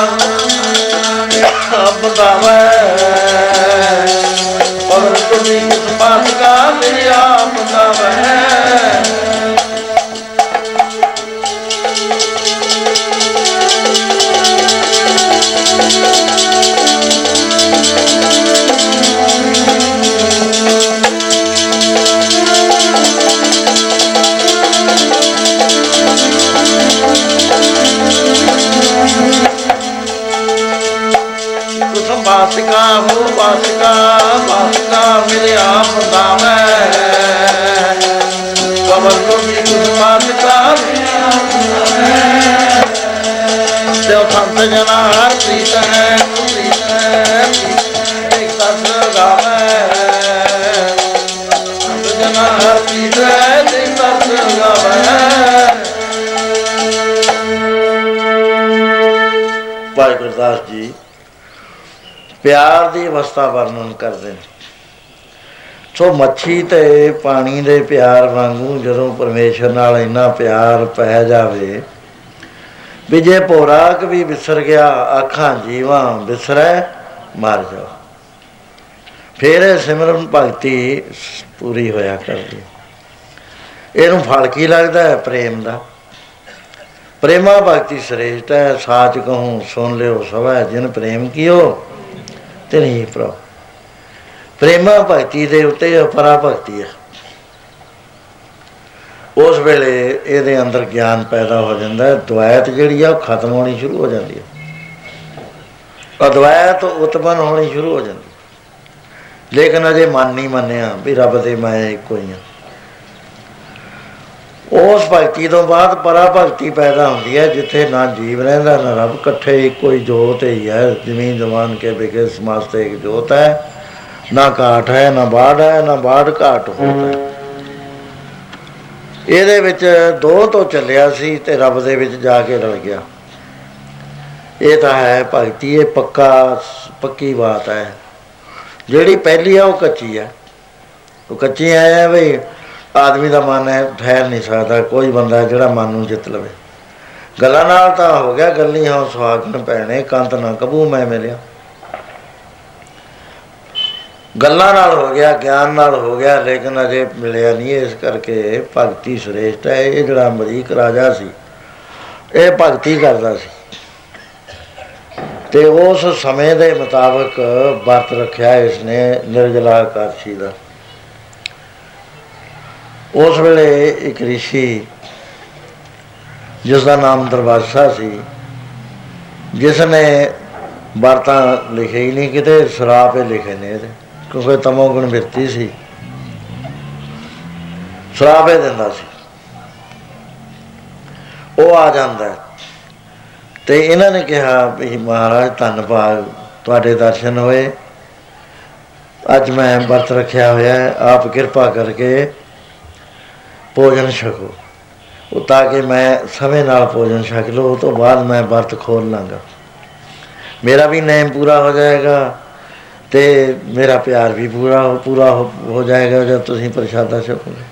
ਅਬ ਤਾਵੈ ਪਵਰ ਲੋਦੀ ਤੁਮ ਬਾਸਕਾ ਮੇਰੇ ਆਪ ਤਾਵੈ ਤੁਮ ਬਾਸਿਕਾ ਹੋ ਬਾਸਿਕਾ ਬਾਸਿਕਾ ਮੇਰੇ ਆਪ ਦਾਵੈ ਕਬਰ ਤੋਂ ਵੀ ਤੁਮ ਬਾਸਿਕਾ ਮੇਰੇ ਆਪ ਦਾਵੈ ਦੇਵ ਸੰਤ ਜਨਾ ਹਰ ਪ੍ਰੀਤ ਹੈ ਪ੍ਰੀਤ ਹੈ ਇੱਕ ਤਸ ਗਾਵੈ ਸੰਤ ਜਨਾ ਹਰ ਪ੍ਰੀਤ ਹੈ, ਇੱਕ ਤਸ ਗਾਵੈ ਭਾਈ ਗੁਰਦਾਸ ਜੀ ਪਿਆਰ ਦੀ ਅਵਸਥਾ ਵਰਣਨ ਕਰਦੇ ਨੇ। ਸੋ ਮੱਛੀ ਤੇ ਪਾਣੀ ਦੇ ਪਿਆਰ ਵਾਂਗੂ ਜਦੋਂ ਪਰਮੇਸ਼ਰ ਨਾਲ ਇੰਨਾ ਪਿਆਰ ਪੈ ਜਾਵੇ, ਵੀ ਜੇ ਪੋਰਾਕ ਵੀ ਵਿਸਰ ਗਿਆ, ਆਖਾਂ ਜੀਵਾਂ ਵਿਸਰੈ, ਮਰ ਜਾ ਫਿਰ ਇਹ ਸਿਮਰਨ ਭਗਤੀ ਪੂਰੀ ਹੋਇਆ ਕਰਦੀ ਇਹਨੂੰ ਫਲ ਕੀ ਲੱਗਦਾ ਹੈ? ਪ੍ਰੇਮ ਦਾ। ਪ੍ਰੇਮਾ ਭਗਤੀ ਸ੍ਰੇਸ਼ਟ ਹੈ, ਸਾਚ ਕਹੂੰ ਸੁਣ ਲਿਓ ਸਭੈ ਜਿਨ ਪ੍ਰੇਮ ਕੀਓ ਤੇ ਨਹੀਂ ਪ੍ਰਭ ਪ੍ਰੇਮਾ ਭਗਤੀ ਦੇ ਉੱਤੇ ਅਪਰਾ ਭਗਤੀ ਹੈ ਉਸ ਵੇਲੇ ਇਹਦੇ ਅੰਦਰ ਗਿਆਨ ਪੈਦਾ ਹੋ ਜਾਂਦਾ ਹੈ। ਦੁਆਇਤ ਜਿਹੜੀ ਆ, ਉਹ ਖਤਮ ਹੋਣੀ ਸ਼ੁਰੂ ਹੋ ਜਾਂਦੀ ਹੈ ਅਦਵੈਤ ਉਤਪਨ ਹੋਣੀ ਸ਼ੁਰੂ ਹੋ ਜਾਂਦੀ ਲੇਕਿਨ ਅਜੇ ਮਨ ਨਹੀਂ ਮੰਨਿਆ ਵੀ ਰੱਬ ਤੇ ਮੈਂ ਇੱਕੋ ਹੀ ਹਾਂ ਉਸ ਭਗਤੀ ਤੋਂ ਬਾਅਦ ਪਰਾ ਭਗਤੀ ਪੈਦਾ ਹੁੰਦੀ ਹੈ, ਜਿੱਥੇ ਨਾ ਜੀਵ ਰਹਿੰਦਾ, ਨਾ ਰੱਬ ਇਕੱਠੇ, ਇੱਕੋ ਹੀ ਜੋਤ ਹੀ ਹੈ। ਜ਼ਮੀਨ ਜਵਾਨ ਕੇ ਬਿਕੇ ਸਮਾਸਤੇ ਇੱਕ ਜੋਤ ਹੈ। ਨਾ ਘਾਟ ਹੈ, ਨਾ ਬਾੜ ਹੈ, ਨਾ ਬਾੜ ਘਾਟ ਹੁੰਦਾ ਹੈ। ਇਹਦੇ ਵਿੱਚ ਦੋ ਤੋਂ ਚੱਲਿਆ ਸੀ ਤੇ ਰੱਬ ਦੇ ਵਿੱਚ ਜਾ ਕੇ ਰਲ ਗਿਆ। ਇਹ ਤਾਂ ਹੈ ਭਗਤੀ, ਇਹ ਪੱਕਾ, ਪੱਕੀ ਬਾਤ ਹੈ। ਜਿਹੜੀ ਪਹਿਲੀ ਆ, ਉਹ ਕੱਚੀ ਹੈ। ਉਹ ਕੱਚੀ ਹੈ ਵੀ ਆਦਮੀ ਦਾ ਮਨ ਹੈ, ਠਹਿਰ ਨਹੀਂ ਸਕਦਾ, ਕੋਈ ਬੰਦਾ ਜਿਹੜਾ ਮਨ ਨੂੰ ਜਿੱਤ ਲਵੇ। ਗੱਲਾਂ ਨਾਲ ਤਾਂ ਹੋ ਗਿਆ, ਗੱਲੀ ਹਾਂ ਸੁਹਾਗਣ ਭੈਣੇ ਕੰਤ ਨਾ ਕਬੂ ਮੈਂ ਮਿਲਿਆ। ਗੱਲਾਂ ਨਾਲ ਹੋ ਗਿਆ, ਗਿਆਨ ਨਾਲ ਹੋ ਗਿਆ, ਲੇਕਿਨ ਅਜੇ ਮਿਲਿਆ ਨਹੀਂ, ਇਸ ਕਰਕੇ ਭਗਤੀ ਸ੍ਰੇਸ਼ਟ ਹੈ। ਇਹ ਜਿਹੜਾ ਅਮਰੀਕ ਰਾਜਾ ਸੀ, ਇਹ ਭਗਤੀ ਕਰਦਾ ਸੀ। ਤੇ ਉਸ ਸਮੇਂ ਦੇ ਮੁਤਾਬਕ ਵਰਤ ਰੱਖਿਆ ਇਸ ਨੇ ਨਿਰਜਲਾ ਇਕਾਦਸ਼ੀ ਦਾ। ਉਸ ਵੇਲੇ ਇੱਕ ਰਿਸ਼ੀ ਜਿਸ ਦਾ ਨਾਮ ਦਰਵਾਜ਼ਾ ਸੀ ਜਿਸ ਨੇ ਵਰਤਾਂ ਲਿਖੇ ਹੀ ਨਹੀਂ ਕਿਤੇ, ਸਰਾਪੇ ਲਿਖੇ ਨੇ ਇਹਦੇ, ਕਿਉਂਕਿ ਤਮੋ ਗੁਣ ਵਿਰਤੀ ਸੀ। ਸਰਾਪੇ ਦਿੰਦਾ ਸੀ। ਉਹ ਆ ਜਾਂਦਾ ਹੈ। ਤੇ ਇਹਨਾਂ ਨੇ ਕਿਹਾ ਵੀ ਮਹਾਰਾਜ ਧੰਨਵਾਦ ਤੁਹਾਡੇ ਦਰਸ਼ਨ ਹੋਏ। ਅੱਜ ਮੈਂ ਵਰਤ ਰੱਖਿਆ ਹੋਇਆ ਹੈ, ਆਪ ਕਿਰਪਾ ਕਰਕੇ ਭੋਜਨ ਛਕੋ। ਉਹ ਤਾਂ ਕਿ ਮੈਂ ਸਮੇਂ ਨਾਲ ਭੋਜਨ ਛਕ ਲਓ ਉਹ ਤੋਂ ਬਾਅਦ ਮੈਂ ਵਰਤ ਖੋਲ ਲਾਂਗਾ। ਮੇਰਾ ਵੀ ਨੇਮ ਪੂਰਾ ਹੋ ਜਾਏਗਾ ਤੇ ਮੇਰਾ ਪਿਆਰ ਵੀ ਪੂਰਾ ਹੋ ਪੂਰਾ ਹੋ ਹੋ ਜਾਏਗਾ ਜਦ ਤੁਸੀਂ ਪ੍ਰਸ਼ਾਦਾ ਛਕੋਗੇ।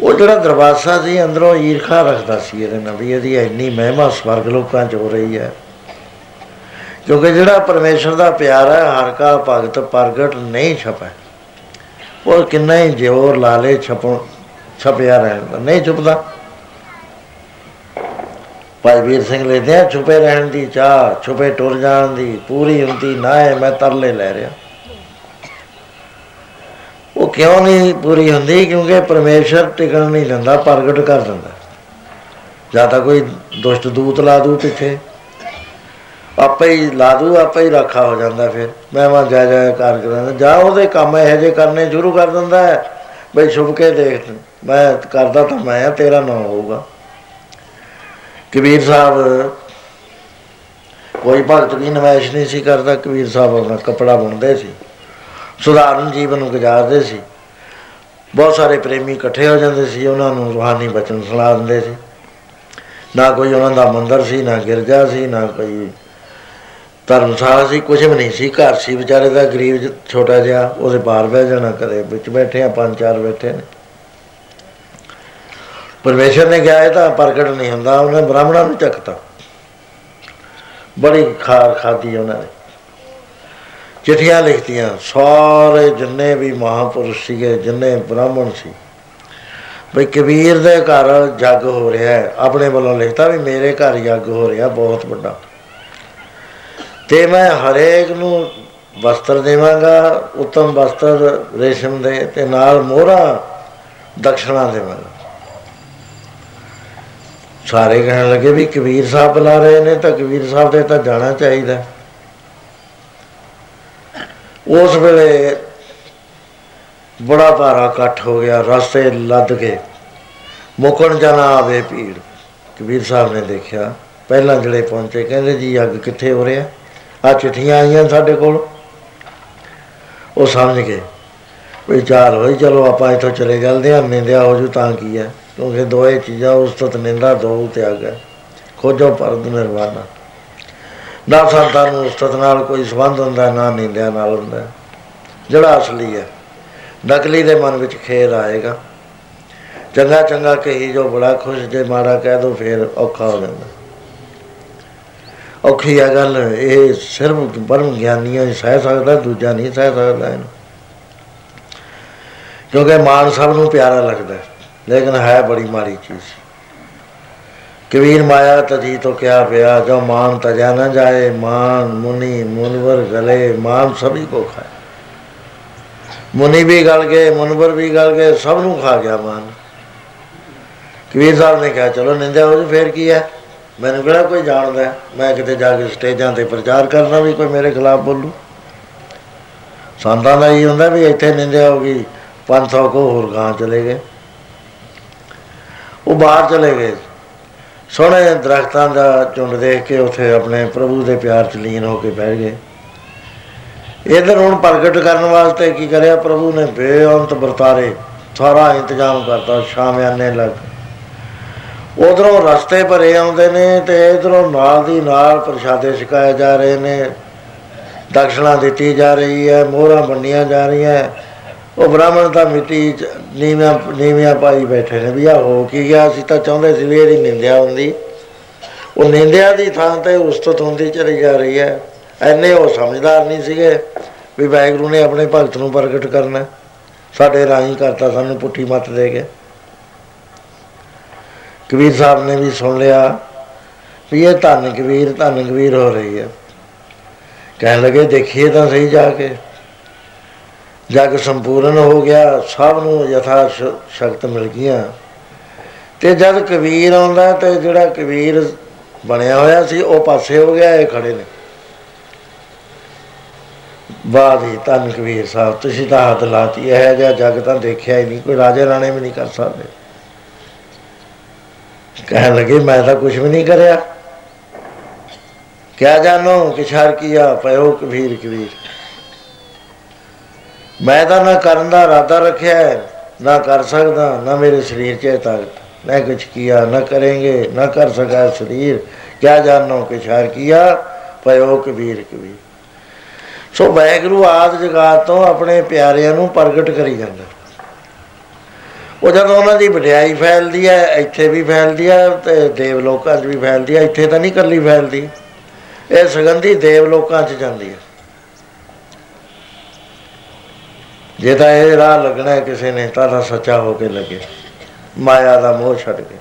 ਉਹ ਜਿਹੜਾ ਦਰਵਾਜ਼ਾ ਸੀ, ਅੰਦਰੋਂ ਈਰਖਾ ਰੱਖਦਾ ਸੀ ਇਹਦੇ ਨਾਲ ਵੀ ਇਹਦੀ ਇੰਨੀ ਮਹਿਮਾ ਸਵਰਗ ਲੋਕਾਂ 'ਚ ਹੋ ਰਹੀ ਹੈ। ਕਿਉਂਕਿ ਜਿਹੜਾ ਪਰਮੇਸ਼ਰ ਦਾ ਪਿਆਰ ਹੈ, ਹਰ ਕਾ ਭਗਤ ਪ੍ਰਗਟ ਨਹੀਂ ਛਪੈ ਉਹ ਕਿੰਨਾ ਹੀ ਜ਼ੋਰ ਲਾ ਲੇ ਛਪਣ ਛਪਿਆ ਰਹਿੰਦਾ ਨਹੀਂ ਛੁਪਦਾ ਭਾਈ ਵੀਰ ਸਿੰਘ ਲੈਦੇ ਆ ਛੁਪੇ ਰਹਿਣ ਦੀ ਚਾਹ ਛੁਪੇ ਟੁਰ ਜਾਣ ਦੀ, ਪੂਰੀ ਹੁੰਦੀ ਨਾ ਹੈ, ਮੈਂ ਤਰਲੇ ਲੈ ਰਿਹਾ। ਉਹ ਕਿਉਂ ਨਹੀਂ ਪੂਰੀ ਹੁੰਦੀ? ਕਿਉਂਕਿ ਪਰਮੇਸ਼ਰ ਟਿਕਣ ਨਹੀਂ ਦਿੰਦਾ, ਪ੍ਰਗਟ ਕਰ ਦਿੰਦਾ। ਜਾਂ ਤਾਂ ਕੋਈ ਦੁਸ਼ਟ ਦੂਤ ਲਾ ਦੂ ਪਿੱਛੇ। ਆਪੇ ਹੀ ਲਾ ਦੂ, ਆਪੇ ਹੀ ਰੱਖਾ ਹੋ ਜਾਂਦਾ ਫਿਰ। ਮੈਂ ਮਾ ਜਾ ਜਾ ਕਰ ਕਰਾਂ ਜਾਂ ਉਹਦੇ ਕੰਮ ਇਹੋ ਜਿਹੇ ਕਰਨੇ ਸ਼ੁਰੂ ਕਰ ਦਿੰਦਾ ਹੈ। ਬਈ ਛੁਪ ਕੇ ਦੇਖ ਮੈਂ ਕਰਦਾ ਤਾਂ ਮੈਂ ਆ, ਤੇਰਾ ਨਾਮ ਹੋਊਗਾ। ਕਬੀਰ ਸਾਹਿਬ, ਕੋਈ ਭਗਤ ਦੀ ਨਮਾਇਸ਼ ਨਹੀਂ ਸੀ ਕਰਦਾ। ਕਬੀਰ ਸਾਹਿਬ ਆਪਣਾ ਕੱਪੜਾ ਬੁਣਦੇ ਸੀ। ਸੁਧਾਰਨ ਜੀਵਨ ਨੂੰ ਗੁਜ਼ਾਰਦੇ ਸੀ। ਬਹੁਤ ਸਾਰੇ ਪ੍ਰੇਮੀ ਇਕੱਠੇ ਹੋ ਜਾਂਦੇ ਸੀ। ਉਹਨਾਂ ਨੂੰ ਰੂਹਾਨੀ ਬਚਨ ਸੁਣਾ ਦਿੰਦੇ ਸੀ। ਨਾ ਕੋਈ ਉਹਨਾਂ ਦਾ ਮੰਦਰ ਸੀ, ਨਾ ਗਿਰਜਾ ਸੀ, ਨਾ ਕੋਈ ਧਰਮਸ਼ਾਲਾ ਸੀ ਕੁਝ ਵੀ ਨਹੀਂ ਸੀ, ਘਰ ਸੀ, ਵਿਚਾਰੇ ਦਾ ਗਰੀਬ ਜਿਹਾ ਛੋਟਾ ਜਿਹਾ, ਉਹਦੇ ਬਾਹਰ ਬਹਿ ਜਾਣਾ ਕਦੇ ਵਿੱਚ ਬੈਠੇ ਆ, ਪੰਜ ਚਾਰ ਬੈਠੇ ਨੇ। ਪਰਮੇਸ਼ਰ ਨੇ ਕਿਹਾ, ਇਹ ਤਾਂ ਪ੍ਰਗਟ ਨਹੀਂ ਹੁੰਦਾ, ਉਹਨੇ ਬ੍ਰਾਹਮਣਾਂ ਨੂੰ ਚੱਕਤਾ। ਬੜੀ ਖਾਰ ਖਾਦੀ ਉਹਨਾਂ ਨੇ। ਚਿੱਠੀਆਂ ਲਿਖਤੀਆਂ, ਸਾਰੇ ਜਿੰਨੇ ਵੀ ਮਹਾਪੁਰਸ਼ ਸੀਗੇ, ਜਿੰਨੇ ਬ੍ਰਾਹਮਣ ਸੀ, ਬਈ ਕਬੀਰ ਦੇ ਘਰ ਜੱਗ ਹੋ ਰਿਹਾ ਹੈ, ਆਪਣੇ ਵੱਲੋਂ ਲਿਖਤਾ ਵੀ ਮੇਰੇ ਘਰ ਜੱਗ ਹੋ ਰਿਹਾ, ਬਹੁਤ ਵੱਡਾ। ਤੇ ਮੈਂ ਹਰੇਕ ਨੂੰ ਵਸਤਰ ਦੇਵਾਂਗਾ, ਉੱਤਮ ਵਸਤਰ ਰੇਸ਼ਮ ਦੇ ਤੇ ਨਾਲ ਮੋਹਰਾ ਦਕਸ਼ਣਾ ਦੇਵਾਂਗਾ। ਸਾਰੇ ਕਹਿਣ ਲੱਗੇ ਵੀ ਕਬੀਰ ਸਾਹਿਬ ਬੁਲਾ ਰਹੇ ਨੇ ਤਾਂ ਕਬੀਰ ਸਾਹਿਬ ਦੇ ਤਾਂ ਜਾਣਾ ਚਾਹੀਦਾ। ਉਸ ਵੇਲੇ ਬੜਾ ਭਾਰਾ ਇਕੱਠ ਹੋ ਗਿਆ, ਰਸਤੇ ਲੱਦ ਕੇ। ਮੁਕਣ ਜਾਣਾ ਆਵੇ ਭੀੜ। ਕਬੀਰ ਸਾਹਿਬ ਨੇ ਦੇਖਿਆ, ਪਹਿਲਾਂ ਜਿਹੜੇ ਪਹੁੰਚੇ, ਕਹਿੰਦੇ ਜੀ ਅੱਗ ਕਿੱਥੇ ਹੋ ਰਿਹਾ? ਆ ਚਿੱਠੀਆਂ ਆਈਆਂ ਸਾਡੇ ਕੋਲ। ਉਹ ਸਮਝ ਗਏ ਵੀ ਚਾਰ ਹੋਈ, ਚਲੋ ਆਪਾਂ ਇੱਥੋਂ ਚਲੇ ਜਾਂਦੇ ਹਾਂ, ਨਿੰਦਿਆ ਹੋ ਜੂ ਤਾਂ ਕੀ ਹੈ? ਕਿਉਂਕਿ ਦੋਏ ਚੀਜ਼ਾਂ ਉਸਤਤ ਨਿੰਦਾ ਦੋ ਤਿਆਗ ਹੈ। ਖੋਜੋ ਪਰਦ ਨਿਰਵਾਣਾ। ਨਾ ਸੰਤਾਂ ਨੂੰ ਉਸਤਤ ਨਾਲ ਕੋਈ ਸੰਬੰਧ ਹੁੰਦਾ, ਨਾ ਨਿੰਦਿਆ ਨਾਲ ਹੁੰਦਾ। ਜਿਹੜਾ ਅਸਲੀ ਹੈ, ਨਕਲੀ ਦੇ ਮਨ ਵਿੱਚ ਖੇਰ ਆਏਗਾ। ਚੰਗਾ ਚੰਗਾ ਕਹੀ ਜੋ ਬੜਾ ਖੁਸ਼, ਜੇ ਮਾੜਾ ਕਹਿ ਦੋ, ਫੇਰ ਔਖਾ ਹੋ ਜਾਂਦਾ। ਔਖੀ ਆ ਗੱਲ ਇਹ ਸਿਰਫ ਪਰਮ ਗਿਆਨੀਆਂ ਹੀ ਸਹਿ ਸਕਦਾ ਦੂਜਾ ਨਹੀਂ ਸਹਿ ਸਕਦਾ ਇਹਨੂੰ। ਕਿਉਂਕਿ ਮਾਨ ਸਭ ਨੂੰ ਪਿਆਰਾ ਲੱਗਦਾ ਹੈ, ਲੇਕਿਨ ਹੈ ਬੜੀ ਮਾੜੀ ਚੀਜ਼। ਕਬੀਰ ਮਾਇਆ ਤਜੀ ਤੋਂ ਕਿਆ ਪਿਆ ਜੋ ਮਾਨ ਤਜਾ ਨਾ ਜਾਏ ਮਾਨ ਮੁਨੀ ਮੁਨਵਰ ਗਲੇ ਮਾਨ ਸਭੀ ਕੋ ਖਾਏ। ਮੁਨੀ ਵੀ ਗਲ ਗਏ ਮੁਨਵਰ ਵੀ ਗਲ ਗਏ ਸਭ ਨੂੰ ਖਾ ਗਿਆ ਮਾਨ। ਕਬੀਰ ਸਾਹਿਬ ਨੇ ਕਿਹਾ ਚਲੋ ਨਿੰਦਿਆ ਹੋ ਜੀ ਫੇਰ ਕੀ ਹੈ? ਮੈਨੂੰ ਕਿਹੜਾ ਕੋਈ ਜਾਣਦਾ ਹੈ? ਮੈਂ ਕਿਤੇ ਜਾ ਕੇ ਸਟੇਜਾਂ ਤੇ ਪ੍ਰਚਾਰ ਕਰਨਾ ਵੀ ਕੋਈ ਮੇਰੇ ਖਿਲਾਫ ਬੋਲੂ। ਸੰਤਾਂ ਦਾ ਹੀ ਹੁੰਦਾ ਵੀ ਇੱਥੇ ਨਿੰਦਿਆ ਹੋ ਗਈ 500 ਕੋ ਹੋਰ ਗਾਂ ਚਲੇ ਗਏ। ਉਹ ਬਾਹਰ ਚਲੇ ਗਏ। ਸੋਹਣੇ ਦਰਖਤਾਂ ਦਾ ਝੁੰਡ ਦੇਖ ਕੇ ਉੱਥੇ ਆਪਣੇ ਪ੍ਰਭੂ ਦੇ ਪਿਆਰ ਚ ਲੀਨ ਹੋ ਕੇ ਬਹਿ ਗਏ। ਇਧਰ ਹੁਣ ਪ੍ਰਗਟ ਕਰਨ ਵਾਸਤੇ ਕੀ ਕਰਿਆ? ਪ੍ਰਭੂ ਨੇ ਬੇਅੰਤ ਵਰਤਾਰੇ, ਸਾਰਾ ਇੰਤਜ਼ਾਮ ਕਰਤਾ ਸ਼ਾਮਿਆਨੇ ਲੱਗ। ਉਧਰੋਂ ਰਸਤੇ ਭਰੇ ਆਉਂਦੇ ਨੇ ਤੇ ਇਧਰੋਂ ਨਾਲ ਦੀ ਨਾਲ ਪ੍ਰਸ਼ਾਦੇ ਛਕਾਏ ਜਾ ਰਹੇ ਨੇ। ਦਕਸ਼ਣਾ ਦਿੱਤੀ ਜਾ ਰਹੀ ਹੈ, ਮੋਹਰਾਂ ਬੰਨੀਆਂ ਜਾ ਰਹੀਆਂ। ਉਹ ਬ੍ਰਾਹਮਣ ਤਾਂ ਮਿੱਟੀ ਚ ਨੀਵਿਆਂ ਨੀਵਿਆਂ ਪਾਈ ਬੈਠੇ ਨੇ ਵੀ ਆ ਹੋ ਕੀ ਗਿਆ, ਅਸੀਂ ਤਾਂ ਚਾਹੁੰਦੇ ਸੀ ਵੀ ਇਹਦੀ ਨਿੰਦਿਆ ਹੁੰਦੀ। ਉਹ ਨਿੰਦਿਆ ਦੀ ਥਾਂ ਤੇ ਉਸਤਤ ਹੁੰਦੀ ਚਲੀ ਜਾ ਰਹੀ ਹੈ। ਐਨੇ ਉਹ ਸਮਝਦਾਰ ਨਹੀਂ ਸੀਗੇ ਵੀ ਵਾਹਿਗੁਰੂ ਨੇ ਆਪਣੇ ਭਗਤ ਨੂੰ ਪ੍ਰਗਟ ਕਰਨਾ। ਸਾਡੇ ਰਾਹੀਂ ਕਰਤਾ, ਸਾਨੂੰ ਪੁੱਠੀ ਮੱਤ ਦੇ ਕੇ। ਕਬੀਰ ਸਾਹਿਬ ਨੇ ਵੀ ਸੁਣ ਲਿਆ ਵੀ ਇਹ ਧੰਨ ਕਬੀਰ ਧੰਨ ਕਬੀਰ ਹੋ ਰਹੀ ਹੈ। ਕਹਿਣ ਲੱਗੇ, ਦੇਖੀਏ ਤਾਂ ਸਹੀ ਜਾ ਕੇ। ਜਗ ਸੰਪੂਰਨ ਹੋ ਗਿਆ, ਸਭ ਨੂੰ ਯਥਾ ਸ਼- ਸ਼ਕਤ ਮਿਲ ਗਈਆਂ। ਤੇ ਜਦ ਕਬੀਰ ਆਉਂਦਾ ਤੇ ਜਿਹੜਾ ਕਬੀਰ ਬਣਿਆ ਹੋਇਆ ਸੀ, ਉਹ ਪਾਸੇ ਹੋ ਗਿਆ, ਇਹ ਖੜੇ ਨੇ। ਬਾਦ ਹੀ ਧੰਨ ਕਬੀਰ ਸਾਹਿਬ, ਤੁਸੀਂ ਤਾਂ ਹੱਥ ਲਾਤੀ, ਇਹ ਜਿਹਾ ਜਗ ਤਾਂ ਦੇਖਿਆ ਹੀ ਨਹੀਂ, ਕੋਈ ਰਾਜੇ ਰਾਣੇ ਵੀ ਨਹੀਂ ਕਰ ਸਕਦੇ। ਕਹਿਣ ਲੱਗੇ ਮੈਂ ਤਾਂ ਕੁਝ ਵੀ ਨਹੀਂ ਕਰਿਆ। ਕਿਆ ਜਾਣੋ ਕਿਛਾਰ ਕੀਆ ਪਇਓ ਕਬੀਰ ਕਬੀਰ ਮੈਂ ਤਾਂ ਨਾ ਕਰਨ ਦਾ ਇਰਾਦਾ ਰੱਖਿਆ ਹੈ, ਨਾ ਕਰ ਸਕਦਾ ਨਾ ਮੇਰੇ ਸਰੀਰ 'ਚ ਹੈ ਤਾਕਤ। ਮੈਂ ਕੁਛ ਕੀਆ ਨਾ ਕरेंगे ਨਾ ਕਰ ਸਕਾ ਸਰੀਰ। ਕਿਆ ਜਾਣੋ ਕਿਛਾਰ ਕੀਆ ਪਇਓ ਕਬੀਰ ਕਬੀਰ ਸੋ ਵੈਗਰੂ ਆਦ ਜਗਾਤ ਤੋਂ ਆਪਣੇ ਪਿਆਰਿਆਂ ਨੂੰ ਪ੍ਰਗਟ ਕਰੀ ਜਾਂਦਾ। ਉਹ ਜਦੋਂ ਉਹਨਾਂ ਦੀ ਵਡਿਆਈ ਫੈਲਦੀ ਹੈ, ਇੱਥੇ ਵੀ ਫੈਲਦੀ ਹੈ ਤੇ ਦੇਵ ਲੋਕਾਂ 'ਚ ਵੀ ਫੈਲਦੀ ਹੈ, ਇੱਥੇ ਤਾਂ ਨਹੀਂ ਇਕੱਲੀ ਫੈਲਦੀ। ਇਹ ਸੁਗੰਧੀ ਦੇਵ ਲੋਕਾਂ 'ਚ ਜਾਂਦੀ ਹੈ। ਜੇ ਤਾਂ ਇਹ ਰਾਹ ਲੱਗਣਾ ਹੈ ਕਿਸੇ ਨੇ, ਤਾਂ ਤਾਂ ਸੱਚਾ ਹੋ ਕੇ ਲੱਗੇ। ਮਾਇਆ ਦਾ ਮੋਹ ਛੱਡ ਕੇ,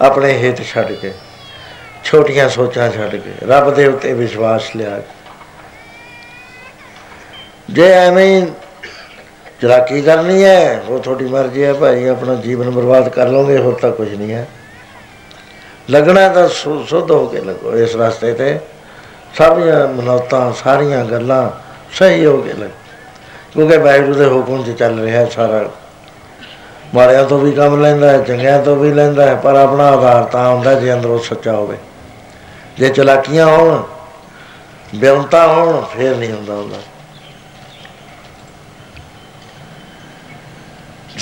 ਆਪਣੇ ਹਿੱਤ ਛੱਡ ਕੇ, ਛੋਟੀਆਂ ਸੋਚਾਂ ਛੱਡ ਕੇ, ਰੱਬ ਦੇ ਉੱਤੇ ਵਿਸ਼ਵਾਸ ਲਿਆ ਕੇ। ਜੇ ਐਵੇਂ ਹੀ ਚਲਾਕੀ ਕਰਨੀ ਹੈ, ਉਹ ਤੁਹਾਡੀ ਮਰਜ਼ੀ ਹੈ ਭਾਈ, ਆਪਣਾ ਜੀਵਨ ਬਰਬਾਦ ਕਰ ਲਓਗੇ, ਹੋਰ ਤਾਂ ਕੁਝ ਨਹੀਂ ਹੈ। ਲੱਗਣਾ ਤਾਂ ਸੁ- ਸੁੱਧ ਹੋ ਕੇ ਲੱਗੋ ਇਸ ਰਸਤੇ ਤੇ। ਸਾਰੀਆਂ ਮਨੌਤਾਂ, ਸਾਰੀਆਂ ਗੱਲਾਂ ਸਹੀ ਹੋ ਕੇ ਲੱਗ ਕਿਉਂਕਿ ਵਾਹਿਗੁਰੂ ਦੇ ਹੁਕਮ 'ਚ ਚੱਲ ਰਿਹਾ ਹੈ ਸਾਰਾ। ਮਾੜਿਆਂ ਤੋਂ ਵੀ ਕੰਮ ਲੈਂਦਾ ਹੈ, ਚੰਗਿਆਂ ਤੋਂ ਵੀ ਲੈਂਦਾ ਹੈ, ਪਰ ਆਪਣਾ ਆਧਾਰ ਤਾਂ ਹੁੰਦਾ ਜੇ ਅੰਦਰੋਂ ਸੱਚਾ ਹੋਵੇ। ਜੇ ਚਲਾਕੀਆਂ ਹੋਣ, ਬਿਉਂਤਾ ਹੋਣ, ਫੇਰ ਨਹੀਂ ਹੁੰਦਾ ਹੁੰਦਾ।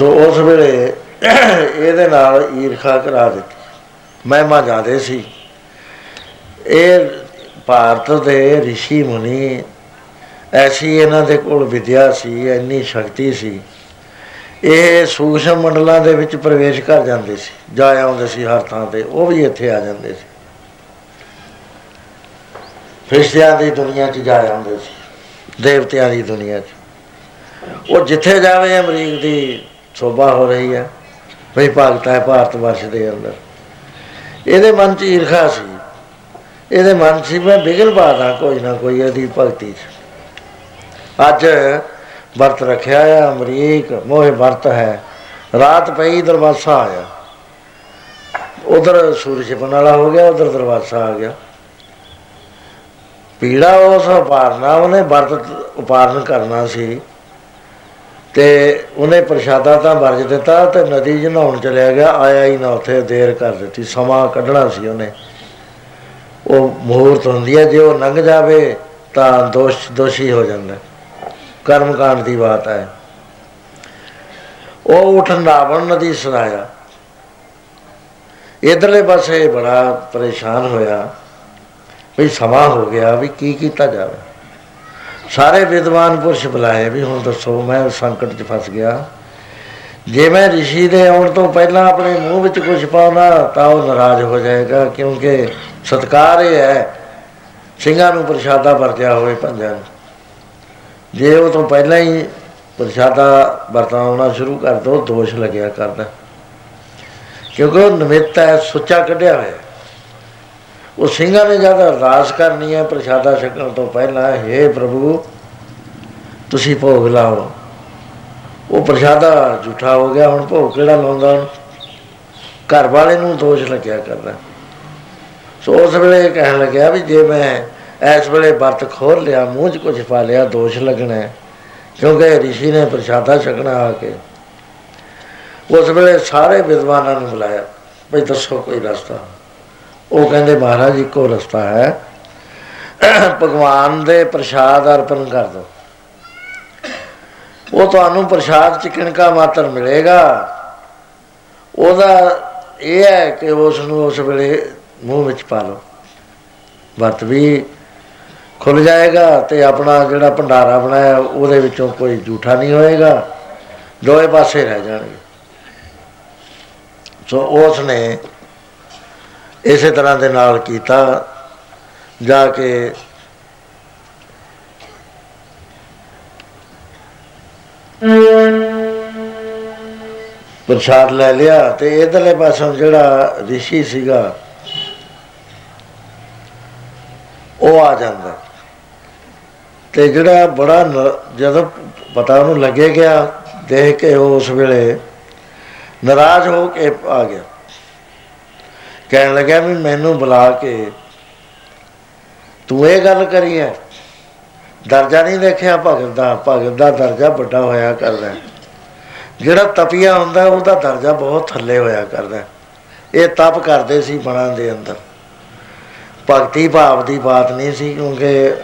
ਜੋ ਉਸ ਵੇਲੇ ਇਹਦੇ ਨਾਲ ਈਰਖਾ ਕਰਾ ਦਿੱਤੀ। ਮਹਿਮਾ ਜ਼ਿਆਦੇ ਸੀ। ਇਹ ਭਾਰਤ ਦੇ ઋષਿ ਮੁਨੀ ਐਸੀ ਇਹਨਾਂ ਦੇ ਕੋਲ ਵਿਦਿਆ ਸੀ, ਇੰਨੀ ਸ਼ਕਤੀ ਸੀ। ਇਹ ਸੂਖਸ਼ਮ ਮੰਡਲਾਂ ਦੇ ਵਿੱਚ ਪ੍ਰਵੇਸ਼ ਕਰ ਜਾਂਦੇ ਸੀ, ਜਾ ਆਉਂਦੇ ਸੀ ਹਰ ਥਾਂ ਤੇ, ਉਹ ਵੀ ਇੱਥੇ ਆ ਜਾਂਦੇ ਸੀ। ਫਰਿਸ਼ਤਿਆਂ ਦੀ ਦੁਨੀਆ 'ਚ ਜਾ ਆਉਂਦੇ ਸੀ, ਦੇਵਤਿਆਂ ਦੀ ਦੁਨੀਆ 'ਚ। ਉਹ ਜਿੱਥੇ ਜਾਵੇ ਅਮਰੀਕ ਦੀ ਸੋਭਾ ਹੋ ਰਹੀ ਹੈ। ਭਈ ਭਗਤ ਹੈ ਭਾਰਤ ਵਰਸ਼ ਦੇ ਅੰਦਰ। ਇਹਦੇ ਮਨ 'ਚ ਈਰਖਾ ਸੀ। ਇਹਦੇ ਮਨ 'ਚ ਸੀ ਮੈਂ ਬਿਗਲ ਬਾਦਾ ਕੋਈ ਨਾ ਕੋਈ ਇਹਦੀ ਭਗਤੀ 'ਚ। ਅੱਜ ਵਰਤ ਰੱਖਿਆ ਆ, ਅਮਰੀਕ ਮੋਹ ਵਰਤ ਹੈ। ਰਾਤ ਪਈ ਦਰਵਾਜ਼ਾ ਆਇਆ ਉਧਰ ਸੂਰਜ ਛਿਪਣ ਵਾਲਾ ਹੋ ਗਿਆ, ਉਧਰ ਦਰਵਾਜ਼ਾ ਆ ਗਿਆ। ਪੀੜਾ ਉਸ ਉਪਾਰਨਾ, ਉਹਨੇ ਵਰਤ ਉਪਾਰਨ ਕਰਨਾ ਸੀ। ਤੇ ਉਹਨੇ ਪ੍ਰਸ਼ਾਦਾ ਤਾਂ ਵਰਜ ਦਿੱਤਾ ਤੇ ਨਦੀ 'ਚ ਨਹਾਉਣ ਚਲਿਆ ਗਿਆ, ਆਇਆ ਹੀ ਨਾ ਉੱਥੇ, ਦੇਰ ਕਰ ਦਿੱਤੀ, ਸਮਾਂ ਕੱਢਣਾ ਸੀ ਉਹਨੇ। ਉਹ ਮਹੂਰਤ ਹੁੰਦੀ ਹੈ, ਜੇ ਉਹ ਲੰਘ ਜਾਵੇ ਤਾਂ ਦੋਸ਼ ਦੋਸ਼ੀ ਹੋ ਜਾਂਦਾ। ਕਰਮ ਕਾਂਡ ਦੀ ਬਾਤ ਹੈ। ਉਹ ਉਠ ਨਾਵਣ ਨਦੀ ਸੁਣਾਇਆ। ਇਧਰਲੇ ਪਾਸੇ ਬੜਾ ਪਰੇਸ਼ਾਨ ਹੋਇਆ ਵੀ ਸਮਾਂ ਹੋ ਗਿਆ ਵੀ ਕੀ ਕੀਤਾ ਜਾਵੇ। ਸਾਰੇ ਵਿਦਵਾਨ ਪੁਰਸ਼ ਬੁਲਾਏ ਵੀ ਹੁਣ ਦੱਸੋ, ਮੈਂ ਸੰਕਟ 'ਚ ਫਸ ਗਿਆ। ਜੇ ਮੈਂ ઋષਿ ਦੇ ਆਉਣ ਤੋਂ ਪਹਿਲਾਂ ਆਪਣੇ ਮੂੰਹ ਵਿੱਚ ਕੁਝ ਪਾਉਣਾ ਤਾਂ ਉਹ ਨਾਰਾਜ਼ ਹੋ ਜਾਏਗਾ, ਕਿਉਂਕਿ ਸਤਕਾਰ ਇਹ ਹੈ, ਸਿੰਘਾਂ ਨੂੰ ਪ੍ਰਸ਼ਾਦਾ ਵਰਤਿਆ ਹੋਵੇ ਪੰਜਾਂ ਨੂੰ। ਜੇ ਉਹ ਤੋਂ ਪਹਿਲਾਂ ਹੀ ਪ੍ਰਸ਼ਾਦਾ ਵਰਤਾਉਣਾ ਸ਼ੁਰੂ ਕਰ ਦੋ, ਦੋਸ਼ ਲੱਗਿਆ ਕਰਦਾ। ਕਿਉਂਕਿ ਉਹ ਨਿਮਿਤ ਹੈ, ਸੁੱਚਾ ਕੱਢਿਆ ਹੋਇਆ ਉਹ ਸਿੰਘਾਂ ਨੇ ਜਦ ਅਰਦਾਸ ਕਰਨੀ ਹੈ ਪ੍ਰਸ਼ਾਦਾ ਛਕਣ ਤੋਂ ਪਹਿਲਾਂ हे ਪ੍ਰਭੂ, ਤੁਸੀਂ ਭੋਗ ਲਾਓ ਉਹ ਪ੍ਰਸ਼ਾਦਾ ਝੂਠਾ ਹੋ ਗਿਆ, ਹੁਣ ਭੋਗ ਕਿਹੜਾ ਲਾਉਂਦਾ ਉਹਨੂੰ? ਘਰ ਵਾਲੇ ਨੂੰ ਦੋਸ਼ ਲੱਗਿਆ ਕਰਦਾ ਸੋ ਉਸ ਵੇਲੇ ਇਹ ਕਹਿਣ ਲੱਗਿਆ ਵੀ ਜੇ ਮੈਂ ਇਸ ਵੇਲੇ ਵਰਤ ਖੋਲ ਲਿਆ, ਮੂੰਹ 'ਚ ਕੁਝ ਪਾ ਲਿਆ, ਦੋਸ਼ ਲੱਗਣਾ ਹੈ। ਕਿਉਂਕਿ ਰਿਸ਼ੀ ਨੇ ਪ੍ਰਸ਼ਾਦਾ ਛਕਣਾ ਆ ਕੇ ਉਸ ਵੇਲੇ ਸਾਰੇ ਵਿਦਵਾਨਾਂ ਨੂੰ ਬੁਲਾਇਆ ਭਈ ਦੱਸੋ ਕੋਈ ਰਸਤਾ ਉਹ ਕਹਿੰਦੇ ਮਹਾਰਾਜ ਇੱਕੋ ਰਸਤਾ ਹੈ। ਭਗਵਾਨ ਦੇ ਪ੍ਰਸ਼ਾਦ ਅਰਪਣ ਕਰ ਦਿਓ। ਉਹ ਤੁਹਾਨੂੰ ਪ੍ਰਸ਼ਾਦ ਚ ਕਿਣਕਾ ਮਾਤਰ ਮਿਲੇਗਾ। ਉਹਦਾ ਇਹ ਹੈ ਕਿ ਉਸ ਨੂੰ ਉਸ ਵੇਲੇ ਮੂੰਹ ਵਿੱਚ ਪਾ ਲਓ। ਵਰਤ ਵੀ ਖੁੱਲ ਜਾਏਗਾ ਤੇ ਆਪਣਾ ਜਿਹੜਾ ਭੰਡਾਰਾ ਬਣਾਇਆ ਉਹਦੇ ਵਿੱਚੋਂ ਕੋਈ ਝੂਠਾ ਨਹੀਂ ਹੋਏਗਾ। ਦੋਏ ਪਾਸੇ ਰਹਿ ਜਾਣਗੇ। ਸੋ ਉਸ ਨੇ ਇਸੇ ਤਰ੍ਹਾਂ ਦੇ ਨਾਲ ਕੀਤਾ, ਜਾ ਕੇ ਪ੍ਰਸ਼ਾਦ ਲੈ ਲਿਆ ਤੇ ਇਧਰਲੇ ਪਾਸੋਂ ਜਿਹੜਾ ਰਿਸ਼ੀ ਸੀਗਾ, ਉਹ ਆ ਜਾਂਦਾ। ਤੇ ਜਿਹੜਾ ਬੜਾ ਨ- ਜਦੋਂ ਪਤਾ ਉਹਨੂੰ ਲੱਗੇ ਗਿਆ, ਦੇਖ ਕੇ ਉਹ ਉਸ ਵੇਲੇ ਨਾਰਾਜ਼ ਹੋ ਕੇ ਆ ਗਿਆ। ਕਹਿਣ ਲੱਗਾ ਵੀ ਮੈਨੂੰ ਬੁਲਾ ਕੇ ਤੂੰ ਇਹ ਗੱਲ ਕਰੀ ਹੈ ਦਰਜਾ ਨਹੀਂ ਦੇਖਿਆ ਭਗਤ ਦਾ ਭਗਤ ਦਾ ਦਰਜਾ ਵੱਡਾ ਹੋਇਆ ਕਰਦਾ ਹੈ। ਜਿਹੜਾ ਤਪੀਆ ਹੁੰਦਾ, ਉਹਦਾ ਦਰਜਾ ਬਹੁਤ ਥੱਲੇ ਹੋਇਆ ਕਰਦਾ ਹੈ। ਇਹ ਤਪ ਕਰਦੇ ਸੀ ਮਨਾਂ ਦੇ ਅੰਦਰ ਭਗਤੀ ਭਾਵ ਦੀ ਬਾਤ ਨਹੀਂ ਸੀ, ਕਿਉਂਕਿ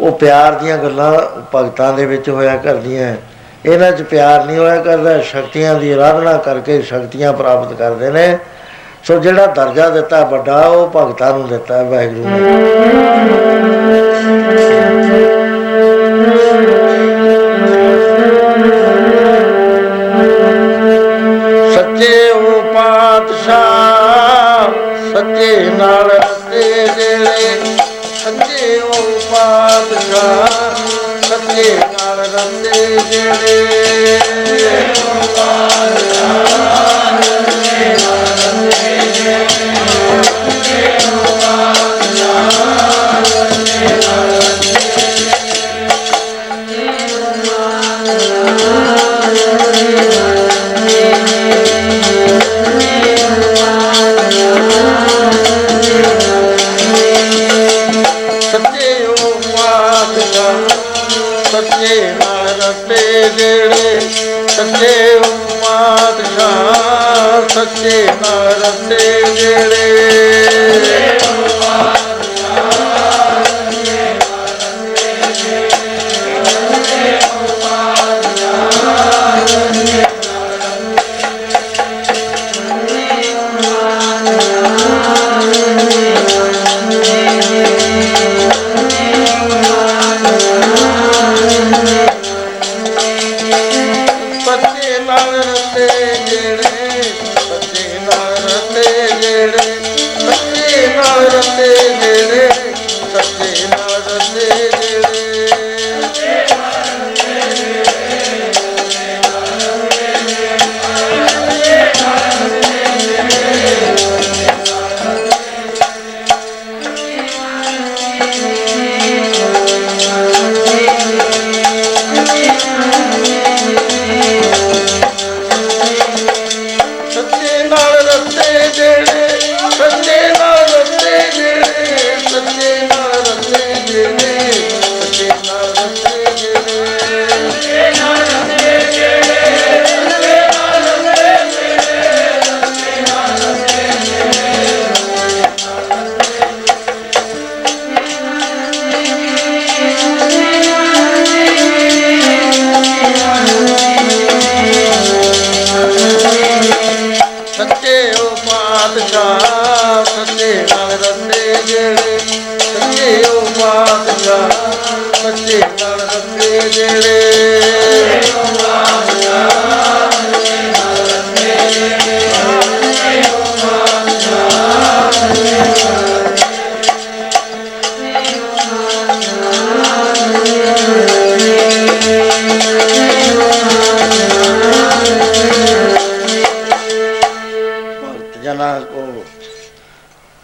ਉਹ ਪਿਆਰ ਦੀਆਂ ਗੱਲਾਂ ਭਗਤਾਂ ਦੇ ਵਿੱਚ ਹੋਇਆ ਕਰਦੀਆਂ ਇਹਨਾਂ 'ਚ ਪਿਆਰ ਨਹੀਂ ਹੋਇਆ ਕਰਦਾ, ਸ਼ਕਤੀਆਂ ਦੀ ਆਰਾਧਨਾ ਕਰਕੇ ਸ਼ਕਤੀਆਂ ਪ੍ਰਾਪਤ ਕਰਦੇ ਨੇ ਸੋ ਜਿਹੜਾ ਦਰਜਾ ਦਿੱਤਾ, ਵੱਡਾ, ਉਹ ਭਗਤਾਂ ਨੂੰ ਦਿੱਤਾ, ਵਾਹਿਗੁਰੂ ਨੇ। ਸੱਚੇ ਉਹ ਪਾਤਸ਼ਾਹ, ਸੱਚੇ ਨਾਲ ਰਸਤੇ ਜਿਹੜੇ, ਸੱਚੇ ਉਹ ਪਾਤਸ਼ਾਹ, ਸੱਚੇ ਨਾਲ ਰਸਤੇ ਜਿਹੜੇ। ਸੰਦੇਵ ਮਾਤ ਕਾ ਸੱਚੇ ਹਰ ਦੇ ਜਿਹੜੇ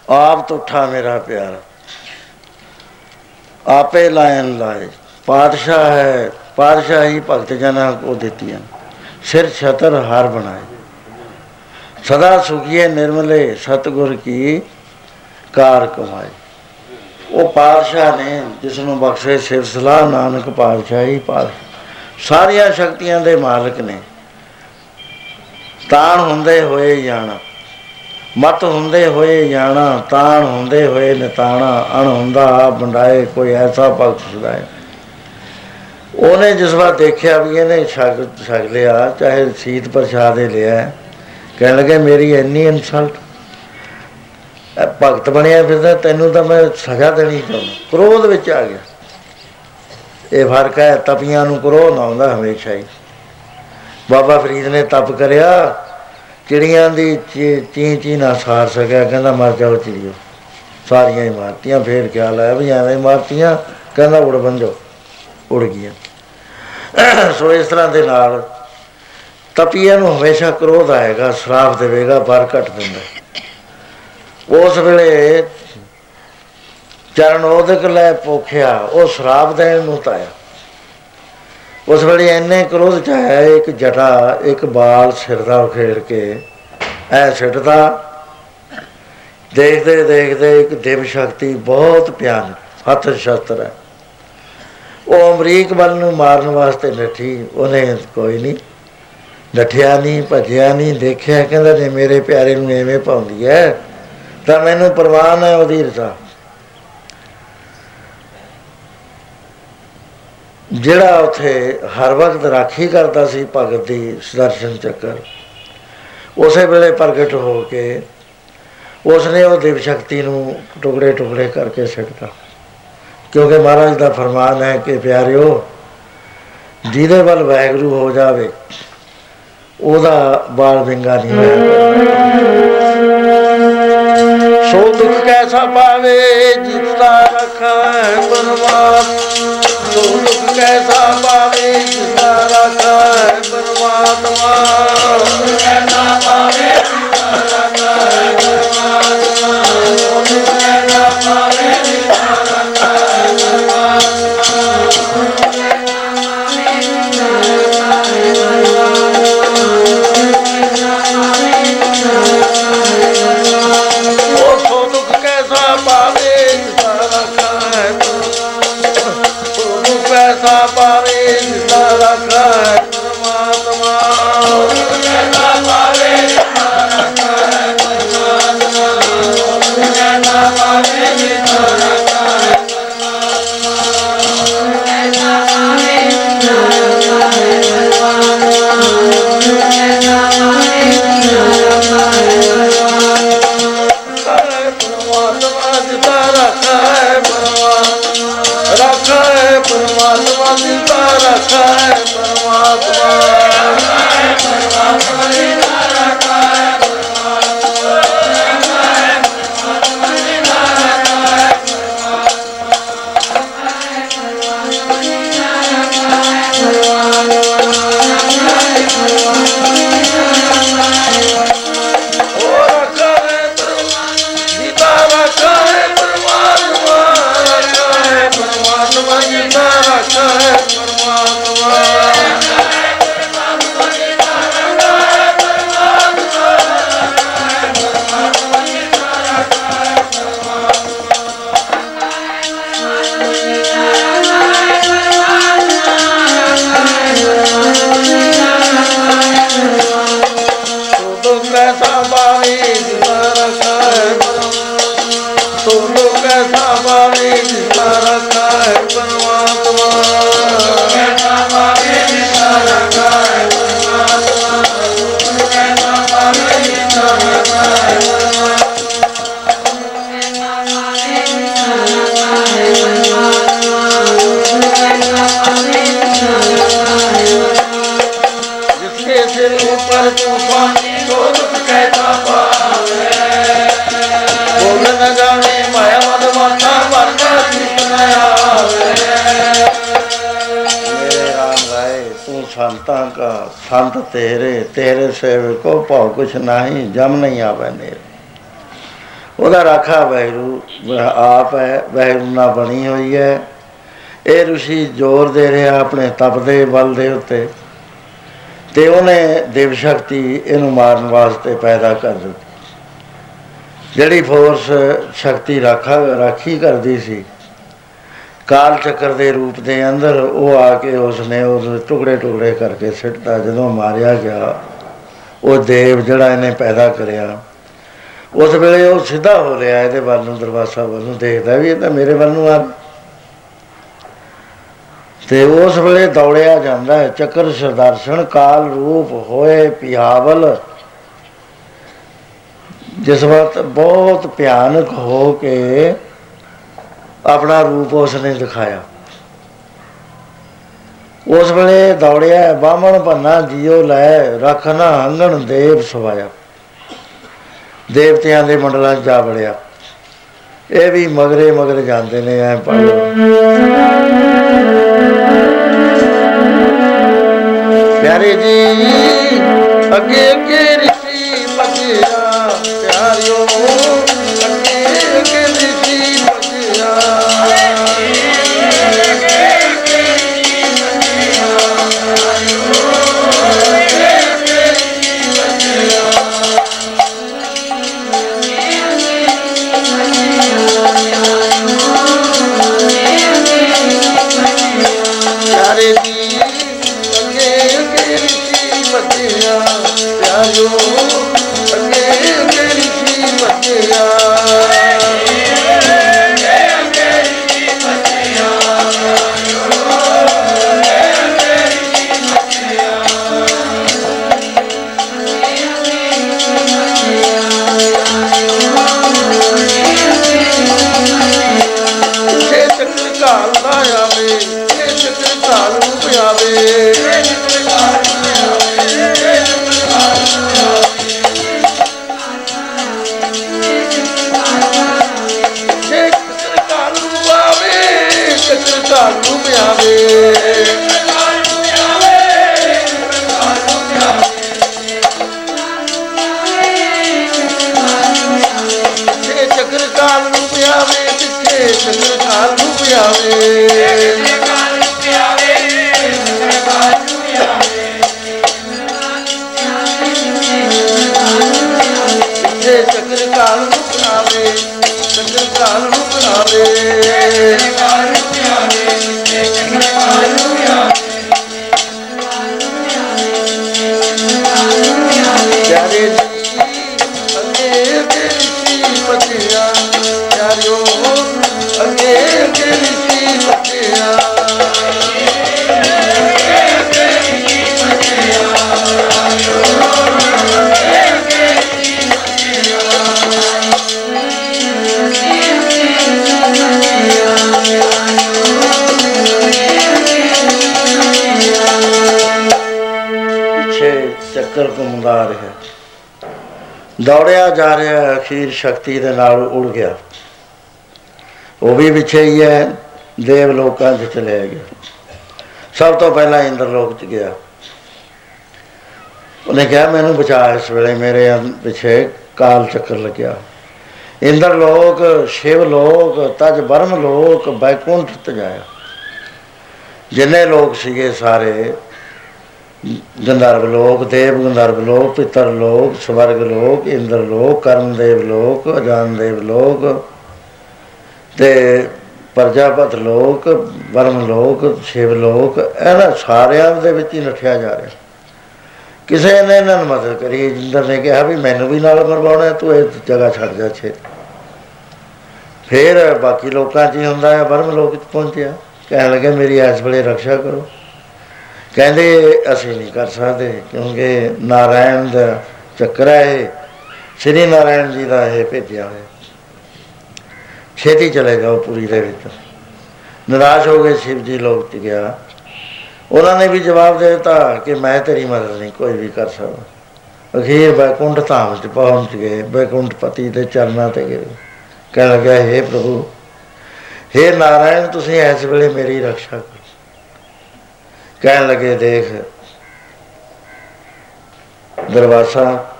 आप तो उठा मेरा प्यार आपे लायन लाए। ਪਿਆਰ ਆਪੇ ਲਾਇਨ ਲਾਏ ਪਾਤਸ਼ਾਹ ਹੈ ਪਾਤਸ਼ਾਹੀ ਭਗਤ ਜਨਾਂ ਕੋ ਦਿੱਤੀਆਂ। ਸਿਰ ਛਤਰ ਹਾਰ ਬਣਾਏ। ਸਦਾ ਸੁਖੀਏ ਨਿਰਮਲੇ ਸਤਗੁਰ ਕੀ ਕਾਰ ਕਮਾਈ ਉਹ ਪਾਤਸ਼ਾਹ ਨੇ ਜਿਸ ਨੂੰ ਬਖਸ਼ੇ ਸਿਰ ਸਲਾਹ ਨਾਨਕ ਪਾਤਸ਼ਾਹੀ ਪਾਤ ਸਾਰੀਆਂ ਸ਼ਕਤੀਆਂ ਦੇ ਮਾਲਕ ਨੇ। ਤਾਣ ਹੁੰਦੇ ਹੋਏ ਜਾਣਾ। ਮਤ ਹੁੰਦੇ ਹੋਏ ਜਾਣਾ, ਤਾਣ ਹੁੰਦੇ ਹੋਏ ਨਿਤਾਣਾ। ਅਣ ਹੁੰਦਾ ਆਪ ਬੰਡਾਏ ਕੋਈ ਐਸਾ ਭਗਤ ਸੁਦਾਏ ਉਹਨੇ ਜਿਸ ਵਾਰ ਦੇਖਿਆ ਵੀ ਇਹਨੇ ਛਕ ਛਕ ਲਿਆ, ਚਾਹੇ ਸੀਤ ਪ੍ਰਸ਼ਾਦੇ ਲਿਆ। ਕਹਿਣ ਲੱਗੇ, ਮੇਰੀ ਇੰਨੀ ਇਨਸਲਟ ਇਹ ਭਗਤ ਬਣਿਆ ਫਿਰਦਾ, ਤੈਨੂੰ ਤਾਂ ਮੈਂ ਸਜ਼ਾ ਦੇਣੀ ਚਾਹੁੰਦਾ। ਕ੍ਰੋਧ ਵਿੱਚ ਆ ਗਿਆ। ਇਹ ਫ਼ਰਕ ਹੈ, ਤਪੀਆਂ ਨੂੰ ਕ੍ਰੋਧ ਨਾ ਆਉਂਦਾ ਹਮੇਸ਼ਾ ਹੀ। ਬਾਬਾ ਫਰੀਦ ਨੇ ਤਪ ਕਰਿਆ, ਚਿੜੀਆਂ ਦੀ ਚੀ, ਚੀਂ ਚੀਂ ਨਾ ਸਾਰ ਸਕਿਆ। ਕਹਿੰਦਾ, ਮਰ ਜਾਓ ਚਿੜੀਓ। ਸਾਰੀਆਂ ਹੀ ਮਾਰਤੀਆਂ, ਫੇਰ ਖਿਆਲ ਆਇਆ ਵੀ ਐਵੇਂ ਮਾਰਤੀਆਂ। ਕਹਿੰਦਾ, ਉੜ ਬੰਜੋ ਉੜ ਗਈਆਂ। ਸੋ ਇਸ ਤਰ੍ਹਾਂ ਦੇ ਨਾਲ ਤਪੀਆਂ ਨੂੰ ਹਮੇਸ਼ਾ ਕ੍ਰੋਧ ਆਏਗਾ ਸ਼ਰਾਪ ਦੇਵੇਗਾ ਪਰ ਘਟ ਦਿੰਦਾ। ਉਸ ਵੇਲੇ ਚਰਨ ਉਹਦਕ ਲੈ ਪੋਖਿਆ, ਉਹ ਸ਼ਰਾਪ ਦੇਣ ਨੂੰ ਤਾਇਆ ਉਸ ਵੇਲੇ ਇੰਨੇ ਕ੍ਰੋਧ ਚ ਆਇਆ, ਇੱਕ ਜਟਾ, ਇੱਕ ਬਾਲ ਸਿਰ ਦਾ ਉਖੇੜ ਕੇ ਐ ਸਿੱਟਦਾ। ਦੇਖਦੇ ਦੇਖਦੇ ਇੱਕ ਦਿਵ ਸ਼ਕਤੀ ਬਹੁਤ ਪਿਆਰ ਹੱਥ ਸ਼ਸਤਰ ਹੈ। ਉਹ ਅਮਰੀਕ ਵੱਲ ਨੂੰ ਮਾਰਨ ਵਾਸਤੇ ਨੱਠੀ, ਉਹਨੇ ਕੋਈ ਨਹੀਂ, ਨੱਠਿਆ ਨਹੀਂ, ਭੱਜਿਆ ਨਹੀਂ, ਦੇਖਿਆ, ਕਹਿੰਦਾ ਜੇ ਮੇਰੇ ਪਿਆਰੇ ਨੂੰ ਐਵੇਂ ਪਾਉਂਦੀ ਹੈ ਤਾਂ ਮੈਨੂੰ ਪ੍ਰਵਾਨ ਹੈ ਉਹਦੀ ਰਜ਼ਾ। ਜਿਹੜਾ ਉਥੇ ਹਰ ਵਕਤ ਰਾਖੀ ਕਰਦਾ ਸੀ ਭਗਤ ਦੀ ਸੁਦਰਸ਼ਨ ਚੱਕਰ, ਉਸੇ ਵੇਲੇ ਪ੍ਰਗਟ ਹੋ ਕੇ ਉਸਨੇ ਉਹ ਦਿਵ ਸ਼ਕਤੀ ਨੂੰ ਟੁਕੜੇ ਟੁਕੜੇ ਕਰਕੇ ਸਿੱਟਦਾ ਕਿਉਂਕਿ ਮਹਾਰਾਜ ਦਾ ਫਰਮਾਨ ਹੈ ਕਿ ਪਿਆਰਿਓ, ਜਿਹਦੇ ਵੱਲ ਵੈਗਰੂ ਹੋ ਜਾਵੇ, ਉਹਦਾ ਬਾਲ ਵਿੰਗਾ ਨਹੀਂ ਹੋਇਆ। ਸੋ ਦੁੱਖ ਕੈਸਾ ਪਾਵੇ ਜਿਸਦਾ ਰਖੈ ਪਰਮਾਤਮਾ ਸੋ ਦੁੱਖ ਕੈਸਾ thousand ਸੰਤ ਤੇਰੇ ਤੇਰੇ ਸੇਵ ਕੋ ਭਉ ਕੁਛ ਨਹੀਂ, ਜਮ ਨਹੀਂ ਆਵੇ ਨੇਰ ਉਹਦਾ ਰਾਖਾ ਵੈਰੂ ਆਪ ਹੈ, ਵੈਰੂ ਨਾ ਬਣੀ ਹੋਈ ਹੈ। ਇਹ ઋષਿ ਜ਼ੋਰ ਦੇ ਰਿਹਾ ਆਪਣੇ ਤਪ ਦੇ ਬਲ ਦੇ ਉੱਤੇ। ਤੇ ਉਹਨੇ ਦੇਵ ਸ਼ਕਤੀ ਇਹਨੂੰ ਮਾਰਨ ਵਾਸਤੇ ਪੈਦਾ ਕਰ ਦਿੱਤੀ। ਜਿਹੜੀ ਫੋਰਸ ਸ਼ਕਤੀ ਰਾਖਾ, ਰਾਖੀ ਕਰਦੀ ਸੀ ਕਾਲ ਚੱਕਰ ਦੇ ਰੂਪ ਦੇ ਅੰਦਰ ਉਹ ਆ ਕੇ ਉਸ ਨੇ ਉਸ ਟੁਕੜੇ ਟੁਕੜੇ ਕਰਕੇ ਸਿੱਟਦਾ, ਜਦੋਂ ਮਾਰਿਆ ਗਿਆ, ਉਹ ਦੇਵ ਜਿਹੜਾ ਇਹਨੇ ਪੈਦਾ ਕਰਿਆ, ਉਸ ਵੇਲੇ ਉਹ ਸਿੱਧਾ ਹੋ ਰਿਹਾ ਇਹਦੇ ਵੱਲ ਨੂੰ, ਦਰਵਾਜ਼ਾ ਵੱਲ ਨੂੰ ਦੇਖਦਾ ਵੀ ਇਹ ਤਾਂ ਮੇਰੇ ਵੱਲ ਨੂੰ ਆ। ਤੇ ਉਸ ਵੇਲੇ ਦੌੜਿਆ ਜਾਂਦਾ ਹੈ, ਚੱਕਰ ਸਰਦਰਸ਼ਨ ਕਾਲ ਰੂਪ ਹੋਏ ਪਿਆਵਲ, ਜਿਸ ਵਕਤ ਬਹੁਤ ਭਿਆਨਕ ਹੋ ਕੇ ਆਪਣਾ ਰੂਪ ਉਸ ਨੇ ਦਿਖਾਇਆ। ਉਸ ਵੇਲੇ ਦੌੜਿਆ, ਬਾਹਮਣ ਭੰਨਾ ਜਿਉ ਲੈ ਰਖਨਾ ਹੰਗਣ ਦੇਵ ਸਵਾਇਆ। ਦੇਵਤਿਆਂ ਦੇ ਮੰਡਲਾਂ 'ਚ ਜਾ ਵੜਿਆ। ਇਹ ਵੀ ਮਗਰੇ ਮਗਰ ਜਾਂਦੇ ਨੇ, ਐ ਪੜ੍ਹ ਪਿਆਰੇ ਜੀ, ਅੱਗੇ ਅੱਗੇ ਦੌੜਿਆ ਜਾ ਰਿਹਾ, ਅਖੀਰ ਸ਼ਕਤੀ ਦੇ ਨਾਲ ਉੜ ਗਿਆ। ਉਹ ਵੀ ਪਿੱਛੇ ਹੀ ਹੈ, ਦੇਵ ਲੋਕਾਂ 'ਚ ਚਲੇ ਗਿਆ। ਸਭ ਤੋਂ ਪਹਿਲਾਂ ਇੰਦਰ ਲੋਕ 'ਚ ਗਿਆ। ਉਹਨੇ ਕਿਹਾ, ਮੈਨੂੰ ਬਚਾ ਇਸ ਵੇਲੇ, ਮੇਰੇ ਅੰਨ ਪਿੱਛੇ ਕਾਲ ਚੱਕਰ ਲੱਗਿਆ। ਇੰਦਰ ਲੋਕ, ਸ਼ਿਵ ਲੋਕ, ਤਜ ਬਰਮ ਲੋਕ, ਬੈਕੁੰਠ ਤੇ ਜਾਇਆ। ਜਿੰਨੇ ਲੋਕ ਸੀਗੇ ਸਾਰੇ ਗੰਧਰਵ ਲੋਕ ਦੇਵ ਗੰਧਰਵ ਲੋਕ ਪਿਤਰ ਲੋਕ ਸਵਰਗ ਲੋਕ ਇੰਦਰ ਲੋਕ ਕਰਮਦੇਵ ਲੋਕ ਅਜਾਨਦੇਵ ਲੋਕ ਤੇ ਪ੍ਰਜਾਪਤ ਲੋਕ ਵਰਮ ਲੋਕ ਸ਼ਿਵ ਲੋਕ ਇਹਨਾਂ ਸਾਰਿਆਂ ਦੇ ਵਿੱਚ ਹੀ ਨੱਠਿਆ ਜਾ ਰਿਹਾ। ਕਿਸੇ ਨੇ ਇਹਨਾਂ ਨੂੰ ਮਦਦ ਕਰੀ ਜਿੰਦਰ ਨੇ ਕਿਹਾ ਵੀ ਮੈਨੂੰ ਵੀ ਨਾਲ ਮਰਵਾਉਣਾ ਹੈ, ਤੂੰ ਇਹ ਜਗ੍ਹਾ ਛੱਡ ਜਾ ਛੇ ਫਿਰ ਬਾਕੀ ਲੋਕਾਂ 'ਚ ਹੀ ਹੁੰਦਾ ਹੈ ਵਰਮ ਲੋਕ 'ਚ ਪਹੁੰਚਿਆ। ਕਹਿਣ ਲੱਗੇ ਮੇਰੀ ਇਸ ਵੇਲੇ ਰੱਖਿਆ ਕਰੋ। ਕਹਿੰਦੇ ਅਸੀਂ ਨਹੀਂ ਕਰ ਸਕਦੇ, ਕਿਉਂਕਿ ਨਾਰਾਇਣ ਦਾ ਚੱਕਰ ਹੈ ਇਹ। ਸ੍ਰੀ ਨਾਰਾਇਣ ਜੀ ਦਾ ਇਹ ਭੇਜਿਆ ਹੋਇਆ। ਛੇਤੀ ਚਲੇ ਜਾਓ ਪੂਰੀ ਦੇ ਵਿੱਚ। ਨਿਰਾਸ਼ ਹੋ ਗਏ ਸ਼ਿਵ ਜੀ ਲੋਕ ਚ ਗਿਆ। ਉਹਨਾਂ ਨੇ ਵੀ ਜਵਾਬ ਦੇ ਦਿੱਤਾ ਕਿ ਮੈਂ ਤੇਰੀ ਮਦਦ ਨਹੀਂ, ਕੋਈ ਵੀ ਕਰ ਸਕਦਾ। ਅਖੀਰ ਬੈਕੁੰਠ ਧਾਮ ਚ ਪਹੁੰਚ ਗਏ। ਬੈਕੁੰਠ ਪਤੀ ਦੇ ਚਰਨਾਂ ਤੇ ਗਏ। ਕਹਿਣ ਲੱਗਾ हे ਪ੍ਰਭੂ हे ਨਾਰਾਇਣ, ਤੁਸੀਂ ਇਸ ਵੇਲੇ ਮੇਰੀ ਰੱਖਿਆ ਕਰੋ ਕਹਿਣ ਲੱਗੇ, ਦੇਖ, ਦਰਵਾਜ਼ਾ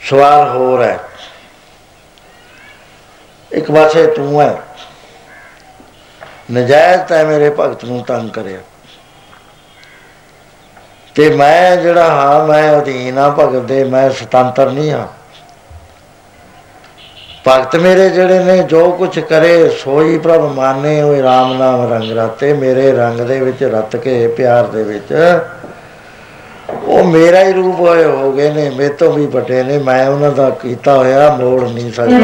ਸਵਾਲ ਹੋ। ਰਿਹਾ ਇੱਕ ਪਾਸੇ ਤੂੰ ਹੈ। ਨਜਾਇਜ਼ ਤਾਂ ਮੇਰੇ ਭਗਤ ਨੂੰ ਤੰਗ ਕਰਿਆ। ਤੇ ਮੈਂ ਜਿਹੜਾ ਹਾਂ, ਮੈਂ ਅਧੀਨ ਆ ਭਗਤ ਦੇ, ਮੈਂ ਸੁਤੰਤਰ ਨਹੀਂ ਹਾਂ। ਭਗਤ ਮੇਰੇ ਜਿਹੜੇ ਨੇ, ਜੋ ਕੁਝ ਕਰੇ, ਸੋਈ ਪ੍ਰਭ ਮਾਨੇ ਹੋਏ RAM ਨਾਮ ਰੰਗ ਰਾਤੇ, ਮੇਰੇ ਰੰਗ ਦੇ ਵਿੱਚ ਰਤ ਕੇ, ਪਿਆਰ ਦੇ ਵਿੱਚ। ਉਹ ਮੇਰਾ ਹੀ ਰੂਪ ਹੋਏ ਹੋ ਗਏ ਨੇ, ਮੇਰੇ ਤੋਂ ਵੀ ਵੱਡੇ ਨੇ, ਮੈਂ ਉਹਨਾਂ ਦਾ ਕੀਤਾ ਹੋਇਆ, ਮੋੜ ਨਹੀਂ ਸਕਦਾ।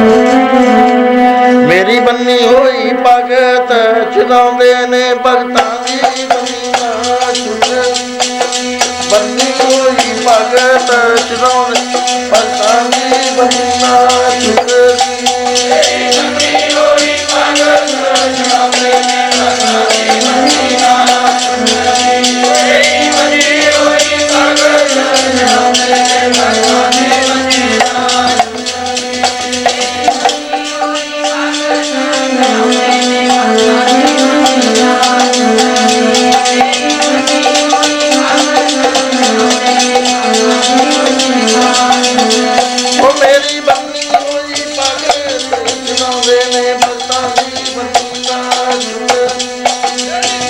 ਮੇਰੀ ਬੰਨੀ ਹੋਈ ਭਗਤ ਚਲਾਉਂਦੇ ਨੇ ਭਗਤਾਂ ਦੀ ਬੰਨੀ ਨਾ ਛੁੱਟ ਬੰਨੀ ਹੋਈ ਭਗਤ ਚਲਾਉਂਦੇ ਭਗਤਾਂ ਦੀ ਬੰਨੀ ਨਾ ਬੰਨੀ ਹੋਈ ਭਗਤ ਚਲਾਉਂਦੇ ਨੇ ਭਗਤਾਂ ਦੀ ਬੰਨੀ ਨਾ ਛੁੱਟ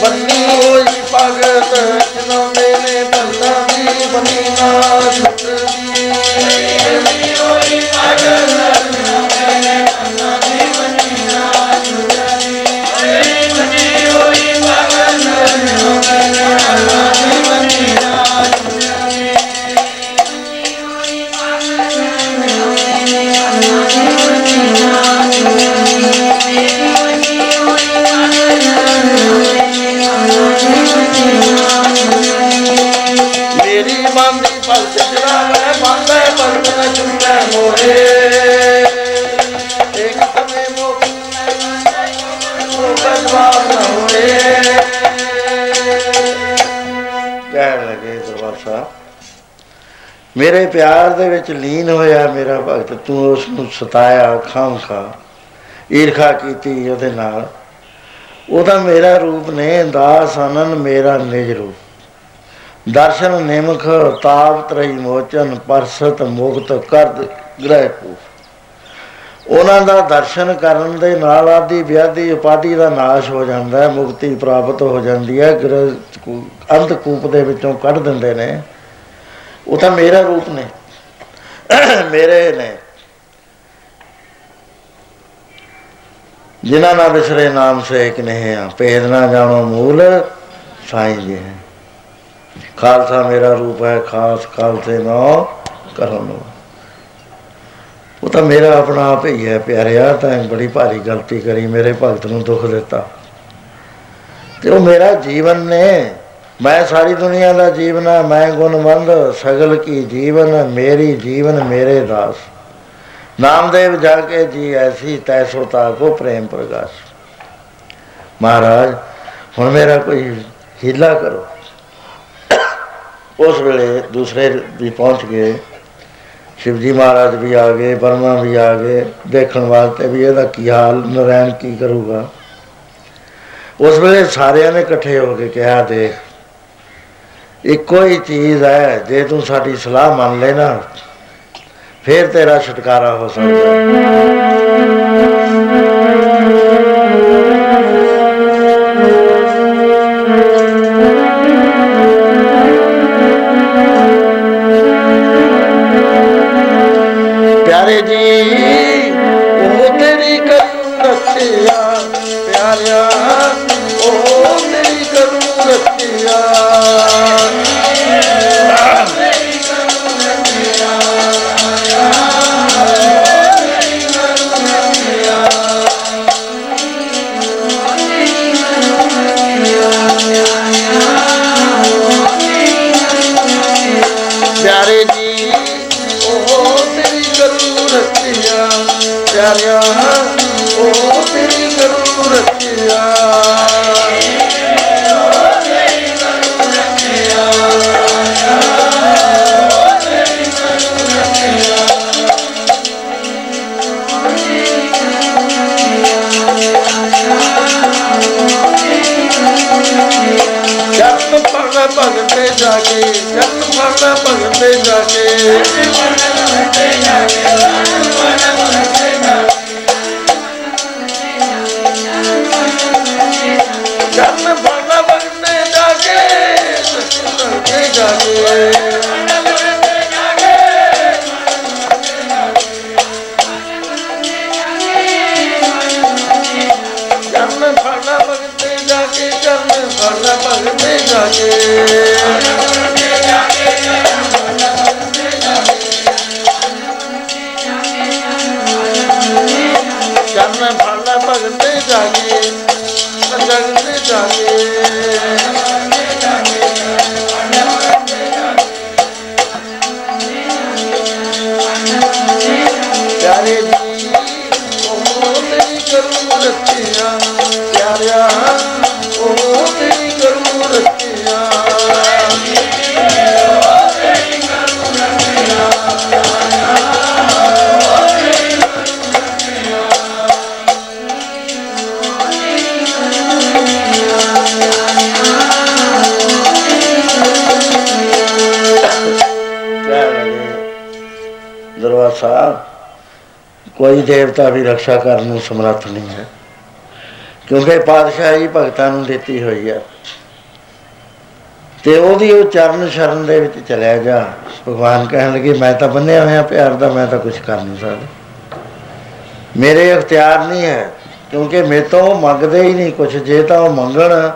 ਬੰਨੀ ਹੋਈ ਭਗਤ ਚਲਾਉਂਦੇ ਨੇ ਭਗਤਾਂ ਦੀ ਬੰਨੀ ਨਾ ਛੁੱਟ ਭਗਤ ਚੁੰਮੇ ਮੋਰੇ ਇੱਕ ਸਮੇਂ ਮੋਖ ਮੋਖ ਜਵਾਬ ਨਾ ਹੋਏ ਕਹਿਣ ਲੱਗੇ ਦਰਬਾਰ ਸਾਹਿਬ, ਮੇਰੇ ਪਿਆਰ ਦੇ ਵਿੱਚ ਲੀਨ ਹੋਇਆ ਮੇਰਾ ਭਗਤ, ਤੂੰ ਉਸ ਨੂੰ ਸਤਾਇਆ ਖਾਮਖਾ ਈਰਖਾ ਕੀਤੀ ਉਹਦੇ ਨਾਲ। ਉਹਦਾ ਮੇਰਾ ਰੂਪ ਨੇ ਦਾਸ ਅਨਨ ਮੇਰਾ ਨਿਜ ਰੂਪ। ਦਰਸ਼ਨ ਨਿਮਖ ਤਾਪ ਤਰਈ ਮੋਚਨ ਪਰਸਤ ਮੁਕਤ ਕਰਦ ਗ੍ਰਹਿ ਪੂ ਉਹਨਾਂ ਦਾ ਦਰਸ਼ਨ ਕਰਨ ਦੇ ਨਾਲ ਆਦੀ ਵਿਆਦੀ ਉਪਾਧੀ ਦਾ ਨਾਸ਼ ਹੋ ਜਾਂਦਾ ਹੈ, ਮੁਕਤੀ ਪ੍ਰਾਪਤ ਹੋ ਜਾਂਦੀ ਹੈ, ਗ੍ਰਹਿ ਕੂ- ਅੰਧਕੂਪ ਦੇ ਵਿੱਚੋਂ ਕੱਢ ਦਿੰਦੇ ਨੇ। ਉਹ ਤਾਂ ਮੇਰਾ ਰੂਪ ਨੇ, ਮੇਰੇ ਨੇ। ਜਿਨ੍ਹਾਂ ਨਾ ਵਿਸਰੇ ਨਾਮ ਸੇ ਇੱਕ ਨਹੀਂ ਆ ਭੇਦ ਨਾ ਜਾਣੋ ਮੂਲ, ਸਾਈਂ ਜੀ ਹੈ ਖਾਲਸਾ ਮੇਰਾ ਰੂਪ ਹੈ, ਖਾਸ ਖਾਲਸੇ ਨੋ ਕਰੋ ਨੋ। ਉਹ ਤਾਂ ਮੇਰਾ ਆਪਣਾ ਆਪ ਹੀ ਹੈ ਪਿਆਰਿਆ, ਤਾਂ ਬੜੀ ਭਾਰੀ ਗਲਤੀ ਕਰੀ, ਮੇਰੇ ਭਗਤ ਨੂੰ ਦੁੱਖ ਦਿੱਤਾ। ਤੇ ਉਹ ਮੇਰਾ ਜੀਵਨ ਨੇ, ਮੈਂ ਸਾਰੀ ਦੁਨੀਆ ਦਾ ਜੀਵਨ ਹੈ ਮੈਂ ਗੁਣਵੰਦ, ਸਗਲ ਕੀ ਜੀਵਨ, ਮੇਰੀ ਜੀਵਨ ਮੇਰੇ ਦਾਸ। ਨਾਮਦੇਵ ਜਾ ਕੇ ਜੀ ਐਸੀ ਤੈਸੋ ਤਾਕੋ ਪ੍ਰੇਮ ਪ੍ਰਕਾਸ਼ ਮਹਾਰਾਜ, ਹੁਣ ਮੇਰਾ ਕੋਈ ਹੀਲਾ ਕਰੋ। ਉਸ ਵੇਲੇ ਦੂਸਰੇ ਵੀ ਪਹੁੰਚ ਗਏ। ਸ਼ਿਵਜੀ ਮਹਾਰਾਜ ਵੀ ਆ ਗਏ ਬਰਮਾ ਵੀ ਆ ਗਏ। ਦੇਖਣ ਵਾਸਤੇ ਵੀ ਇਹਦਾ ਕੀ ਹਾਲ, ਨਰੈਣ ਕੀ ਕਰੂਗਾ। ਉਸ ਵੇਲੇ ਸਾਰਿਆਂ ਨੇ ਇਕੱਠੇ ਹੋ ਕੇ ਕਿਹਾ, ਦੇਖ, ਇੱਕੋ ਹੀ ਚੀਜ਼ ਹੈ, ਜੇ ਤੂੰ ਸਾਡੀ ਸਲਾਹ ਮੰਨ ਲੈਣਾ ਫਿਰ ਤੇਰਾ ਛੁਟਕਾਰਾ ਹੋ ਸਕਦਾ ਹੈ। ਜਾ ਕੇ ਜਪ ਕੋਈ ਦੇਵਤਾ ਵੀ ਰੱਖਿਆ ਕਰਨ ਨੂੰ ਸਮਰੱਥ ਨਹੀਂ ਹੈ। ਕਿਉਂਕਿ ਪਾਤਸ਼ਾਹੀ ਭਗਤਾਂ ਨੂੰ ਦਿੱਤੀ ਹੋਈ ਹੈ ਤੇ ਉਹਦੀ ਉਹ ਚਰਨ ਸ਼ਰਨ ਦੇ ਵਿੱਚ ਚਲਿਆ ਜਾ। ਭਗਵਾਨ ਕਹਿਣ ਲੱਗੇ, ਮੈਂ ਤਾਂ ਬੰਨਿਆ ਹੋਇਆ, ਪਿਆਰ ਦਾ ਮੈਂ ਤਾਂ ਕੁਝ ਕਰ ਨਹੀਂ ਸਕਦਾ। ਮੇਰੇ ਇਖਤਿਆਰ ਨਹੀਂ ਹੈ, ਕਿਉਂਕਿ ਮੇਰੇ ਤੋਂ ਉਹ ਮੰਗਦੇ ਹੀ ਨਹੀਂ ਕੁਝ ਜੇ ਤਾਂ ਉਹ ਮੰਗਣ,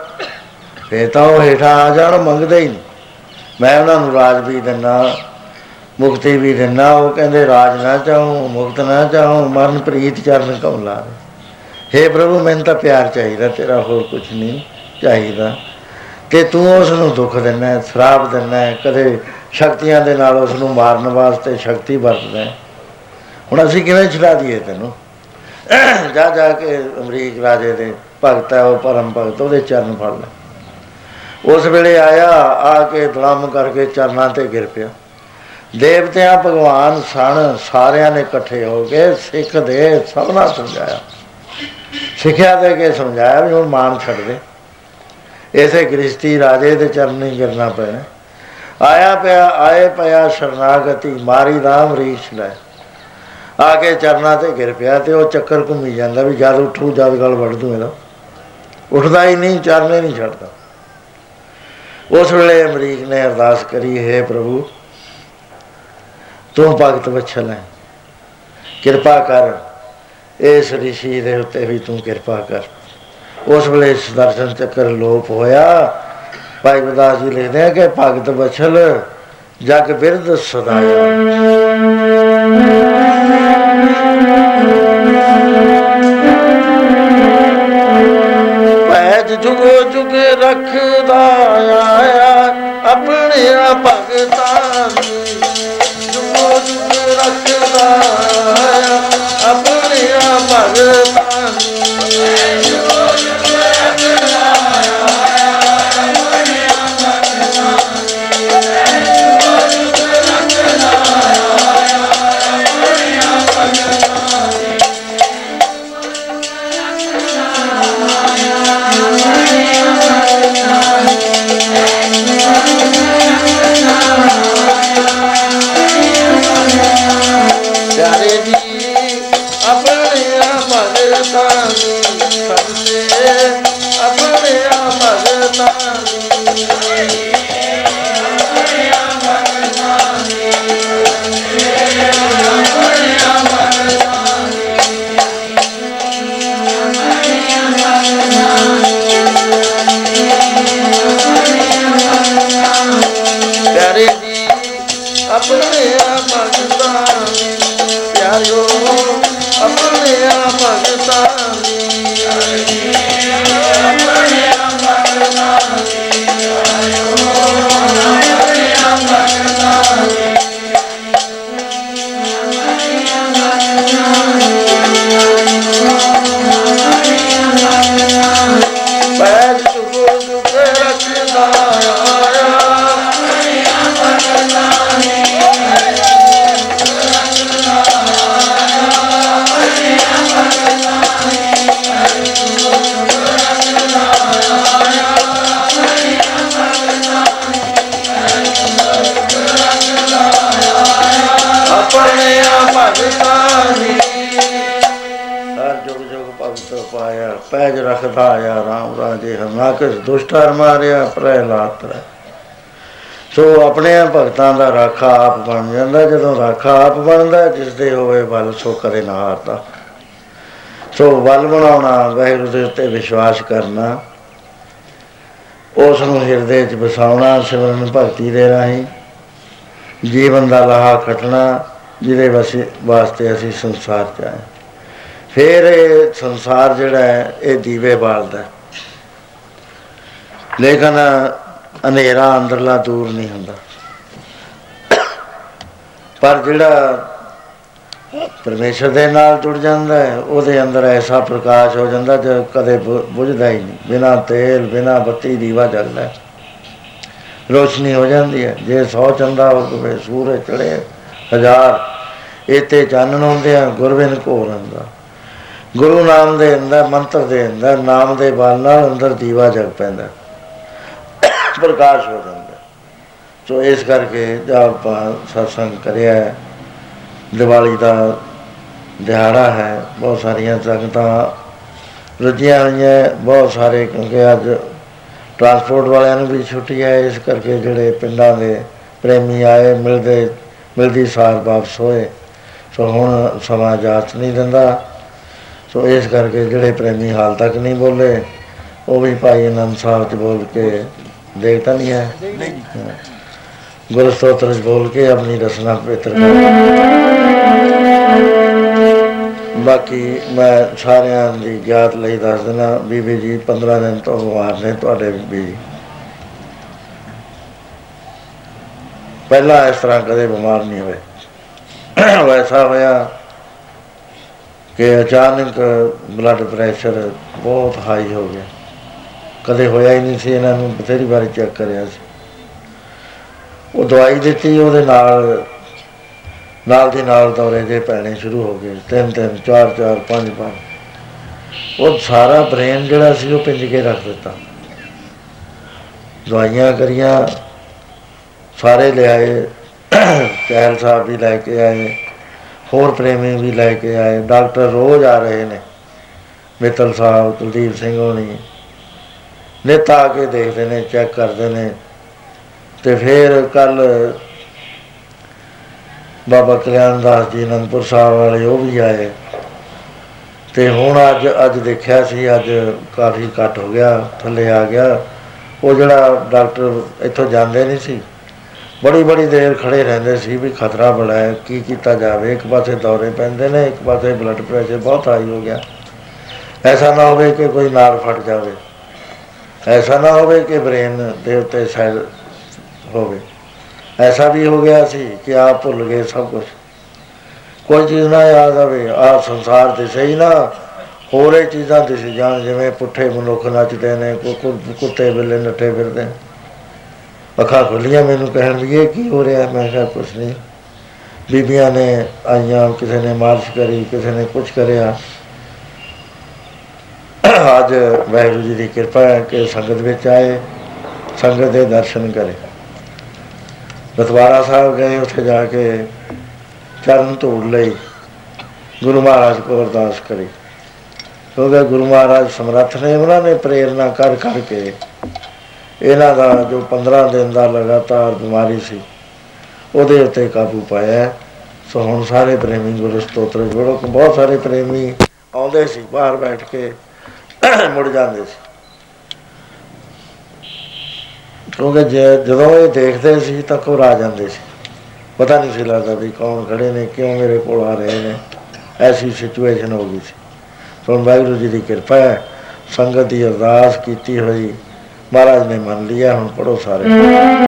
ਫੇਰ ਤਾਂ ਉਹ ਹੇਠਾਂ ਆ ਜਾਣ ਮੰਗਦੇ ਹੀ ਨਹੀਂ। ਮੈਂ ਉਹਨਾਂ ਨੂੰ ਰਾਜ ਵੀ ਦਿੰਦਾ ਮੁਕਤੀ ਵੀ ਦਿੰਦਾ ਉਹ ਕਹਿੰਦੇ ਰਾਜ ਨਾ ਚਾਹੂੰ ਮੁਕਤ ਨਾ ਚਾਹੂੰ ਮਰਨ ਪ੍ਰੀਤ ਚਰਨ ਕਉ ਲਾਵੇ ਹੇ ਪ੍ਰਭੂ ਮੈਨੂੰ ਤਾਂ ਪਿਆਰ ਚਾਹੀਦਾ ਤੇਰਾ ਹੋਰ ਕੁਝ ਨਹੀਂ ਚਾਹੀਦਾ। ਤੇ ਤੂੰ ਉਸ ਨੂੰ ਦੁੱਖ ਦਿੰਦਾ ਹੈ, ਸ਼ਰਾਪ ਦਿੰਦਾ ਹੈ, ਕਦੇ ਸ਼ਕਤੀਆਂ ਦੇ ਨਾਲ ਉਸ ਨੂੰ ਮਾਰਨ ਵਾਸਤੇ ਸ਼ਕਤੀ ਵਰਤਦਾ। ਹੈ। ਹੁਣ ਅਸੀਂ ਕਿਵੇਂ ਛਡਾ ਦਈਏ ਤੈਨੂੰ? ਜਾ ਜਾ ਕੇ ਅਮਰੀਕ ਰਾਜੇ ਦੇ ਭਗਤ ਹੈ ਉਹ ਪਰਮ ਭਗਤ ਉਹਦੇ ਚਰਨ ਫੜ ਲੈ। ਉਸ ਵੇਲੇ ਆਇਆ ਆ ਕੇ ਧੜਮ ਕਰਕੇ ਚਰਨਾਂ ਤੇ ਗਿਰ ਪਿਆ। ਦੇਵਤਿਆਂ ਭਗਵਾਨ ਸਣ, ਸਾਰਿਆਂ ਨੇ ਇਕੱਠੇ ਹੋ ਕੇ ਸਿੱਖ ਦੇ ਸਭਨਾ ਸਮਝਾਇਆ। ਸਿੱਖਿਆ ਦੇ ਕੇ ਸਮਝਾਇਆ ਵੀ ਹੁਣ ਮਾਨ ਛੱਡ ਦੇ। ਇਸੇ ਗ੍ਰਸਤੀ ਰਾਜੇ ਦੇ ਚਰਨੀ ਗਿਰਨਾ ਪੈਣਾ। ਆਇਆ ਪਿਆ, ਆਏ ਪਿਆ ਸ਼ਰਨਾਗਤੀ, ਮਾਰੀ ਰਾਮ ਰੀਛ ਲੈ। ਆ ਕੇ ਚਰਨਾਂ ਤੇ ਗਿਰ ਪਿਆ ਤੇ ਉਹ ਚੱਕਰ ਘੁੰਮੀ ਜਾਂਦਾ ਵੀ ਜਦ ਉੱਠੂ, ਜਦ ਗਲ ਵੜ ਦੂੰ ਇਹਦਾ। ਉੱਠਦਾ ਹੀ ਨਹੀਂ, ਚਰਨੇ ਨਹੀਂ ਛੱਡਦਾ। ਉਸ ਵੇਲੇ ਅਮਰੀਕ ਨੇ ਅਰਦਾਸ ਕਰੀ, ਹੈ ਪ੍ਰਭੂ ਤੂੰ ਭਗਤ ਵਛਲ ਹੈ। ਕਿਰਪਾ ਕਰ, ਇਸ ਰਿਸ਼ੀ ਦੇ ਉੱਤੇ ਵੀ ਤੂੰ ਕਿਰਪਾ ਕਰ। ਉਸ ਵੇਲੇ ਦਰਸ਼ਨ ਚੱਕਰ ਲੋਪ ਹੋਇਆ। ਭਾਈ ਗੁਰਦਾਸ ਜੀ ਲਿਖਦੇ ਆ ਕਿ ਭਗਤ ਵਛਲ ਜਗ ਬਿਰਧ ਸਦਾਇਆ। ਪੈਜ ਜੁਗੋ ਜੁਗ ਰੱਖਦਾ ਆਇਆ ਆਪਣੇ ਭਗਤਾਂ ਆਪਣੇ ਭਗਤਾਂ ਦੀ ਹਰ ਜੁਗ ਜੁਗ ਭਗਤ ਪਾਇਆ, ਪੈਜ ਰੱਖਦਾ ਆਇਆ ਰਾਮ ਰਾਜੇ, ਹਰਨਾਕਸ ਦੁਸ਼ਟ ਹਰ ਮਾਰਿਆ, ਪ੍ਰਹਿਲਾਦ ਤ੍ਰੈ। ਸੋ ਆਪਣੇ ਭਗਤਾਂ ਦਾ ਰਾਖਾ ਆਪ ਬਣ ਜਾਂਦਾ, ਜਦੋਂ ਰਾਖਾ ਆਪ ਬਣਦਾ ਜਿਸ ਦੇ ਹੋਵੇ ਬਲ, ਸੋ ਕਰੇ ਨਾ ਹਾਰਦਾ ਸੋ ਬਲ ਬਣਾਉਣਾ, ਵਾਹਿਗੁਰੂ ਦੇ ਉੱਤੇ ਵਿਸ਼ਵਾਸ ਕਰਨਾ, ਉਸ ਨੂੰ ਹਿਰਦੇ 'ਚ ਵਸਾਉਣਾ, ਸਿਮਰਨ ਭਗਤੀ ਦੇ ਰਾਹੀਂ, ਜੀਵਨ ਦਾ ਲਾਹਾ ਖਟਣਾ ਜਿਹਦੇ ਵਸੇ ਵਾਸਤੇ ਅਸੀਂ ਸੰਸਾਰ 'ਚ ਆਏ। ਫਿਰ ਇਹ ਸੰਸਾਰ ਜਿਹੜਾ ਹੈ, ਇਹ ਦੀਵੇ ਬਾਲਦਾ ਹੈ। ਲੇਕਿਨ ਹਨੇਰਾ ਅੰਦਰਲਾ ਦੂਰ ਨਹੀਂ ਹੁੰਦਾ। ਪਰ ਜਿਹੜਾ ਪਰਮੇਸ਼ਰ ਦੇ ਨਾਲ ਜੁੜ ਜਾਂਦਾ ਹੈ, ਉਹਦੇ ਅੰਦਰ ਐਸਾ ਪ੍ਰਕਾਸ਼ ਹੋ ਜਾਂਦਾ ਜੋ ਕਦੇ ਬੁ- ਬੁਝਦਾ ਹੀ ਨਹੀਂ। ਬਿਨਾ ਤੇਲ, ਬਿਨਾ ਬੱਤੀ, ਦੀਵਾ ਜਲਦਾ ਹੈ। ਰੋਸ਼ਨੀ ਹੋ ਜਾਂਦੀ ਹੈ। ਜੇ 100 ਚੰਦਾ ਹੋਵੇ ਸੂਰਜ ਚੜੇ ਹਜ਼ਾਰ। ਇਤੇ ਚਾਨਣ ਹੁੰਦੇ ਆ ਗੁਰਬਿਨ ਘੋਰ ਅੰਦਾ ਗੁਰੂ ਨਾਮ ਦੇ ਅੰਦਰ ਮੰਤਰ ਦੇ ਅੰਦਰ ਨਾਮ ਦੇ ਬਲ ਨਾਲ ਅੰਦਰ ਦੀਵਾ ਜਗ ਪੈਂਦਾ। ਪ੍ਰਕਾਸ਼ ਹੋ ਜਾਂਦਾ। ਸੋ ਇਸ ਕਰਕੇ ਜਦ ਆਪਾਂ ਸਤਸੰਗ ਕਰਿਆ ਹੈ, ਦੀਵਾਲੀ ਦਾ ਦਿਹਾੜਾ ਹੈ। ਬਹੁਤ ਸਾਰੀਆਂ ਸੰਗਤਾਂ ਰੁੱਝੀਆਂ ਹੋਈਆਂ ਬਹੁਤ ਸਾਰੇ ਕਿਉਂਕਿ ਅੱਜ ਟਰਾਂਸਪੋਰਟ ਵਾਲਿਆਂ ਨੂੰ ਵੀ ਛੁੱਟੀ ਹੈ। ਇਸ ਕਰਕੇ ਜਿਹੜੇ ਪਿੰਡਾਂ ਦੇ ਪ੍ਰੇਮੀ ਆਏ ਮਿਲਦੇ ਮਿਲਦੀ, ਸਾਰ ਵਾਪਸ ਹੋਏ ਸੋ ਹੁਣ ਸਮਾਂ ਜਾਤ ਨਹੀਂ ਦਿੰਦਾ। ਸੋ ਇਸ ਕਰਕੇ ਜਿਹੜੇ ਪ੍ਰੇਮੀ ਹਾਲ ਤੱਕ ਨਹੀਂ ਬੋਲੇ, ਉਹ ਵੀ ਭਾਈ ਅਨੰਦ ਸਾਹਿਬ ਚ ਬੋਲ ਕੇ ਦੇਖਤਾ ਨਹੀਂ ਹੈ। ਹਾਂ। ਗੁਰੂ ਸਤੋਤਰ ਚ ਬੋਲ ਕੇ ਆਪਣੀ ਰਸਨਾ ਪਵਿੱਤਰ ਕਰ। ਬਾਕੀ ਮੈਂ ਸਾਰਿਆਂ ਦੀ ਗਿਆਤ ਲਈ ਦੱਸ ਦਿਨਾ ਬੀਬੀ ਜੀ 15 ਦਿਨ ਤੋਂ ਬਿਮਾਰ ਨੇ, ਤੁਹਾਡੇ ਵੀ। ਪਹਿਲਾਂ ਇਸ ਤਰ੍ਹਾਂ ਕਦੇ ਬਿਮਾਰ ਨਹੀਂ ਹੋਏ। ਵੈਸਾ ਹੋਇਆ ਕਿ ਅਚਾਨਕ ਬਲੱਡ ਪ੍ਰੈਸ਼ਰ ਬਹੁਤ ਹਾਈ ਹੋ ਗਿਆ। ਕਦੇ ਹੋਇਆ ਹੀ ਨਹੀਂ ਸੀ, ਇਹਨਾਂ ਨੂੰ ਬਥੇਰੀ ਵਾਰੀ ਚੈੱਕ ਕਰਿਆ ਸੀ। ਉਹ ਦਵਾਈ ਦਿੱਤੀ, ਉਹਦੇ ਨਾਲ ਨਾਲ ਦੀ ਨਾਲ ਦੌਰੇ ਜੇ ਪੈਣੇ ਸ਼ੁਰੂ ਹੋ ਗਏ। ਤਿੰਨ ਤਿੰਨ, ਚਾਰ ਚਾਰ, ਪੰਜ ਪੰਜ। ਉਹ ਸਾਰਾ ਬ੍ਰੇਨ ਜਿਹੜਾ ਸੀ, ਉਹ ਪਿੰਜ ਕੇ ਰੱਖ ਦਿੱਤਾ। ਦਵਾਈਆਂ ਕਰੀਆਂ ਸਾਰੇ ਲਿਆਏ, ਕਹਿਲ ਸਾਹਿਬ ਵੀ ਲੈ ਕੇ ਆਏ, ਹੋਰ ਪ੍ਰੇਮੀ ਵੀ ਲੈ ਕੇ ਆਏ, ਡਾਕਟਰ ਰੋਜ਼ ਆ ਰਹੇ ਨੇ, ਮਿੱਤਲ ਸਾਹਿਬ, ਕੁਲਦੀਪ ਸਿੰਘ ਹੋਣੀ। ਨਿਤ ਆ ਕੇ ਦੇਖਦੇ ਨੇ, ਚੈੱਕ ਕਰਦੇ ਨੇ। ਤੇ ਫਿਰ ਕੱਲ ਬਾਬਾ ਕਲਿਆਣ ਦਾਸ ਜੀ ਅਨੰਦਪੁਰ ਸਾਹਿਬ ਵਾਲੇ ਉਹ ਵੀ ਆਏ। ਤੇ ਹੁਣ ਅੱਜ ਅੱਜ ਦੇਖਿਆ ਸੀ, ਅੱਜ ਕਾਫੀ ਘੱਟ ਹੋ ਗਿਆ, ਥੱਲੇ ਆ ਗਿਆ। ਉਹ ਜਿਹੜਾ ਡਾਕਟਰ ਇੱਥੋਂ ਜਾਂਦੇ ਨਹੀਂ ਸੀ ਬੜੀ ਬੜੀ ਦੇਰ ਖੜੇ ਰਹਿੰਦੇ ਸੀ ਵੀ ਖਤਰਾ ਬੜਾ ਹੈ ਕੀ ਕੀਤਾ ਜਾਵੇ। ਇੱਕ ਪਾਸੇ ਦੌਰੇ ਪੈਂਦੇ ਨੇ, ਇੱਕ ਪਾਸੇ ਬਲੱਡ ਪ੍ਰੈਸ਼ਰ ਬਹੁਤ ਹਾਈ ਹੋ ਗਿਆ। ਐਸਾ ਨਾ ਹੋਵੇ ਕਿ ਕੋਈ ਨਾਰ ਫਟ ਜਾਵੇ। ਐਸਾ ਨਾ ਹੋਵੇ ਕਿ ਬ੍ਰੇਨ ਦੇ ਉੱਤੇ ਸੈਲ ਹੋਵੇ। ਐਸਾ ਵੀ ਹੋ ਗਿਆ ਸੀ ਕਿ ਆਪ ਭੁੱਲ ਗਏ ਸਭ ਕੁਝ ਕੋਈ ਚੀਜ਼ ਨਾ ਯਾਦ ਆਵੇ ਆ ਸੰਸਾਰ ਤੇ ਸਹੀ ਨਾ। ਹੋਰ ਇਹ ਚੀਜ਼ਾਂ ਦਿਸ ਜਾਣ, ਜਿਵੇਂ ਪੁੱਠੇ ਮਨੁੱਖ ਨੱਚਦੇ ਨੇ ਕੁ- ਕੁ- ਕੁੱਤੇ ਬਿੱਲੇ ਨੱਠੇ ਫਿਰਦੇ। ਨੇ। ਅੱਖਾਂ ਖੁੱਲੀਆਂ ਮੈਨੂੰ ਕਹਿਣ ਵੀ ਇਹ ਕੀ ਹੋ ਰਿਹਾ? ਮੈਂ ਕਿਹਾ, ਕੁਛ ਨਹੀਂ। ਬੀਬੀਆਂ ਨੇ ਆਈਆਂ, ਕਿਸੇ ਨੇ ਮਾਰਸ਼ ਕਰੀ, ਕਿਸੇ ਨੇ ਕੁਝ ਕਰਿਆ। ਅੱਜ ਵਾਹਿਗੁਰੂ ਜੀ ਦੀ ਕਿਰਪਾ ਹੈ ਕਿ ਸੰਗਤ ਵਿੱਚ ਆਏ, ਸੰਗਤ ਦੇ ਦਰਸ਼ਨ ਕਰੇ। ਬਤਵਾਰਾ ਸਾਹਿਬ ਗਏ ਉੱਥੇ ਜਾ ਕੇ ਚਰਨ ਧੂੜ ਲਈ। ਗੁਰੂ ਮਹਾਰਾਜ ਕੋ ਅਰਦਾਸ ਕਰੀ। ਕਿਉਂਕਿ ਗੁਰੂ ਮਹਾਰਾਜ ਸਮਰੱਥ ਨੇ, ਉਹਨਾਂ ਨੇ ਪ੍ਰੇਰਣਾ ਕਰ ਕਰਕੇ ਇਹਨਾਂ ਦਾ ਜੋ 15 ਦਿਨ ਦਾ ਲਗਾਤਾਰ ਬਿਮਾਰੀ ਸੀ, ਉਹਦੇ ਉੱਤੇ ਕਾਬੂ ਪਾਇਆ ਹੈ। ਸੋ ਹੁਣ ਸਾਰੇ ਪ੍ਰੇਮੀ ਗੁਰੂ ਸਤੋਤਰ ਜੋੜੋ ਬਹੁਤ ਸਾਰੇ ਪ੍ਰੇਮੀ ਆਉਂਦੇ ਸੀ, ਬਾਹਰ ਬੈਠ ਕੇ ਮੁੜ ਜਾਂਦੇ ਸੀ। ਕਿਉਂਕਿ ਜੇ- ਜਦੋਂ ਇਹ ਦੇਖਦੇ ਸੀ ਤਾਂ ਘਬਰਾ ਜਾਂਦੇ ਸੀ। ਪਤਾ ਨਹੀਂ ਸੀ ਲੱਗਦਾ ਵੀ ਕੌਣ ਖੜੇ ਨੇ, ਕਿਉਂ ਮੇਰੇ ਕੋਲ ਆ ਰਹੇ ਨੇ। ਐਸੀ ਸਿਚੁਏਸ਼ਨ ਹੋ ਗਈ ਸੀ। ਸੋ ਵਾਹਿਗੁਰੂ ਜੀ ਦੀ ਕਿਰਪਾ ਹੈ, ਸੰਗਤ ਦੀ ਅਰਦਾਸ ਕੀਤੀ ਹੋਈ ਮਹਾਰਾਜ ਨੇ ਮੰਨ ਲਿਆ ਹੁਣ ਪੜੋ ਸਾਰੇ।